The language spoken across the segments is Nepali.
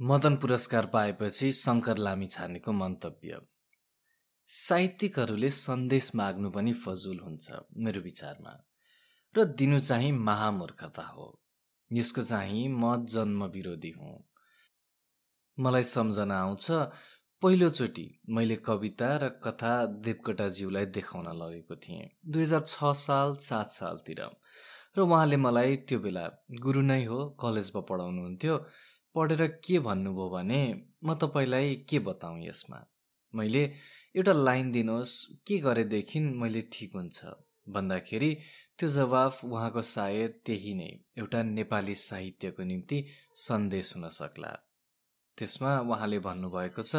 मदन पुरस्कार पाएपछि शङ्कर लामिछानेको मन्तव्य। साहित्यिकहरूले सन्देश माग्नु पनि फजुल हुन्छ मेरो विचारमा र दिनु चाहिँ महामूर्खता हो। यसको चाहिँ म जन्म विरोधी हुँ। मलाई सम्झना आउँछ पहिलोचोटि मैले कविता र कथा देवकोटाज्यूलाई देखाउन लगेको थिएँ दुई हजार छ साल सात सालतिर र उहाँले मलाई त्यो बेला गुरु नै हो कलेजमा पढाउनुहुन्थ्यो पढेर के भन्नुभयो भने म तपाईँलाई के बताउँ यसमा? मैले एउटा लाइन दिनुहोस् के गरेदेखि मैले ठिक हुन्छ? भन्दाखेरि त्यो जवाफ उहाँको सायद त्यही नै एउटा नेपाली साहित्यको निम्ति सन्देश हुन सक्ला। त्यसमा उहाँले भन्नुभएको छ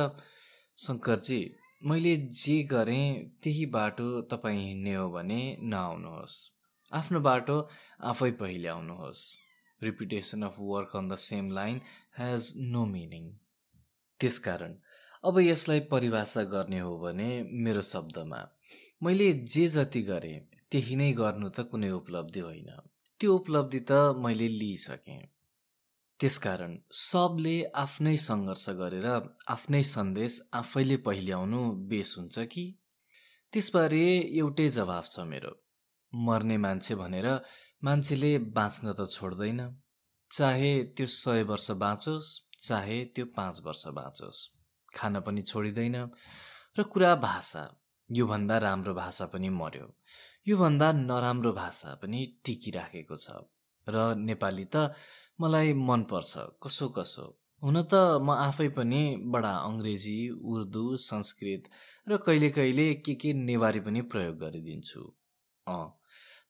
शङ्करजी मैले जे गरेँ त्यही बाटो तपाईँ हिँड्ने हो भने नआउनुहोस्। आफ्नो बाटो आफै पहिले आउनुहोस्। Repetition of work on the same line has no meaning त्यसकारण अब यसलाई परिभाषा गर्ने हो भने मेरो शब्दमा मैले जे जति गरेँ त्यही नै गर्नु त कुनै उपलब्धि होइन। त्यो उपलब्धि त मैले लिइसकेँ। त्यसकारण सबले आफ्नै सङ्घर्ष गरेर आफ्नै सन्देश आफैले पहिल्याउनु बेस हुन्छ कि? त्यसबारे एउटै जवाफ छ मेरो। मर्ने मान्छे भनेर मान्छेले बाँच्न त छोड्दैन। चाहे त्यो सय वर्ष बाँचोस् चाहे त्यो पाँच वर्ष बाँचोस्। खान पनि छोडिँदैन र कुरा भाषा योभन्दा राम्रो भाषा पनि मर्यो योभन्दा नराम्रो भाषा पनि टिकिराखेको छ। र नेपाली त मलाई मनपर्छ कसो कसो। हुन त म आफै पनि बडा अङ्ग्रेजी उर्दू संस्कृत र कहिले कहिले के के नेवारी पनि प्रयोग गरिदिन्छु। अँ।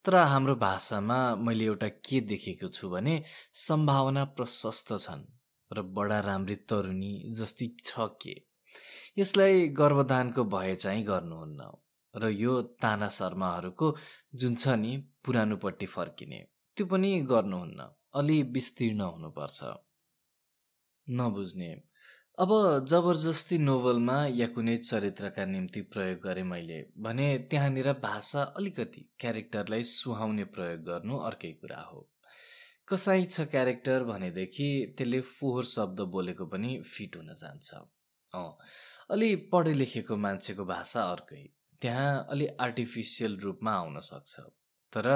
तर हाम्रो भाषामा मैले एउटा के देखेको छु भने सम्भावना प्रशस्त छन् र बडा राम्री तरुणी जस्तै छ के? यसलाई गर्भदानको भए चाहिँ गर्नुहुन्न र यो ताना शर्माहरूको जुन छ नि पुरानोपट्टि फर्किने त्यो पनि गर्नुहुन्न। अलि विस्तीर्ण हुनुपर्छ। नबुझ्ने। अब जबरजस्ती नोभलमा या कुनै चरित्रका निम्ति प्रयोग गरेँ मैले भने त्यहाँनिर भाषा अलिकति क्यारेक्टरलाई सुहाउने प्रयोग गर्नु अर्कै कुरा हो। कसै छ क्यारेक्टर भनेदेखि त्यसले फोहोर शब्द बोलेको पनि फिट हुन जान्छ। अँ अलि पढे लेखेको मान्छेको भाषा अर्कै त्यहाँ अलि आर्टिफिसियल रूपमा आउन सक्छ। तर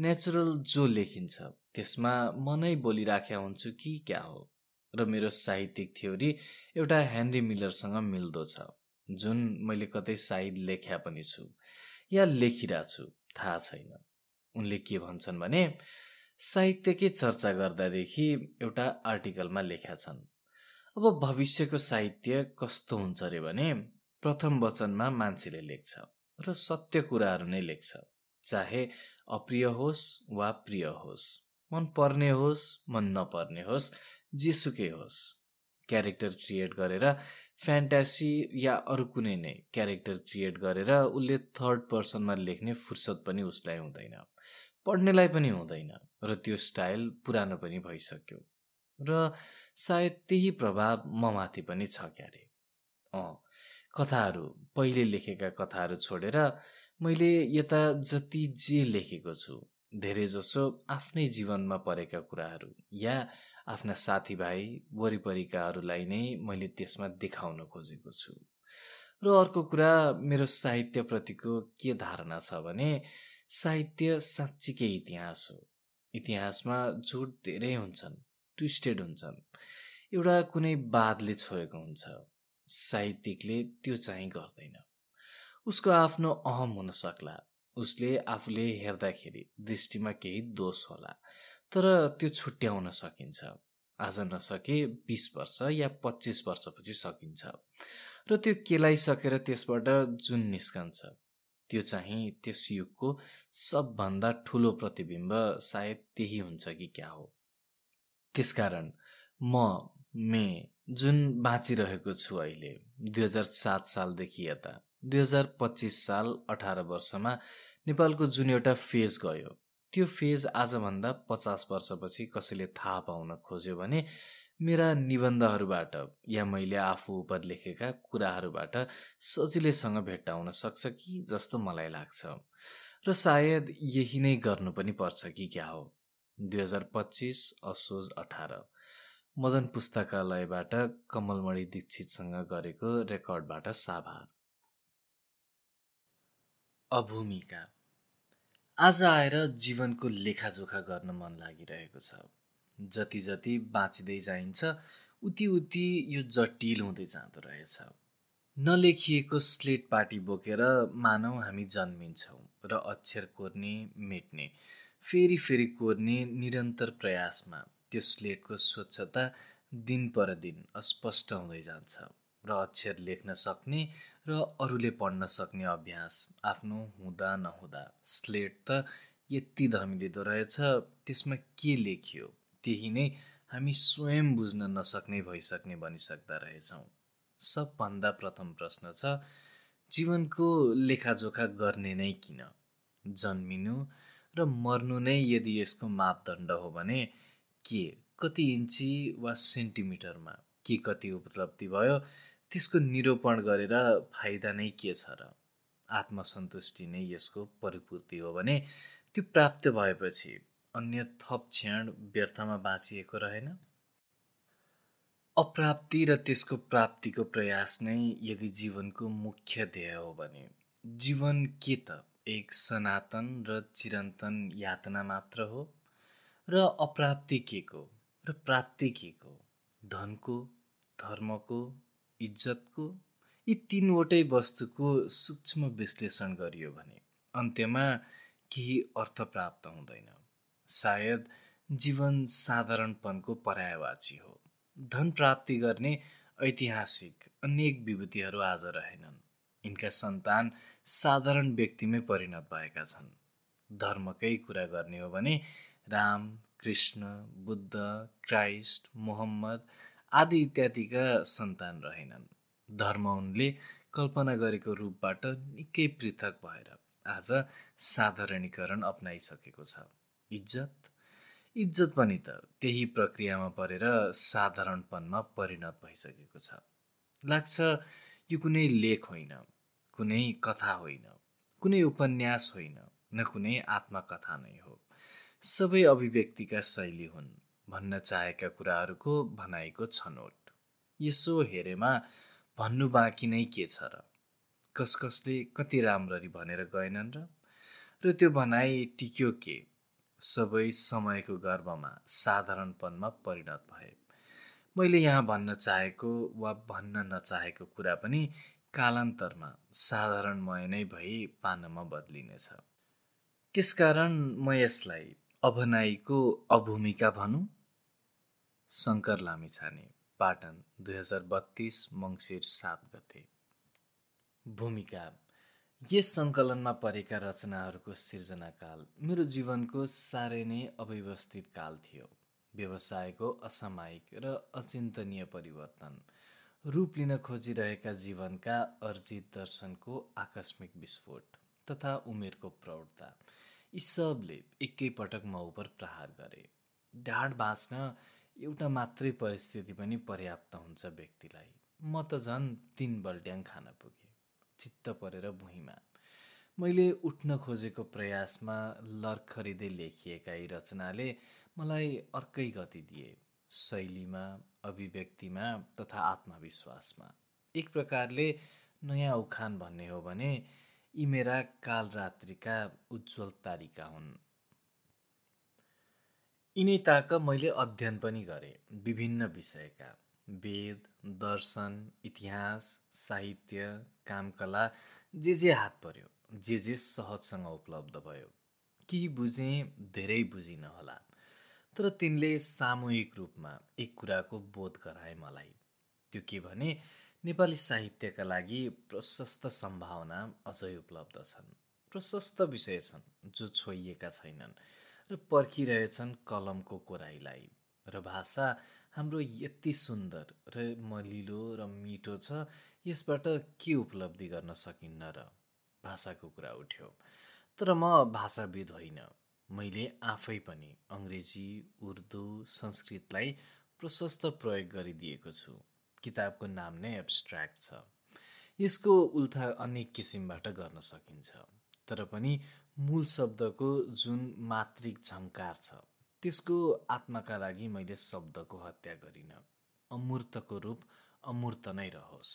नेचुरल जो लेखिन्छ त्यसमा मनै बोलिराख्या हुन्छु कि क्या हो? र मेरो साहित्यिक थ्योरी एउटा हेनरी मिलरसँग मिल्दो छ जुन मैले कतै सायद लेख्या पनि छु या लेखिरहेको छु थाहा छैन। उनले के भन्छन् भने साहित्यकै चर्चा गर्दादेखि एउटा आर्टिकलमा लेख्या छन्। अब भविष्यको साहित्य कस्तो हुन्छ अरे भने प्रथम वचनमा मान्छेले लेख्छ र सत्य कुराहरू नै लेख्छ चाहे अप्रिय होस् वा प्रिय होस्। मन पर्ने होस् मन नपर्ने होस् जेसुकै होस्। क्यारेक्टर क्रिएट गरेर फ्यान्टासी या अरू कुनै नै क्यारेक्टर क्रिएट गरेर उसले थर्ड पर्सनमा लेख्ने फुर्सद पनि उसलाई हुँदैन। पढ्नेलाई पनि हुँदैन र त्यो स्टाइल पुरानो पनि भइसक्यो। र सायद त्यही प्रभाव ममाथि पनि छ क्यारे। अँ कथाहरू पहिले लेखेका कथाहरू छोडेर मैले यता जति जे लेखेको छु धेरैजसो आफ्नै जीवनमा परेका कुराहरू या आफ्ना साथीभाइ वरिपरिकाहरूलाई नै मैले त्यसमा देखाउन खोजेको छु। र अर्को कुरा मेरो साहित्यप्रतिको के धारणा छ भने साहित्य साँच्चीकै इतिहास हो। इतिहासमा जोड धेरै हुन्छन् ट्विस्टेड हुन्छन्। एउटा कुनै बादले छोएको हुन्छ। साहित्यिकले त्यो चाहिँ गर्दैन। उसको आफ्नो अहम हुन सक्ला। उसले आफूले हेर्दाखेरि दृष्टिमा केही दोष होला। तर त्यो छुट्याउन सकिन्छ। आज नसके बिस वर्ष या पच्चिस वर्षपछि सकिन्छ। र त्यो केलाइसकेर त्यसबाट जुन निस्कन्छ त्यो चाहिँ त्यस युगको सबभन्दा ठुलो प्रतिबिम्ब सायद त्यही हुन्छ कि क्या हो। त्यसकारण म मे जुन बाँचिरहेको छु अहिले दुई हजार सात सालदेखि यता दुई हजार पच्चिस साल अठार वर्षमा नेपालको जुन एउटा फेज गयो त्यो फेज आजभन्दा पचास वर्षपछि कसैले थाहा पाउन खोज्यो भने मेरा निबन्धहरूबाट या मैले आफू उप लेखेका कुराहरूबाट सजिलैसँग भेट्टाउन सक्छ कि जस्तो मलाई लाग्छ। र सायद यही नै गर्नु पनि पर्छ कि क्या हो। दुई हजार पच्चिस असोज अठार। मदन पुस्तकालयबाट कमलमणि दीक्षितसँग गरेको रेकर्डबाट साभार। अभूमिका। आज आएर जीवनको लेखाजोखा गर्न मन लागिरहेको छ। जति जति बाँचिँदै जाइन्छ उति उति यो जटिल हुँदै जाँदो रहेछ। नलेखिएको स्लेट पाटी बोकेर मानौ हामी जन्मिन्छौँ र अक्षर कोर्ने मेट्ने फेरि फेरि कोर्ने निरन्तर प्रयासमा त्यो स्लेटको स्वच्छता दिन पर दिन अस्पष्ट हुँदै जान्छ। र अक्षर लेख्न सक्ने र अरूले पढ्न सक्ने अभ्यास आफ्नो हुँदा नहुँदा। स्लेट त यति धमिलिँदो रहेछ त्यसमा के लेखियो? त्यही नै हामी स्वयं बुझ्न नसक्ने भइसक्ने भनिसक्दा रहेछौँ। सबभन्दा प्रथम प्रश्न छ जीवनको लेखाजोखा गर्ने नै किन? जन्मिनु र मर्नु नै यदि यसको मापदण्ड हो भने के? कति इन्ची वा सेन्टिमिटरमा? के कति उपलब्धि भयो? त्यसको निरूपण गरेर फाइदा नै के छ र? आत्मसन्तुष्टि नै यसको परिपूर्ति हो भने त्यो प्राप्त भएपछि अन्य थप क्षण व्यर्थमा बाँचिएको रहेन? अप्राप्ति र त्यसको प्राप्तिको प्रयास नै यदि जीवनको मुख्य ध्येय हो भने जीवन के त? एक सनातन र चिरन्तन यातना मात्र हो? र अप्राप्ति के को? र प्राप्ति के को? धनको धर्मको इज्जतको यी तिनवटै वस्तुको सूक्ष्म विश्लेषण गरियो भने अन्त्यमा केही अर्थ प्राप्त हुँदैन। सायद जीवन साधारणपनको पर्यायवाची हो। धन प्राप्ति गर्ने ऐतिहासिक अनेक विभूतिहरू आज रहेनन्। यिनका सन्तान साधारण व्यक्तिमै परिणत भएका छन्। धर्मकै कुरा गर्ने हो भने राम कृष्ण बुद्ध क्राइस्ट मोहम्मद आदि इत्यादिका सन्तान रहेनन्। धर्म उनले कल्पना गरेको रूपबाट निकै पृथक भएर आज साधारणीकरण अप्नाइसकेको छ। इज्जत? इज्जत पनि त त्यही प्रक्रियामा परेर साधारणपनमा परिणत भइसकेको छ। लाग्छ यो कुनै लेख होइन कुनै कथा होइन कुनै उपन्यास होइन न कुनै आत्मकथा नै हो। सबै अभिव्यक्तिका शैली हुन्। भन्न चाहेका कुराहरूको भनाइको छनोट। यसो हेरेमा भन्नु बाँकी नै के छ र? कस कसले कति राम्ररी भनेर गएनन् र? र त्यो भनाइ टिक्यो के? सबै समयको गर्भमा साधारणपनमा परिणत भए। मैले यहाँ भन्न चाहेको वा भन्न नचाहेको कुरा पनि कालान्तरमा साधारणमय नै भई पानमा बदलिनेछ। त्यसकारण म यसलाई अभनाईको अभूमिका भनौँ। शङ्कर लामिछाने पाटन दुई हजार बत्तिस मङ्सिर सात गते। भूमिका यस सङ्कलनमा परेका रचनाहरूको सिर्जनाकाल मेरो जीवनको साह्रै नै अव्यवस्थित काल थियो। व्यवसायको असामायिक र अचिन्तनीय परिवर्तन रूप लिन खोजिरहेका जीवनका अर्जित दर्शनको आकस्मिक विस्फोट तथा उमेरको प्रौढता यी सबले एकैपटक म प्रहार गरे। ढाड बाँच्न एउटा मात्रै परिस्थिति पनि पर्याप्त हुन्छ व्यक्तिलाई। म त झन् तिन बल्ट्याङ खान पुगेँ। चित्त परेर भुइँमा। मैले उठ्न खोजेको प्रयासमा लर्खरिँदै लेखिएका यी रचनाले मलाई अर्कै गति दिए। शैलीमा अभिव्यक्तिमा तथा आत्मविश्वासमा। एक प्रकारले नयाँ उखान भन्ने हो भने यी मेरा कालरात्रिका उज्जवल तारिका हुन्। यिनै ताक मैले अध्ययन पनि गरेँ विभिन्न विषयका। वेद दर्शन इतिहास साहित्य कामकला जे जे हात पर्यो जे जे सहजसँग उपलब्ध भयो। केही बुझेँ धेरै बुझिन होला। तर तिनले सामूहिक रूपमा एक कुराको बोध गराए मलाई। त्यो के भने नेपाली साहित्यका लागि प्रशस्त सम्भावना अझै उपलब्ध छन्। प्रशस्त विषय छन् जो छोइएका छैनन् र पर्खिरहेछन् कलमको कोराइलाई र भाषा हाम्रो यति सुन्दर र मलिलो र मिठो छ यसबाट के उपलब्धि गर्न सकिन्न र भाषाको कुरा उठ्यो? तर म भाषाविद होइन। मैले आफै पनि अङ्ग्रेजी उर्दू संस्कृतलाई प्रशस्त प्रयोग गरिदिएको छु। किताबको नाम नै एब्स्ट्र्याक्ट छ। यसको उल्था अनेक किसिमबाट गर्न सकिन्छ। तर पनि मूल शब्दको जुन मात्रिक झङ्कार छ त्यसको आत्माका लागि मैले शब्दको हत्या गरिनँ। अमूर्तको रूप अमूर्त नै रहोस्।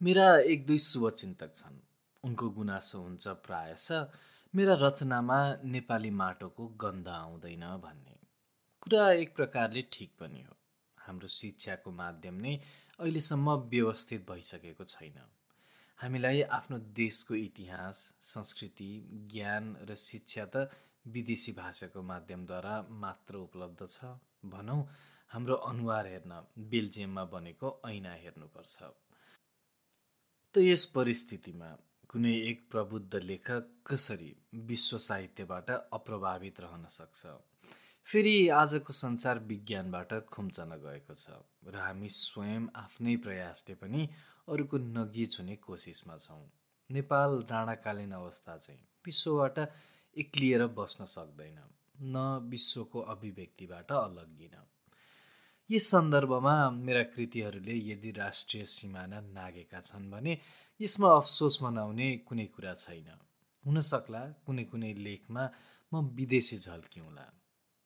मेरा एक दुई शुभचिन्तक छन्। उनको गुनासो हुन्छ प्रायश मेरा रचनामा नेपाली माटोको गन्ध आउँदैन भन्ने। कुरा एक प्रकारले ठिक पनि हो। हाम्रो शिक्षाको माध्यम नै अहिलेसम्म व्यवस्थित भइसकेको छैन। हामीलाई आफ्नो देशको इतिहास संस्कृति ज्ञान र शिक्षा त विदेशी भाषाको माध्यमद्वारा मात्र उपलब्ध छ भनौँ हाम्रो अनुहार हेर्न बेल्जियममा बनेको ऐना हेर्नुपर्छ। त यस परिस्थितिमा कुनै एक प्रबुद्ध लेखक कसरी विश्व साहित्यबाट अप्रभावित रहन सक्छ? फेरि आजको संसार विज्ञानबाट खुम्चन गएको छ र हामी स्वयं आफ्नै प्रयासले पनि अरूको नगिज हुने कोसिसमा छौँ। नेपाल राणाकालीन अवस्था चाहिँ विश्वबाट एक्लिएर बस्न सक्दैन न विश्वको अभिव्यक्तिबाट अलग्गिन यस सन्दर्भमा मेरा कृतिहरूले यदि राष्ट्रिय सिमाना नागेका छन् भने यसमा अफसोस मनाउने कुनै कुरा छैन। हुनसक्ला कुनै कुनै लेखमा म विदेशी झल्क्यौँला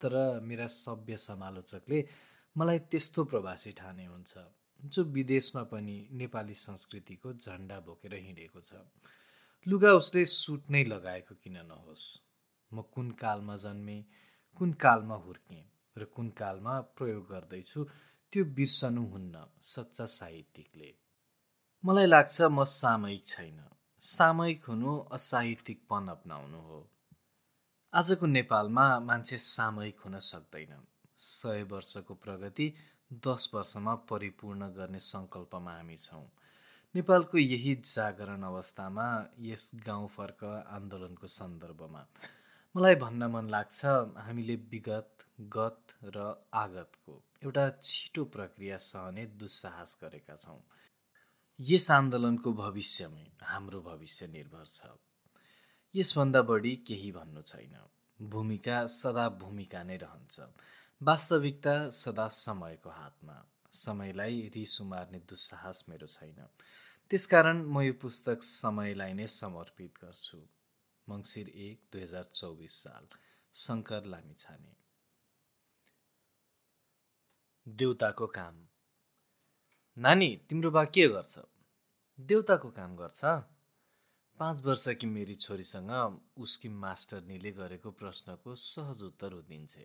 तर मेरा सभ्य समालोचकले मलाई त्यस्तो प्रवासी ठाने हुन्छ जो विदेशमा पनि नेपाली संस्कृतिको झन्डा बोकेर हिँडेको छ। लुगा उसले सुट नै लगाएको किन नहोस्? म कुन कालमा जन्मेँ कुन कालमा हुर्केँ र कुन कालमा प्रयोग गर्दैछु त्यो बिर्सनु हुन्न सच्चा साहित्यिकले। मलाई लाग्छ म सामयिक छैन। सामयिक हुनु असाहित्यिकपन अप्नाउनु हो। आजको नेपालमा मान्छे सामयिक हुन सक्दैन। सय वर्षको प्रगति दस वर्षमा परिपूर्ण गर्ने सङ्कल्पमा हामी छौँ। नेपालको यही जागरण अवस्थामा यस गाउँ फर्क आन्दोलनको सन्दर्भमा। मलाई भन्न मन लाग्छ हामीले विगत गत र आगतको एउटा छिटो प्रक्रिया सहने दुस्साहस गरेका छौँ। यस आन्दोलनको भविष्यमै हाम्रो भविष्य निर्भर छ। यसभन्दा बढी केही भन्नु छैन। भूमिका सदा भूमिका नै रहन्छ। वास्तविकता सदा समयको हातमा। समयलाई रिस उमार्ने दुस्साहस मेरो छैन। त्यसकारण म यो पुस्तक समयलाई नै समर्पित गर्छु। मङ्सिर एक दुई हजार चौबिस साल। शङ्कर लामिछाने। देउताको काम। नानी तिम्रो बा के गर्छ? देउताको काम गर्छ? पाँच वर्षकी मेरी छोरीसँग उसकी मास्टरनीले गरेको प्रश्नको सहज उत्तर उदिन्छे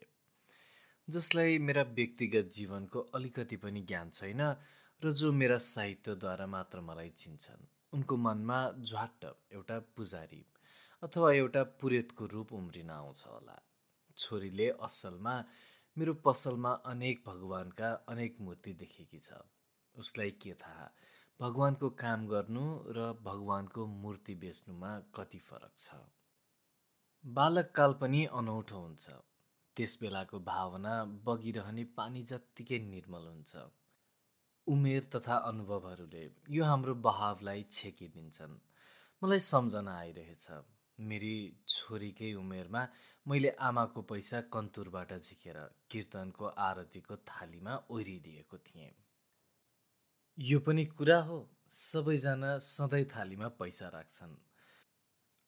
जसलाई मेरा व्यक्तिगत जीवनको अलिकति पनि ज्ञान छैन र जो मेरा साहित्यद्वारा मात्र मलाई चिन्छन्। उनको मनमा झ्वाट्ट एउटा पुजारी अथवा एउटा पुरेतको रूप उम्रिन आउँछ होला। छोरीले असलमा मेरो पसलमा अनेक भगवान्का अनेक मूर्ति देखेकी छ। उसलाई के थाहा? भगवान्को काम गर्नु र भगवान्को मूर्ति बेच्नुमा कति फरक छ? बालककाल पनि अनौठो हुन्छ। त्यस बेलाको भावना बगिरहने पानी जत्तिकै निर्मल हुन्छ। उमेर तथा अनुभवहरूले यो हाम्रो बहावलाई छेकिदिन्छन्। मलाई सम्झना आइरहेछ। मेरी छोरीकै उमेरमा मैले आमाको पैसा कन्तुरबाट झिकेर कीर्तनको आरतीको थालीमा ओहिरिदिएको थिएँ। यो पनि कुरा हो सबैजना सधैँ थालीमा पैसा राख्छन्।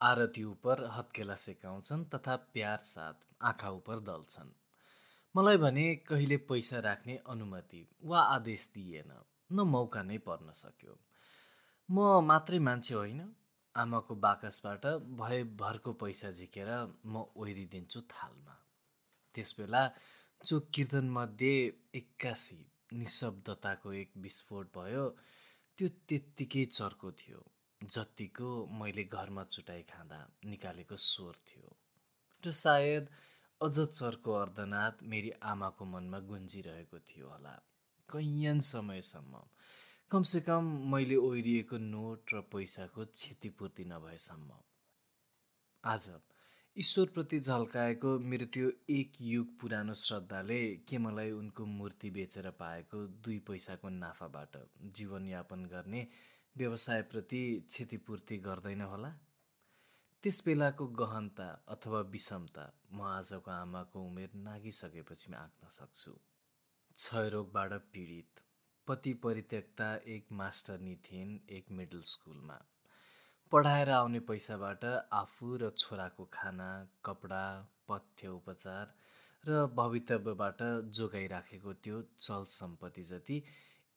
आरती उप हत्केला सेकाउँछन् तथा प्यार साथ आँखा उप दल्छन्। मलाई भने कहिले पैसा राख्ने अनुमति वा आदेश दिइएन न मौका नै पर्न सक्यो। म मात्रै मान्छे होइन आमाको बाकसबाट भरको पैसा झिकेर म ओहिरिदिन्छु थालमा। त्यसबेला जो कीर्तनमध्ये एक्कासी निशब्दताको एक विस्फोट भयो। त्यो त्यत्तिकै चर्को थियो जतिको मैले घरमा चुटाइ खाँदा निकालेको स्वर थियो। र सायद अझ चर्को अर्धनाथ मेरी आमाको मनमा गुन्जिरहेको थियो होला। कैयन समयसम्म। कमसेकम मैले ओहिरिएको नोट र पैसाको क्षतिपूर्ति नभएसम्म। आज ईश्वरप्रति झल्काएको मेरो त्यो एक युग पुरानो श्रद्धाले के मलाई उनको मूर्ति बेचेर पाएको दुई पैसाको नाफाबाट जीवनयापन गर्ने व्यवसायप्रति क्षतिपूर्ति गर्दैन होला? त्यस बेलाको गहनता अथवा विषमता म आजको आमाको उमेर नागिसकेपछि आँक्न सक्छु। क्षयरोगबाट पीडित पति परित्यक्ता एक मास्टरनी थिइन् एक मिडल स्कुलमा। पढाएर आउने पैसाबाट आफू र छोराको खाना कपडा पथ्य उपचार र भवितव्यबाट जोगाइराखेको त्यो चल सम्पत्ति जति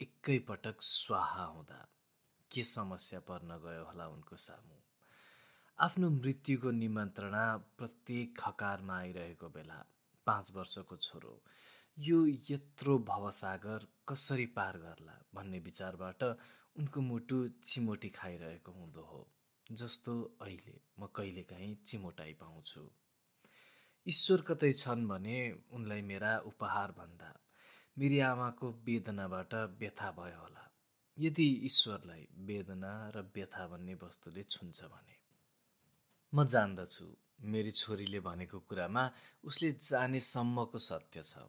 एकैपटक स्वाहा हुँदा के समस्या पर्न गयो होला उनको सामु? आफ्नो मृत्युको निमन्त्रणा प्रत्येक खकारमा आइरहेको बेला पाँच वर्षको छोरो यो यत्रो भवसागर कसरी पार गर्ला भन्ने विचारबाट उनको मुटु चिमोटी खाइरहेको हुँदो हो। जस्तो अहिले म कहिलेकाहीँ चिमोटाइ पाउँछु। ईश्वर कतै छन् भने उनलाई मेरा उपहार भन्दा मेरी आमाको वेदनाबाट व्यथा भयो होला। यदि ईश्वरलाई वेदना र व्यथा भन्ने वस्तुले छुन्छ भने। म जान्दछु मेरी छोरीले भनेको कुरामा उसले जानेसम्मको सत्य छ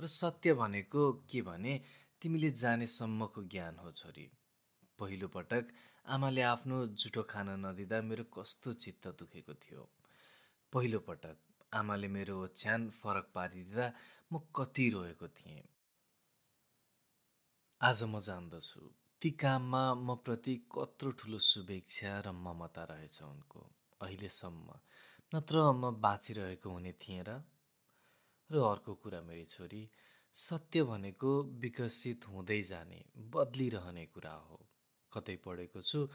र सत्य भनेको के भने तिमीले जानेसम्मको ज्ञान हो छोरी। पहिलो पटक आमाले आफ्नो जुठो खान नदिँदा मेरो कस्तो चित्त दुखेको थियो। पहिलो पटक आमाले मेरो ओछ्यान फरक पारिदिँदा म कति रोएको थिएँ। आज म जान्दछु। ती काममा म प्रति कत्रो ठुलो शुभेच्छा र ममता रहेछ उनको। अहिलेसम्म नत्र म बाँचिरहेको हुने थिएँ र र अर्को कुरा मेरी छोरी सत्य भनेको विकसित हुँदै जाने बदलिरहने कुरा हो। कतै पढेको छु।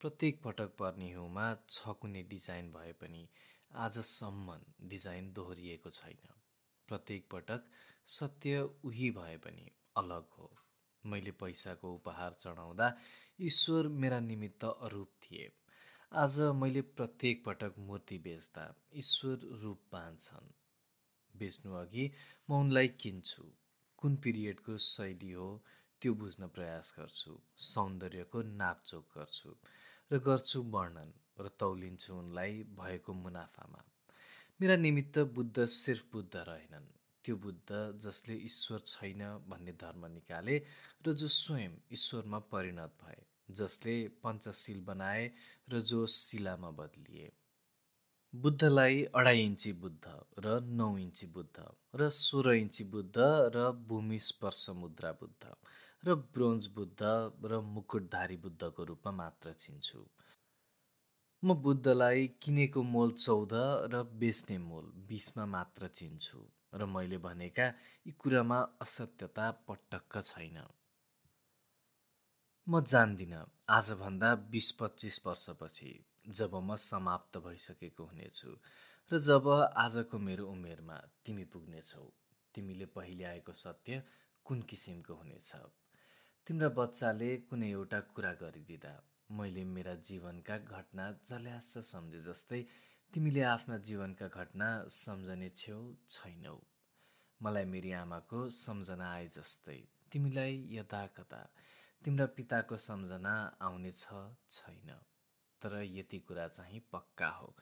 प्रत्येक पटक पर्ने हिउँमा छकुने डिजाइन भए पनि आजसम्म डिजाइन दोहोरिएको छैन। प्रत्येक पटक सत्य उही भए पनि अलग हो। मैले पैसाको उपहार चढाउँदा ईश्वर मेरा निमित्त अरूप थिए। आज मैले प्रत्येक पटक मूर्ति बेच्दा ईश्वर रूप बाँध्छन् बेच्नु अघि म उनलाई किन्छु। कुन पिरियडको शैली हो? त्यो बुझ्न प्रयास गर्छु सौन्दर्यको नापचोक गर्छु र गर्छु वर्णन र तौलिन्छु उनलाई भएको मुनाफामा। मेरा निमित्त बुद्ध सिर्फ बुद्ध रहेनन्। त्यो बुद्ध जसले ईश्वर छैन भन्ने धर्म निकाले र जो स्वयं ईश्वरमा परिणत भए जसले पञ्चशील बनाए र जो शिलामा बदलिए। बुद्धलाई अढाई इन्ची बुद्ध र नौ इन्ची बुद्ध र सोह्र इन्ची बुद्ध र भूमि स्पर्श मुद्रा बुद्ध। र ब्रोन्ज बुद्ध र मुकुटधारी बुद्धको रूपमा मात्र चिन्छु। म बुद्धलाई किनेको मोल चौध र बेच्ने मोल बिसमा मात्र चिन्छु र मैले भनेका यी कुरामा असत्यता पटक्क छैन। म जान्दिनँ आजभन्दा बिस पच्चिस वर्षपछि जब म समाप्त भइसकेको हुनेछु र जब आजको मेरो उमेरमा तिमी पुग्नेछौ तिमीले पहिले आएको सत्य कुन किसिमको हुनेछ? तिम्रा बच्चाले कुनै एउटा कुरा गरिदिँदा मैले मेरा जीवनका घटना जल्यास सम्झे जस्तै तिमीले आफ्ना जीवनका घटना सम्झने छेउ छैनौ। मलाई मेरी आमाको सम्झना आए जस्तै तिमीलाई यता कता तिम्रा पिताको सम्झना आउने छ छैन। तर यति कुरा चाहिँ पक्का हो।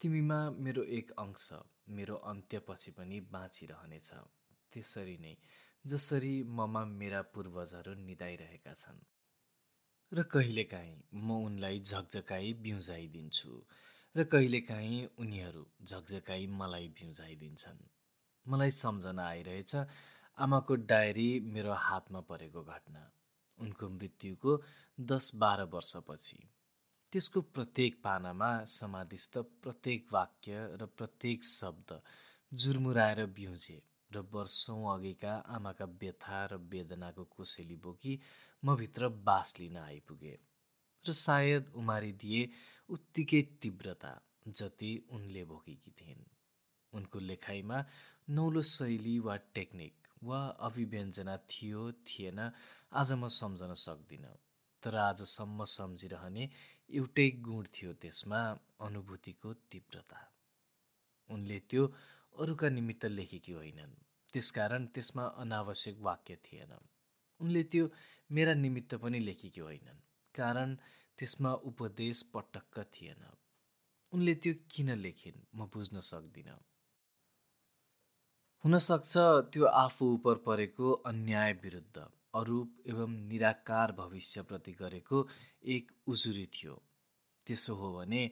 तिमीमा मेरो एक अंश मेरो अन्त्यपछि पनि बाँचिरहनेछ। त्यसरी नै जसरी ममा मेरा पूर्वजहरू निदाइरहेका छन्। र कहिलेकाहीँ म उनलाई झकझकाई बिउजाइदिन्छु र कहिलेकाहीँ उनीहरू झकझकाई मलाई बिउजाइदिन्छन्। मलाई सम्झना आइरहेछ आमाको डायरी मेरो हातमा परेको घटना। उनको मृत्युको दस बाह्र वर्षपछि। त्यसको प्रत्येक पानामा समाधिस्थ प्रत्येक वाक्य र प्रत्येक शब्द जुर्मुराएर बिउजे। र वर्षौँ अघिका आमाका व्यथा र वेदनाको कोसेली बोकी म भित्र बास लिन आइपुगे र सायद उमारिदिए उत्तिकै तीव्रता जति उनले भोगेकी थिइन्। उनको लेखाइमा नौलो शैली वा टेक्निक वा अभिव्यञ्जना थियो थिएन आज म सम्झन सक्दिनँ। तर आजसम्म सम्झिरहने एउटै गुण थियो त्यसमा अनुभूतिको तीव्रता। उनले त्यो अरूका निमित्त लेखेकी होइनन्। त्यसकारण त्यसमा अनावश्यक वाक्य थिएन। उनले त्यो मेरा निमित्त पनि लेखेकी होइनन् कारण त्यसमा उपदेश पटक्क थिएन। उनले त्यो किन लेखिन् म बुझ्न सक्दिनँ। हुनसक्छ त्यो आफू उप परेको अन्याय विरुद्ध अरूप एवं निराकार भविष्यप्रति गरेको एक उजुरी थियो। त्यसो हो भने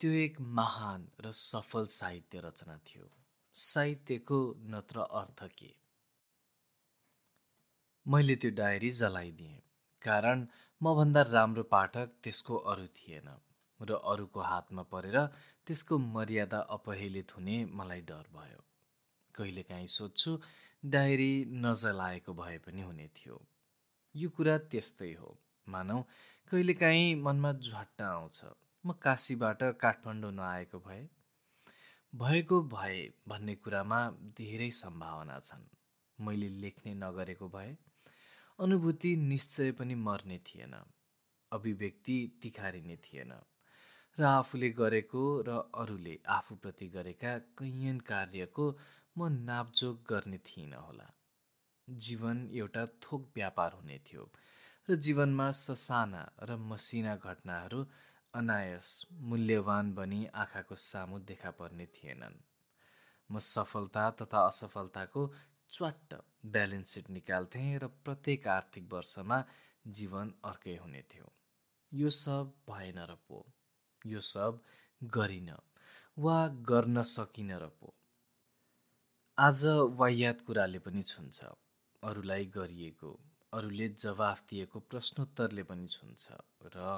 त्यो एक महान र सफल साहित्य रचना थियो। साहित्यको नत्र अर्थ के? मैले त्यो डायरी जलाइदिएँ कारण मभन्दा राम्रो पाठक त्यसको अरू थिएन र अरूको हातमा परेर त्यसको मर्यादा अपहेलित हुने मलाई डर भयो। कहिलेकाहीँ सोध्छु डायरी नजलाएको भए पनि हुने थियो। यो कुरा त्यस्तै हो मानौ कहिलेकाहीँ मनमा झट्टा आउँछ। म काशीबाट काठमाडौँ नआएको भए भएको भए भन्ने कुरामा धेरै सम्भावना छन्। मैले लेख्ने नगरेको भए अनुभूति निश्चय पनि मर्ने थिएन अभिव्यक्ति तिखारिने थिएन र आफूले गरेको र अरूले आफूप्रति गरेका कैयन कार्यको म नापजोक गर्ने थिइनँ होला। जीवन एउटा थोक व्यापार हुने थियो र जीवनमा ससाना र मसिना घटनाहरू अनायस मूल्यवान बनी आँखाको सामु देखा पर्ने थिएनन्। म सफलता तथा असफलताको च्वाट्ट ब्यालेन्स सिट निकाल्थेँ र प्रत्येक आर्थिक वर्षमा जीवन अर्कै हुने थियो। यो सब भएन र पो। यो सब गरिन वा गर्न सकिन र पो। आज वाह्यात कुराले पनि छुन्छ। अरूलाई गरिएको अरूले जवाफ दिएको प्रश्नोत्तरले पनि छुन्छ र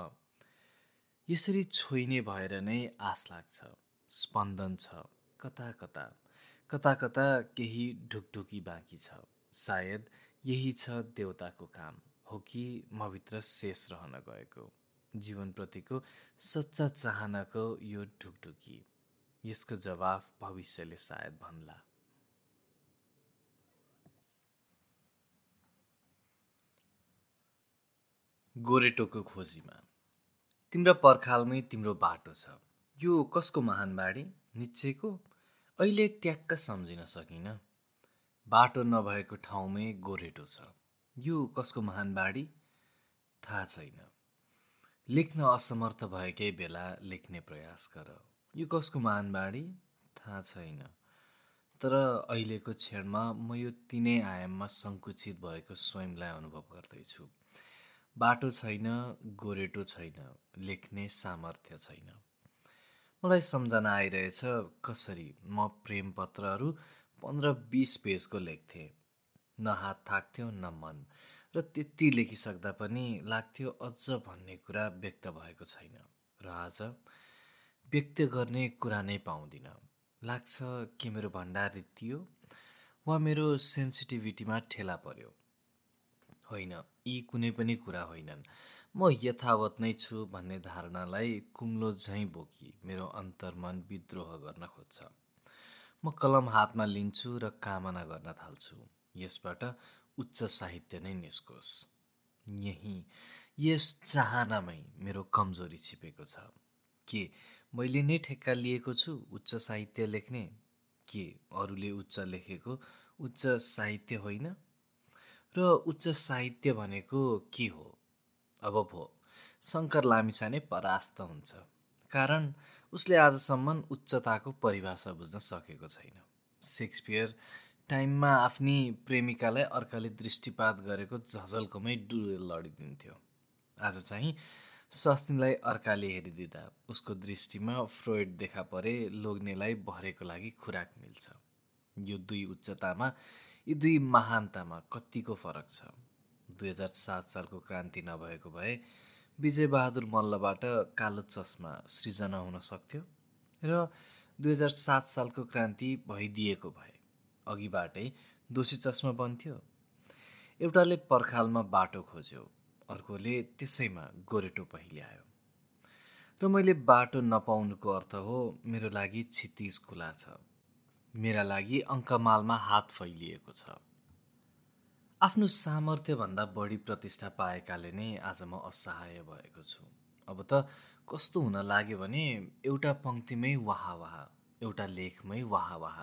यसरी छोइने भएर नै आश लाग्छ स्पन्दन छ कता कता कता कता केही ढुकढुकी बाँकी छ। सायद यही छ देवताको काम हो कि मभित्र शेष रहन गएको। जीवनप्रतिको सच्चा चाहनाको यो ढुकढुकी। यसको जवाफ भविष्यले सायद भन्ला। गोरेटोको खोजीमा। तिम्रो पर्खालमै तिम्रो बाटो छ। यो कसको महान बाढी निश्चयको? अहिले ट्याक्क सम्झिन सकिनँ। बाटो नभएको ठाउँमै गोरेटो छ। यो कसको महान बाढी थाहा छैन। लेख्न असमर्थ भएकै बेला लेख्ने प्रयास गर। यो कसको महान बाढी थाहा छैन। तर अहिलेको क्षणमा म यो तिनै आयाममा सङ्कुचित भएको स्वयंलाई अनुभव गर्दैछु। बाटो छैन गोरेटो छैन लेख्ने सामर्थ्य छैन। मलाई सम्झना आइरहेछ कसरी म प्रेम पत्रहरू पन्ध्र बिस पेजको लेख्थेँ। न हात थाक्थ्यो न मन। र त्यति लेखिसक्दा पनि लाग्थ्यो अझ भन्ने कुरा व्यक्त भएको छैन। र आज व्यक्त गर्ने कुरा नै पाउँदिनँ। लाग्छ कि मेरो भण्डार रित्तियो वा मेरो सेन्सिटिभिटीमा ठेला पर्यो? होइन। यी कुनै पनि कुरा होइनन्। म यथावत नै छु भन्ने धारणालाई कुम्लो झैँ बोकी मेरो अन्तर्मन विद्रोह गर्न खोज्छ। म कलम हातमा लिन्छु र कामना गर्न थाल्छु। यसबाट उच्च साहित्य नै निस्कोस्। यही यस चाहनामै मेरो कमजोरी छिपेको छ। के मैले नै ठेक्का लिएको छु उच्च साहित्य लेख्ने? के अरूले उच्च लेखेको उच्च साहित्य होइन? र उच्च साहित्य भनेको के हो? अब भो शङ्कर लामिछाने परास्त हुन्छ कारण उसले आजसम्म उच्चताको परिभाषा बुझ्न सकेको छैन। सेक्सपियर टाइममा आफ्नी प्रेमिकालाई अर्काले दृष्टिपात गरेको झझल्कोमै डुएल लडिदिन्थ्यो। आज चाहिँ स्वास्नीलाई अर्काले हेरिदिँदा उसको दृष्टिमा फ्रोइड देखा परे लोग्नेलाई भरेको लागि खुराक मिल्छ। यो दुई उच्चतामा यी दुई महानतामा कतिको फरक छ? दुई हजार सात सालको क्रान्ति नभएको भए विजयबहादुर मल्लबाट कालो चस्मा सृजना हुन सक्थ्यो र दुई हजार सात सालको क्रान्ति भइदिएको भए अघिबाटै दोषी चस्मा बन्थ्यो। एउटाले पर्खालमा बाटो खोज्यो अर्कोले त्यसैमा गोरेटो पहिल्यायो। र मैले बाटो नपाउनुको अर्थ हो मेरो लागि क्षितिज खुला छ। मेरा लागि अङ्कमालमा हात फैलिएको छ। आफ्नो सामर्थ्यभन्दा बढी प्रतिष्ठा पाएकाले नै आज म असहाय भएको छु। अब त कस्तो हुन लाग्यो भने एउटा पङ्क्तिमै वाह एउटा लेखमै वाह वाह।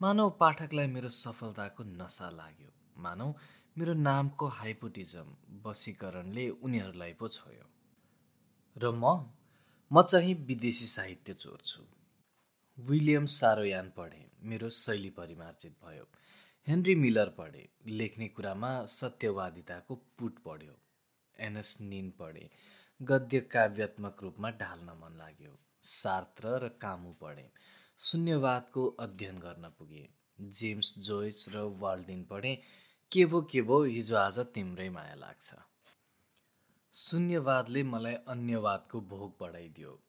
मानव पाठकलाई मेरो सफलताको नसा लाग्यो। मानव मेरो नामको हाइपोटिजम वशीकरणले उनीहरूलाई पो छोयो। र म म चाहिँ विदेशी साहित्य चोर्छु विलियम सारोयान पढेँ। मेरो शैली परिमार्जित भयो। हेनरी मिलर पढे। लेख्ने कुरामा सत्यवादिताको पुट पढ्यो। एनएस निन पढे। गद्य काव्यात्मक रूपमा ढाल्न मन लाग्यो। सार्त्र र कामु पढे। शून्यवादको अध्ययन गर्न पुगे। जेम्स जोइस र वाल्डिन पढे के भो के भो हिजो आज तिम्रै माया लाग्छ। शून्यवादले मलाई अन्यवादको भोग बढाइदियो।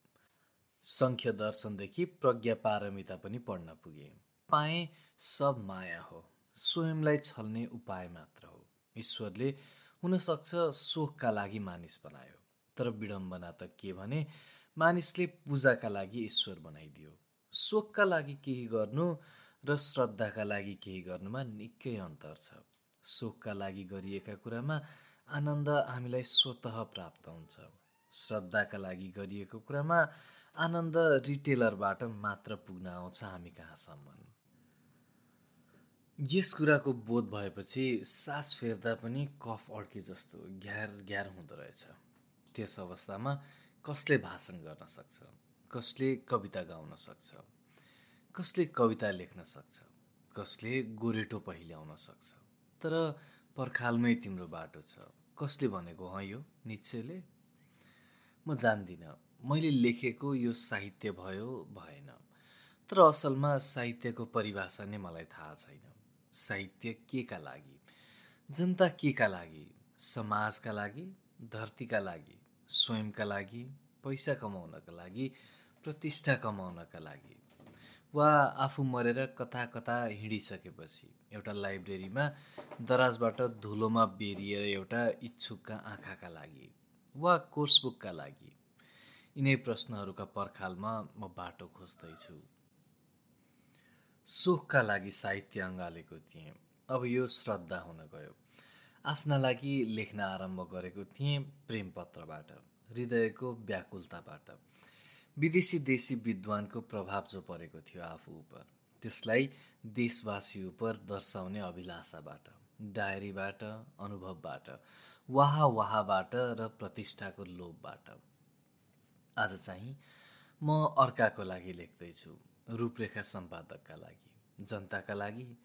सङ्ख्य दर्शनदेखि प्रज्ञा पारमिता पनि पढ्न पुगे। पाएँ सब माया हो। स्वयंलाई छल्ने उपाय मात्र हो। ईश्वरले हुनसक्छ सोखका लागि मानिस बनायो। तर विडम्बना त के भने मानिसले पूजाका लागि ईश्वर बनाइदियो। शोकका लागि केही गर्नु र श्रद्धाका लागि केही गर्नुमा निकै अन्तर छ। शोकका लागि गरिएका कुरामा आनन्द हामीलाई स्वत प्राप्त हुन्छ। श्रद्धाका लागि गरिएको कुरामा आनन्द रिटेलरबाट मात्र पुग्न आउँछ हामी कहाँसम्म। यस कुराको बोध भएपछि सास फेर्दा पनि कफ अड्के जस्तो घ्यार घ्यार हुँदो रहेछ। त्यस अवस्थामा कसले भाषण गर्न सक्छ? कसले कविता गाउन सक्छ? कसले कविता लेख्न सक्छ? कसले गोरेटो पहिल्याउन सक्छ? तर पर्खालमै तिम्रो बाटो छ। कसले भनेको हँ यो निश्चयले? म जान्दिनँ। मैले लेखेको यो साहित्य भयो भएन। तर असलमा साहित्यको परिभाषा नै मलाई थाहा छैन। साहित्य के का लागि? जनता के का लागि? समाजका लागि? धरतीका लागि? स्वयंका लागि? पैसा कमाउनका लागि? प्रतिष्ठा कमाउनका लागि? वा आफू मरेर कता कता हिँडिसकेपछि? एउटा लाइब्रेरीमा दराजबाट धुलोमा बेरिएर एउटा इच्छुकका आँखाका लागि? वा कोर्सबुकका लागि? यिनै प्रश्नहरूका पर्खालमा म बाटो खोज्दैछु। सुखका लागि साहित्य अँगालेको थिएँ। अब यो श्रद्धा हुन गयो। आफ्ना लागि लेख्न आरम्भ गरेको थिएँ प्रेमपत्रबाट हृदयको व्याकुलताबाट। विदेशी देशी विद्वानको प्रभाव जो परेको थियो आफू उप त्यसलाई देशवासी उप दर्शाउने अभिलाषाबाट डायरीबाट अनुभवबाट वाहा वाहाबाट र प्रतिष्ठाको लोभबाट। आज चाहिँ म अर्काको लागि लेख्दैछु। रूपरेखा सम्पादकका लागि जनताका लागि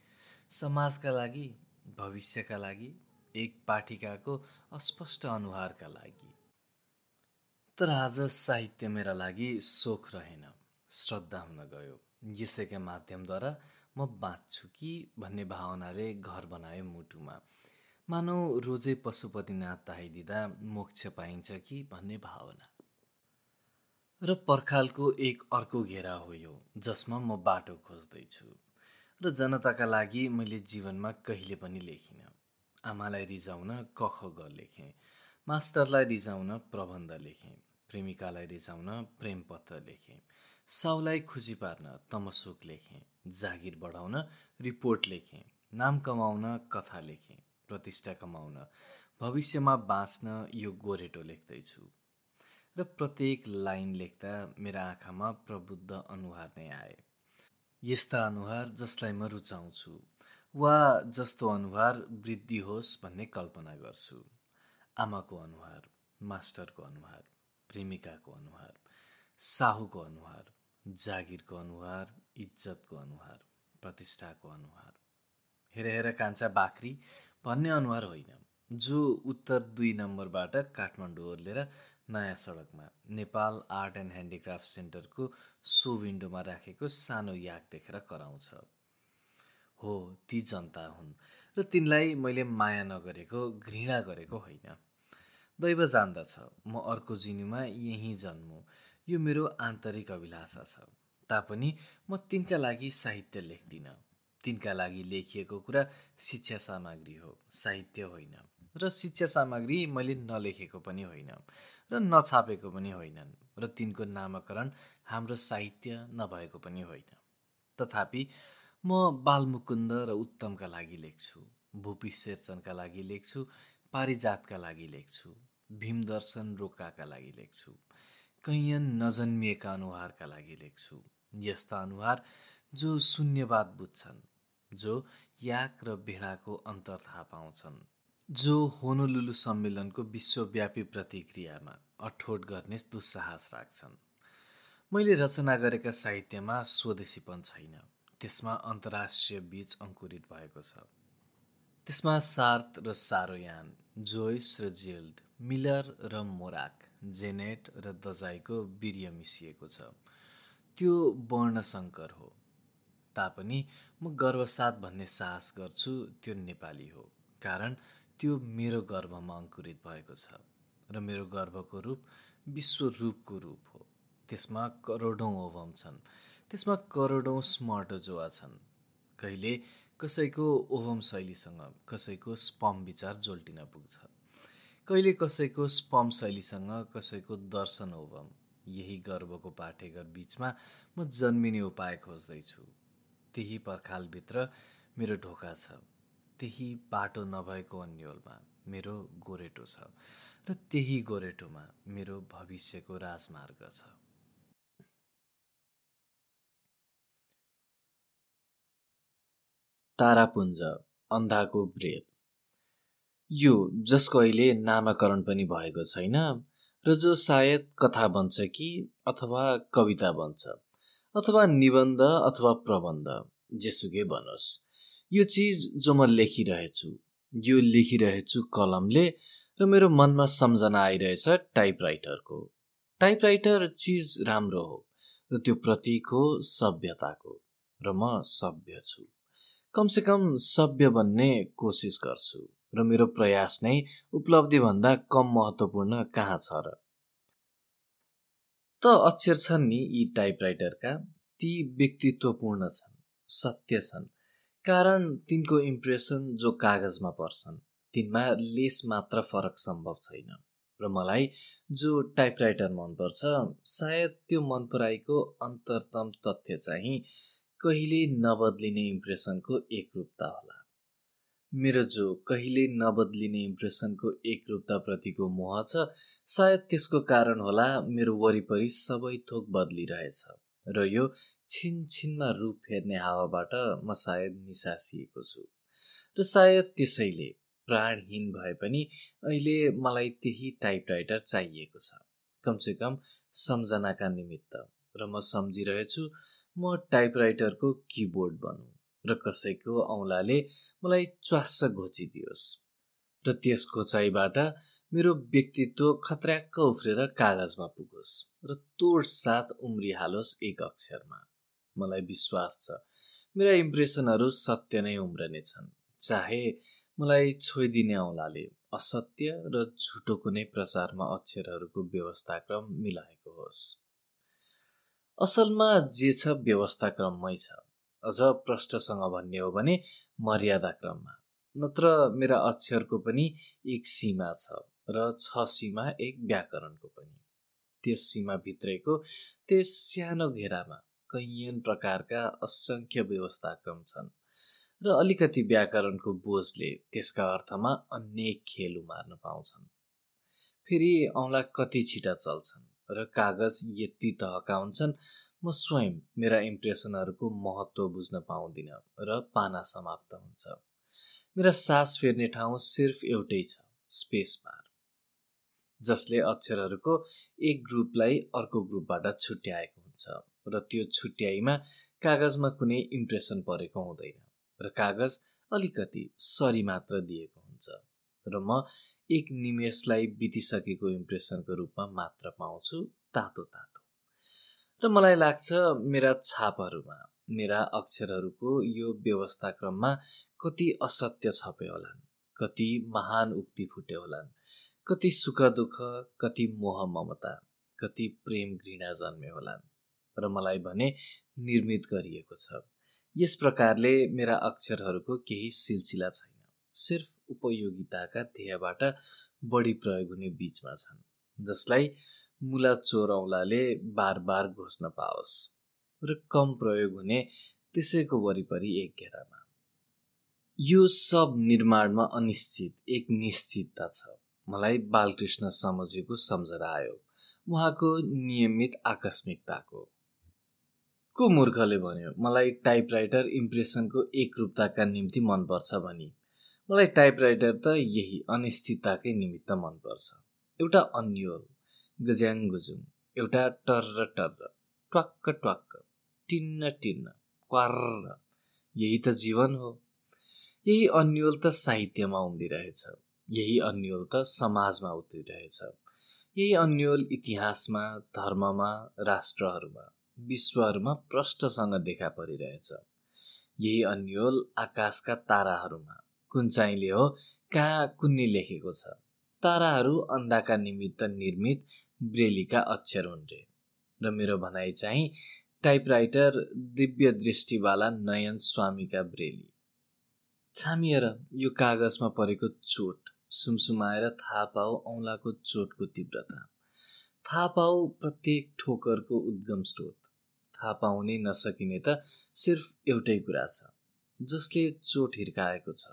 समाजका लागि भविष्यका लागि एक पाठिकाको अस्पष्ट अनुहारका लागि। तर आज साहित्य मेरा लागि सोख रहेन श्रद्धा हुन गयो। यसैका माध्यमद्वारा म बाँच्छु कि भन्ने भावनाले घर बनायो मुटुमा। मानौ रोजै पशुपतिनाथ ताइदिँदा मोक्ष पाइन्छ कि भन्ने भावना। र पर्खालको एक अर्को घेरा हो यो जसमा म बाटो खोज्दैछु। र जनताका लागि मैले जीवनमा कहिले पनि लेखिनँ। आमालाई रिजाउन कख ग लेखेँ मास्टरलाई रिजाउन प्रबन्ध लेखेँ प्रेमिकालाई रिजाउन प्रेमपत्र लेखेँ साउलाई खुसी पार्न तमसुक लेखेँ जागिर बढाउन रिपोर्ट लेखेँ नाम कमाउन कथा लेखेँ प्रतिष्ठा कमाउन भविष्यमा बाँच्न यो गोरेटो लेख्दैछु। र प्रत्येक लाइन लेख्दा मेरा आँखामा प्रबुद्ध अनुहार नै आए। यस्ता अनुहार जसलाई म रुचाउँछु वा जस्तो अनुहार वृद्धि होस् भन्ने कल्पना गर्छु। आमाको अनुहार मास्टरको अनुहार प्रेमिकाको अनुहार साहुको अनुहार जागिरको अनुहार इज्जतको अनुहार प्रतिष्ठाको अनुहार। हेर हेर कान्छा बाख्री भन्ने अनुहार होइन जो उत्तर दुई नम्बरबाट काठमाडौँ ओर्लेर नयाँ सडकमा। नेपाल आर्ट एन्ड ह्यान्डिक्राफ्ट सेन्टरको सो विन्डोमा राखेको सानो याक देखेर कराउँछ। हो ती जनता हुन् र तिनलाई मैले माया नगरेको घृणा गरेको होइन। दैव जान्दछ म अर्को जिनुमा यहीँ जन्मु। यो मेरो आन्तरिक अभिलाषा छ। तापनि म तिनका लागि साहित्य लेख्दिनँ। तिनका लागि लेखिएको कुरा शिक्षा सामग्री हो साहित्य होइन। र शिक्षा सामग्री मैले नलेखेको पनि होइन र नछापेको पनि होइनन् र तिनको नामाकरण हाम्रो साहित्य नभएको पनि होइन। तथापि म बालमुकुन्द र उत्तमका लागि लेख्छु भूपी शेरचनका लागि लेख्छु पारिजातका लागि लेख्छु भीमदर्शन रोकाका लागि लेख्छु कैयन नजन्मिएका अनुहारका लागि लेख्छु यस्ता अनुहार जो शून्यवाद बुझ्छन् जो याक र भेडाको अन्तर थाहा पाउँछन्। जो होनोलुलु सम्मेलनको विश्वव्यापी प्रतिक्रियामा अठोट गर्ने दुस्साहस राख्छन्। मैले रचना गरेका साहित्यमा स्वदेशीपन छैन। त्यसमा अन्तर्राष्ट्रिय बीच अङ्कुरित भएको छ। त्यसमा सार्थ र सारोयान जोइस र जिल्ड मिलर र मोराक जेनेट र दजाईको वीर्य मिसिएको छ। त्यो वर्णशङ्कर हो। तापनि म गर्वसाथ भन्ने साहस गर्छु त्यो नेपाली हो। कारण त्यो मेरो गर्भमा अङ्कुरित भएको छ र मेरो गर्भको रूप विश्व रूपको रूप हो। त्यसमा करोडौँ ओभम छन्। त्यसमा करोडौँ स्मर्ट जोवा छन्। कहिले कसैको ओभम शैलीसँग कसैको स्पम विचार जोल्टिन पुग्छ। कहिले कसैको स्पम शैलीसँग कसैको दर्शन ओभम। यही गर्वको पाठेघर बिचमा म जन्मिने उपाय खोज्दैछु। त्यही पर्खालभित्र मेरो ढोका छ। त्यही बाटो नभएको अन्यलमा मेरो गोरेटो छ र त्यही गोरेटोमा मेरो भविष्यको राजमार्ग छ। तारापुञ्ज अन्धाको ब्रेद यो जसको अहिले नामाकरण पनि भएको छैन र जो सायद कथा बन्छ कि अथवा कविता बन्छ अथवा निबन्ध अथवा प्रबन्ध जेसुकै बनोस्। यो चिज जो म लेखिरहेछु यो लेखिरहेछु कलमले र मेरो मनमा सम्झना आइरहेछ टाइपराइटरको। टाइपराइटर चिज राम्रो हो र त्यो प्रतीक हो सभ्यताको र म सभ्य छु। कमसेकम सभ्य बन्ने कोसिस गर्छु र मेरो प्रयास नै उपलब्धिभन्दा कम महत्त्वपूर्ण कहाँ छ र? त अक्षर छन् नि यी टाइपराइटरका। ती व्यक्तित्वपूर्ण छन् सत्य छन्। कारण तिनको इम्प्रेसन जो कागजमा पर्छन् तिनमा लेस मात्र फरक सम्भव छैन। र मलाई जो टाइपराइटर मनपर्छ सायद त्यो मन पराइको अन्तरतम तथ्य चाहिँ कहिले नबद्लिने इम्प्रेसनको एकरूपता होला। मेरो जो कहिले नबद्लिने इम्प्रेसनको एकरूपताप्रतिको मोह छ सायद त्यसको कारण होला मेरो वरिपरि सबै थोक बदलिरहेछ। र यो छिनछिनमा रूप फेर्ने हावाबाट म सायद निसासिएको छु। र सायद त्यसैले प्राणहीन भए पनि अहिले मलाई त्यही टाइपराइटर चाहिएको छ। कमसेकम सम्झनाका निमित्त र म सम्झिरहेछु म टाइपराइटरको किबोर्ड बनौँ र कसैको औँलाले मलाई च्वास्स घोचिदियोस्। र त्यस घोचाइबाट मेरो व्यक्तित्व खत्र्याक्क उफ्रेर कागजमा पुगोस् र तोड साथ उम्रिहालोस् एक अक्षरमा। मलाई विश्वास छ मेरा इम्प्रेसनहरू सत्य नै उम्रने छन् चाहे मलाई छोइदिने औँलाले असत्य र झुटो कुनै प्रचारमा अक्षरहरूको व्यवस्थाक्रम मिलाएको होस्। असलमा जे छ व्यवस्थाक्रममै छ। अझ प्रष्टसँग भन्ने हो भने मर्यादाक्रममा। नत्र मेरा अक्षरको पनि एक सीमा छ। र छ सीमा एक व्याकरणको पनि। त्यस सीमाभित्रैको त्यस सानो घेरामा कैयन प्रकारका असङ्ख्य व्यवस्थाक्रम छन् र अलिकति व्याकरणको बोझले त्यसका अर्थमा अनेक खेल उमार्न पाउँछन्। फेरि औँला कति छिटा चल्छन् र कागज यति तहका हुन्छन् म स्वयं मेरा इम्प्रेसनहरूको महत्त्व बुझ्न पाउँदिनँ र पाना समाप्त हुन्छ। मेरा सास फेर्ने ठाउँ सिर्फ एउटै छ स्पेस बार जसले अक्षरहरूको एक ग्रुपलाई अर्को ग्रुपबाट छुट्याएको हुन्छ र त्यो छुट्याइमा कागजमा कुनै इम्प्रेसन परेको हुँदैन र कागज अलिकति सरी मात्र दिएको हुन्छ र म एक निमेषलाई बितिसकेको इम्प्रेसनको रूपमा मात्र पाउँछु तातो तातो। र मलाई लाग्छ मेरा छापहरूमा मेरा अक्षरहरूको यो व्यवस्थाक्रममा कति असत्य छपे होलान् कति महान उक्ति फुटे होलान् कति सुख दुःख कति मोह ममता कति प्रेम घृणा जन्मे होलान् र मलाई भने निर्मित गरिएको छ। यस प्रकारले मेरा अक्षरहरूको केही सिलसिला छैन। सिर्फ उपयोगिताका ध्येयबाट बढी प्रयोग हुने बिचमा छन् जसलाई मुला चोरौलाले बार बार घोष्न पाओस् र कम प्रयोग हुने त्यसैको वरिपरि एक घेरामा। यो सब निर्माणमा अनिश्चित एक निश्चितता छ। मलाई बालकृष्ण समझेको सम्झना आयो। उहाँको नियमित आकस्मिकताको। को मूर्खले भन्यो मलाई टाइपराइटर इम्प्रेसनको एकरूपताका निम्ति मनपर्छ भनी। मलाई टाइपराइटर त यही अनिश्चितताकै निमित्त मनपर्छ। एउटा अन्यल गज्याङ गुजुङ एउटा टर्र टर्र ट्वाक्क ट्वाक्क टिन्न टिन्न क्वार्र। यही त जीवन हो। यही अन्यल त साहित्यमा उम्रिरहेछ यही अन्यल त समाजमा उत्रिरहेछ। यही अन्यल इतिहासमा धर्ममा राष्ट्रहरूमा विश्वहरूमा प्रष्टसँग देखा परिरहेछ। यही अन्यल आकाशका ताराहरूमा कुन चाहिँले हो कहाँ कुन्नी लेखेको छ। ताराहरू अन्धाका निमित्त निर्मित ब्रेलीका अक्षर हुन् रे। र मेरो भनाइ चाहिँ टाइपराइटर दिव्य दृष्टिवाला नयन स्वामीका ब्रेली। छामिएर यो कागजमा परेको चोट सुमसुमाएर थाहा पाऊ औँलाको चोटको तीव्रता। थाहा पाऊ प्रत्येक ठोकरको उद्गम स्रोत। थाहा पाउनै नसकिने त सिर्फ एउटै कुरा छ जसले चोट हिर्काएको छ।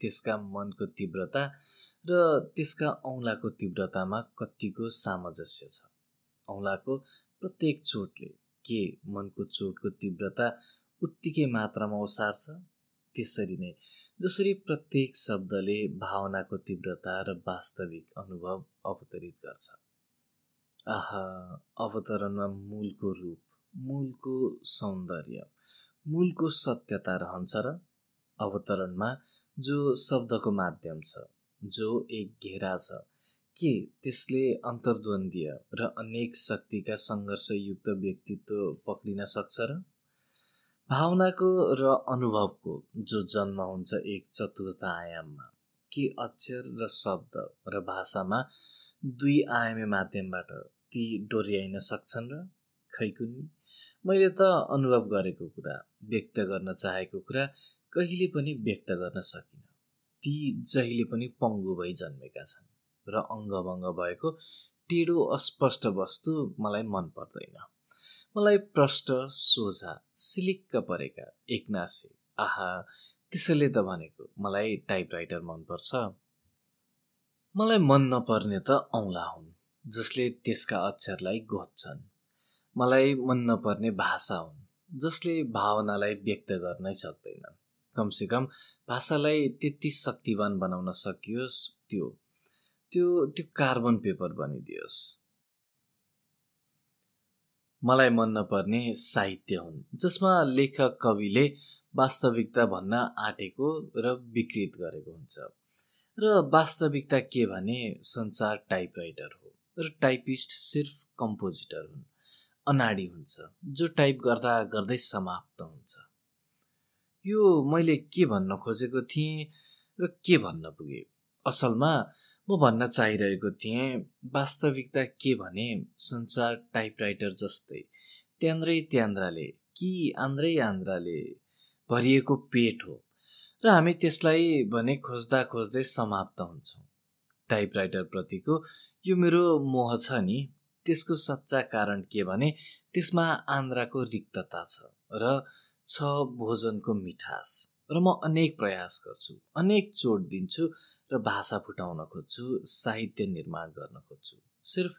त्यसका मनको तीव्रता र त्यसका औँलाको तीव्रतामा कतिको सामञ्जस्य छ। औँलाको प्रत्येक चोटले के मनको चोटको तीव्रता उत्तिकै मात्रामा ओसार्छ त्यसरी नै जसरी प्रत्येक शब्दले भावनाको तीव्रता र वास्तविक अनुभव अवतरित गर्छ। आहा अवतरणमा मूलको रूप मूलको सौन्दर्य मूलको सत्यता रहन्छ र अवतरणमा जो शब्दको माध्यम छ जो एक घेरा छ के त्यसले अन्तर्द्वन्द्वीय र अनेक शक्तिका सङ्घर्षयुक्त व्यक्तित्व पक्रिन सक्छ र भावनाको र अनुभवको जो जन्म हुन्छ एक चतुर्थ आयाममा के अक्षर र शब्द र भाषामा दुई आयामी माध्यमबाट ती डोर्याइन सक्छन् र खैकुन्नी मैले त अनुभव गरेको कुरा व्यक्त गर्न चाहेको कुरा कहिले पनि व्यक्त गर्न सकिनँ। ती जहिले पनि पङ्गु भई जन्मेका छन् र अङ्गभङ्ग भएको टेढो अस्पष्ट वस्तु मलाई मन पर्दैन। मलाई प्रष्ट सोझा सिलिक्क परेका एकनासे आहा त्यसैले त भनेको मलाई टाइपराइटर मनपर्छ। मलाई मन नपर्ने त औँला हुन् जसले त्यसका अक्षरलाई गोज्छन् मलाई मन नपर्ने भाषा हुन् जसले भावनालाई व्यक्त गर्नै सक्दैनन्। कमसेकम भाषालाई त्यति शक्तिवान बनाउन सकियोस् त्यो त्यो त्यो कार्बन पेपर बनिदियोस्। मलाई मन नपर्ने साहित्य हुन् जसमा लेखक कविले वास्तविकता भन्न आँटेको र विकृत गरेको हुन्छ। र वास्तविकता के भने संसार टाइपराइटर हो र टाइपिस्ट सिर्फ कम्पोजिटर हुन् अनाडी हुन्छ जो टाइप गर्दा गर्दै समाप्त हुन्छ। यो मैले के भन्न खोजेको थिएँ र के भन्न पुगेँ? असलमा म भन्न चाहिरहेको थिएँ वास्तविकता के भने संसार टाइपराइटर जस्तै त्यान्द्रै त्यान्द्राले कि आन्द्रै आन्द्राले भरिएको पेट हो र हामी त्यसलाई भने खोज्दा खोज्दै समाप्त हुन्छौँ। टाइपराइटरप्रतिको यो मेरो मोह छ नि त्यसको सच्चा कारण के भने त्यसमा आन्द्राको रिक्तता छ र छ भोजनको मिठास। र म अनेक प्रयास गर्छु अनेक चोट दिन्छु र भाषा फुटाउन खोज्छु साहित्य निर्माण गर्न खोज्छु। सिर्फ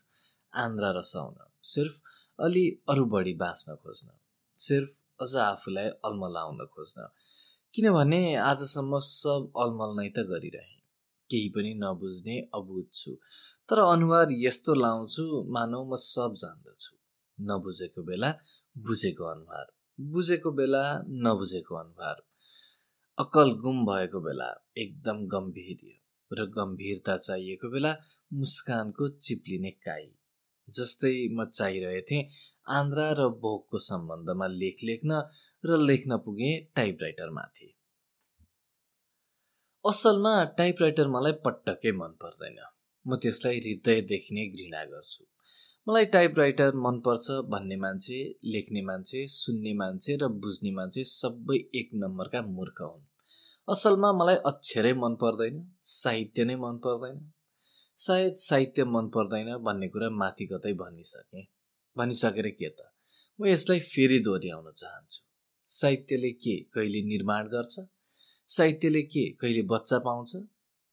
आन्द्रा रसाउन सिर्फ अलि अरू बढी बाँच्न खोज्न सिर्फ अझ आफूलाई अल्मलाउन खोज्न। किनभने आजसम्म सब अलमल नै त गरिरहेँ केही पनि नबुझ्ने अबुझ छु। तर अनुहार यस्तो लाउँछु मानौ म सब जान्दछु। नबुझेको बेला बुझेको अनुहार बुझेको बेला नबुझेको अनुहार। अक्कल गुम भएको बेला एकदम गम्भीर र गम्भीरता चाहिएको बेला मुस्कानको चिप्लिने काई। जस्तै म चाहिरहेथेँ आन्द्रा र भोगको सम्बन्धमा लेख लेख्न र लेख्न पुगेँ टाइपराइटरमाथि असलमा टाइपराइटर मलाई पटक्कै मन पर्दैन। म त्यसलाई हृदयदेखि नै घृणा गर्छु। मलाई टाइपराइटर मनपर्छ भन्ने मान्छे लेख्ने मान्छे सुन्ने मान्छे र बुझ्ने मान्छे सबै एक नम्बरका मूर्ख हुन्। असलमा मलाई अक्षरै मन पर्दैन साहित्य नै मन पर्दैन सायद साहित्य मन पर्दैन भन्ने कुरा माथि कतै भनिसकेँ। भनिसकेर के त? म यसलाई फेरि दोहोऱ्याउन चाहन्छु। साहित्यले के कहिले निर्माण गर्छ? साहित्यले के कहिले बच्चा पाउँछ?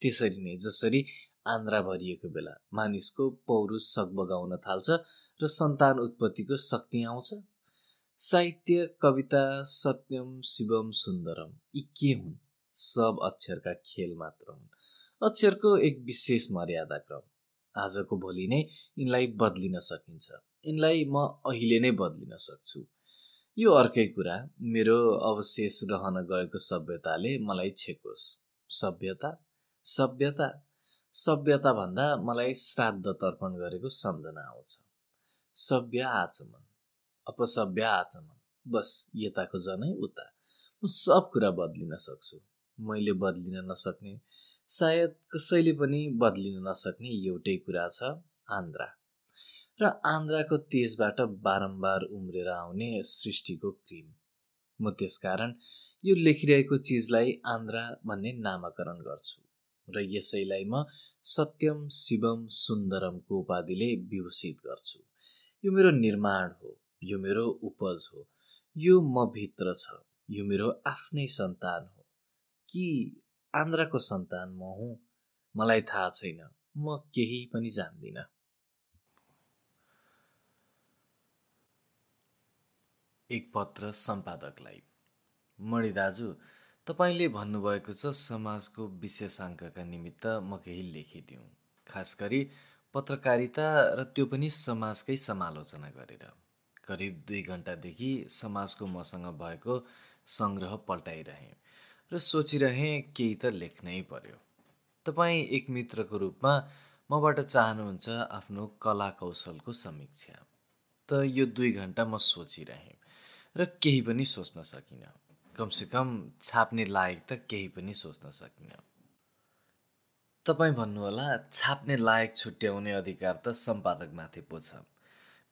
त्यसरी नै जसरी आन्द्रा भरिएको बेला मानिसको पौरुष सक बगाउन थाल्छ र सन्तान उत्पत्तिको शक्ति आउँछ। साहित्य कविता सत्यम शिवम सुन्दरम यी के हुन्? सब अक्षरका खेल मात्र हुन्। अक्षरको एक विशेष मर्यादा क्रम आजको भोलि नै यिनलाई बदलिन सकिन्छ। यिनलाई म अहिले नै बदलिन सक्छु। यो अर्कै कुरा। मेरो अवशेष रहन गएको सभ्यताले मलाई छेकोस्। सभ्यता? सभ्यता? सभ्यता भन्दा मलाई श्राद्ध तर्पण गरेको सम्झना आउँछ। सभ्य आचमन अपसभ्य आचमन बस यताको जनै उता। म सब कुरा बदलिन सक्छु। मैले बदलिन नसक्ने सायद कसैले पनि बदलिन नसक्ने एउटै कुरा छ आन्द्रा। र आन्द्राको तेजबाट बारम्बार उम्रेर आउने सृष्टिको क्रिम। म त्यसकारण यो लेखिरहेको चिजलाई आन्द्रा भन्ने नामाकरण गर्छु। र यसैलाई म सत्यम शिवम सुन्दरमको उपाधिले विभूषित गर्छु। यो मेरो निर्माण हो यो मेरो उपज हो यो म भित्र छ यो मेरो आफ्नै सन्तान हो। कि आन्द्राको सन्तान म हुँ? मलाई थाहा छैन म केही पनि जान्दिनँ। एक पत्र सम्पादकलाई। मणि दाजु तपाईँले भन्नुभएको छ समाजको विशेषाङ्कका निमित्त म केही लेखिदिउँ। खास गरी पत्रकारिता र त्यो पनि समाजकै समालोचना गरेर। करिब दुई घन्टादेखि समाजको मसँग भएको सङ्ग्रह पल्टाइरहेँ र सोचिरहेँ केही त लेख्नै पर्यो। तपाईँ एक मित्रको रूपमा मबाट चाहनुहुन्छ आफ्नो कला कौशलको समीक्षा। त यो दुई घन्टा म सोचिरहेँ र केही पनि सोच्न सकिनँ। कमसेकम छाप्ने लायक त केही पनि सोच्न सकिनँ तपाईँ भन्नुहोला छाप्ने लायक छुट्याउने अधिकार त सम्पादकमाथि पो छ।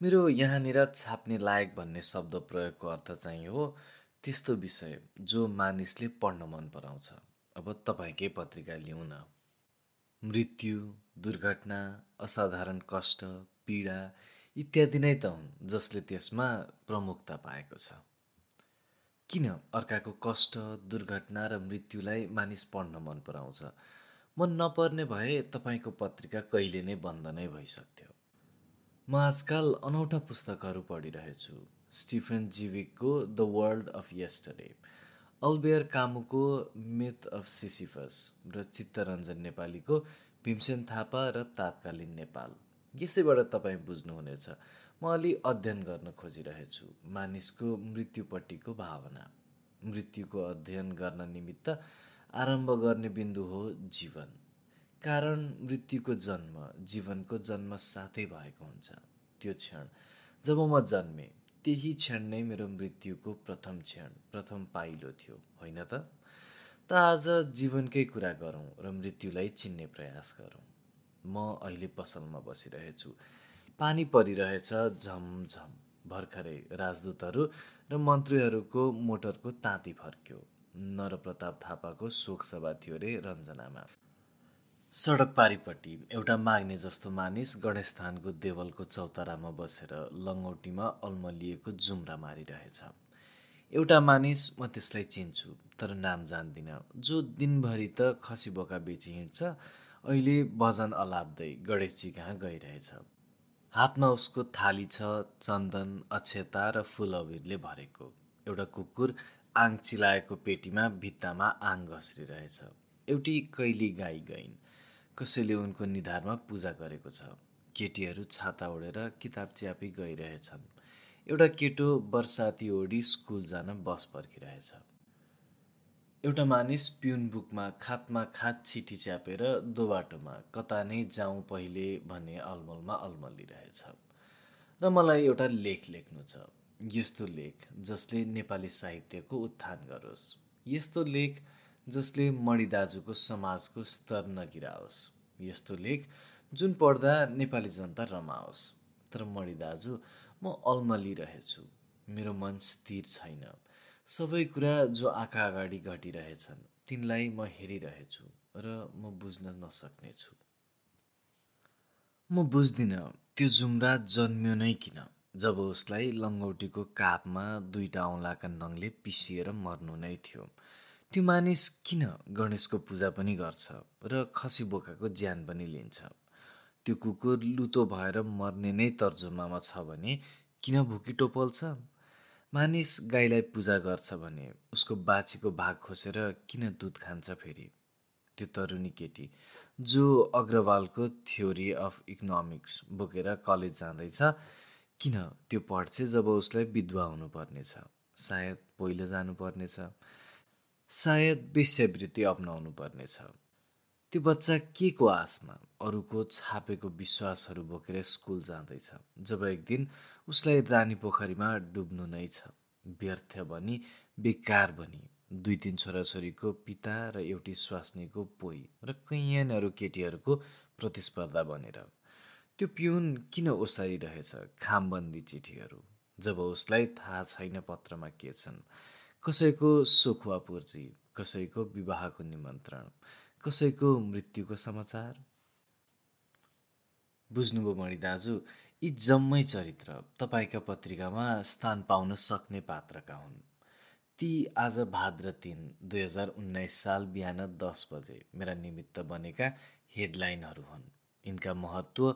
मेरो यहाँनिर छाप्ने लायक भन्ने शब्द प्रयोगको अर्थ चाहिँ हो त्यस्तो विषय जो मानिसले पढ्न मन पराउँछ। अब तपाईँकै पत्रिका लिउँ न। मृत्यु दुर्घटना असाधारण कष्ट पीडा इत्यादि नै त हुन् जसले त्यसमा प्रमुखता पाएको छ। किन अर्काको कष्ट दुर्घटना र मृत्युलाई मानिस पढ्न मन पराउँछ? मन नपर्ने भए तपाईँको पत्रिका कहिले नै बन्द नै भइसक्थ्यो। म आजकल अनौठा पुस्तकहरू पढिरहेछु। Stephen जिविकको the world of yesterday Albert कामुको myth of Sisyphus र चित्तरञ्जन नेपालीको भीमसेन थापा र तात्कालीन नेपाल। यसैबाट तपाईँ बुझ्नुहुनेछ। म अलि अध्ययन गर्न खोजिरहेछु। मानिसको मृत्युपट्टिको भावना। मृत्युको अध्ययन गर्न निमित्त आरम्भ गर्ने बिन्दु हो जीवन। कारण मृत्युको जन्म जीवनको जन्म साथै भएको हुन्छ। त्यो क्षण जब म जन्मेँ त्यही क्षण नै मेरो मृत्युको प्रथम क्षण प्रथम पाइलो थियो। होइन त? त आज जीवनकै कुरा गरौँ र मृत्युलाई चिन्ने प्रयास गरौँ। म अहिले पसलमा बसिरहेछु। पानी परिरहेछ झमझम भर्खरै राजदूतहरू र मन्त्रीहरूको मोटरको ताती फर्क्यो। नरप्रताप थापाको शोकसभा थियो रे रञ्जनामा। सडक पारिपट्टि एउटा माग्ने जस्तो मानिस गणेशस्थानको देवलको चौतारामा बसेर लङ्गौटीमा अल्मलिएको जुम्रा मारिरहेछ। एउटा मानिस म त्यसलाई चिन्छु तर नाम जान्दिनँ। जो दिनभरि त खसी बोका बेची हिँड्छ अहिले भजन अलाप्दै गणेशजी कहाँ गइरहेछ? हातमा उसको थाली छ चन्दन अक्षता र फुल अबिरले भरेको। एउटा कुकुर आङ चिलाएको पेटीमा भित्तामा आङ घस्रिरहेछ। एउटी कैली गाई गइन्। कसैले उनको निधारमा पूजा गरेको छ। केटीहरू छाता ओढेर किताब च्यापी गइरहेछन्। एउटा केटो बर्साती ओढी स्कुल जान बस पर्खिरहेछ। एउटा मानिस पिउन बुकमा खातमा खात छिटी च्यापेर दो बाटोमा कता नै जाउँ पहिले भन्ने अलमलमा अल्मलिरहेछ। र मलाई एउटा लेख लेख्नु छ। यस्तो लेख जसले नेपाली साहित्यको उत्थान गरोस्। यस्तो लेख जसले मणि दाजुको समाजको स्तर नगिराओस्। यस्तो लेख जुन पढ्दा नेपाली जनता रमाओस्। तर मणि दाजु म अल्मलिरहेछु। मेरो मन स्थिर छैन। सबै कुरा जो आँखा अगाडि घटिरहेछन् तिनलाई म हेरिरहेछु र म बुझ्न नसक्नेछु। म बुझ्दिनँ त्यो जुम्रा जन्मियो नै किन? जब उसलाई लङ्गौटीको कापमा दुईवटा औँलाका नङले पिसिएर मर्नु नै थियो। त्यो मानिस किन गणेशको पूजा पनि गर्छ र खसी बोकाको ज्यान पनि लिन्छ? त्यो कुकुर लुतो भएर मर्ने नै तर्जुमामा छ भने किन भुकी टोपल्छ मानिस गाईलाई पूजा गर्छ भने उसको बाछीको भाग खोसेर किन दुध खान्छ फेरि? त्यो तरुणी केटी जो अग्रवालको थ्योरी अफ इकोनोमिक्स बोकेर कलेज जाँदैछ किन त्यो पढ्छ जब उसलाई विधवा हुनुपर्नेछ? सायद पहिलो जानुपर्नेछ। सायद वेश्यावृत्ति अप्नाउनु पर्नेछ त्यो बच्चा के को आशमा अरूको छापेको विश्वासहरू बोकेर स्कुल जाँदैछ जब एक दिन उसलाई रानी पोखरीमा डुब्नु नै छ। व्यर्थ भनी बेकार भनी दुई तिन छोराछोरीको पिता र एउटी स्वास्नीको पोइ र कैयनहरू केटीहरूको प्रतिस्पर्धा बनेर। त्यो पिउन किन ओसारिरहेछ खामबन्दी चिठीहरू? जब उसलाई थाहा छैन पत्रमा के छन्? कसैको सोखुवा पूर्जी कसैको विवाहको निमन्त्रण कसैको मृत्युको समाचार? बुझ्नुभयो मणि दाजु यी जम्मै चरित्र तपाईँका पत्रिकामा स्थान पाउन सक्ने पात्रका हुन्। ती आज भाद्र तिन दुई हजार उन्नाइस साल बिहान दस बजे मेरा निमित्त बनेका हेडलाइनहरू हुन्। यिनका महत्त्व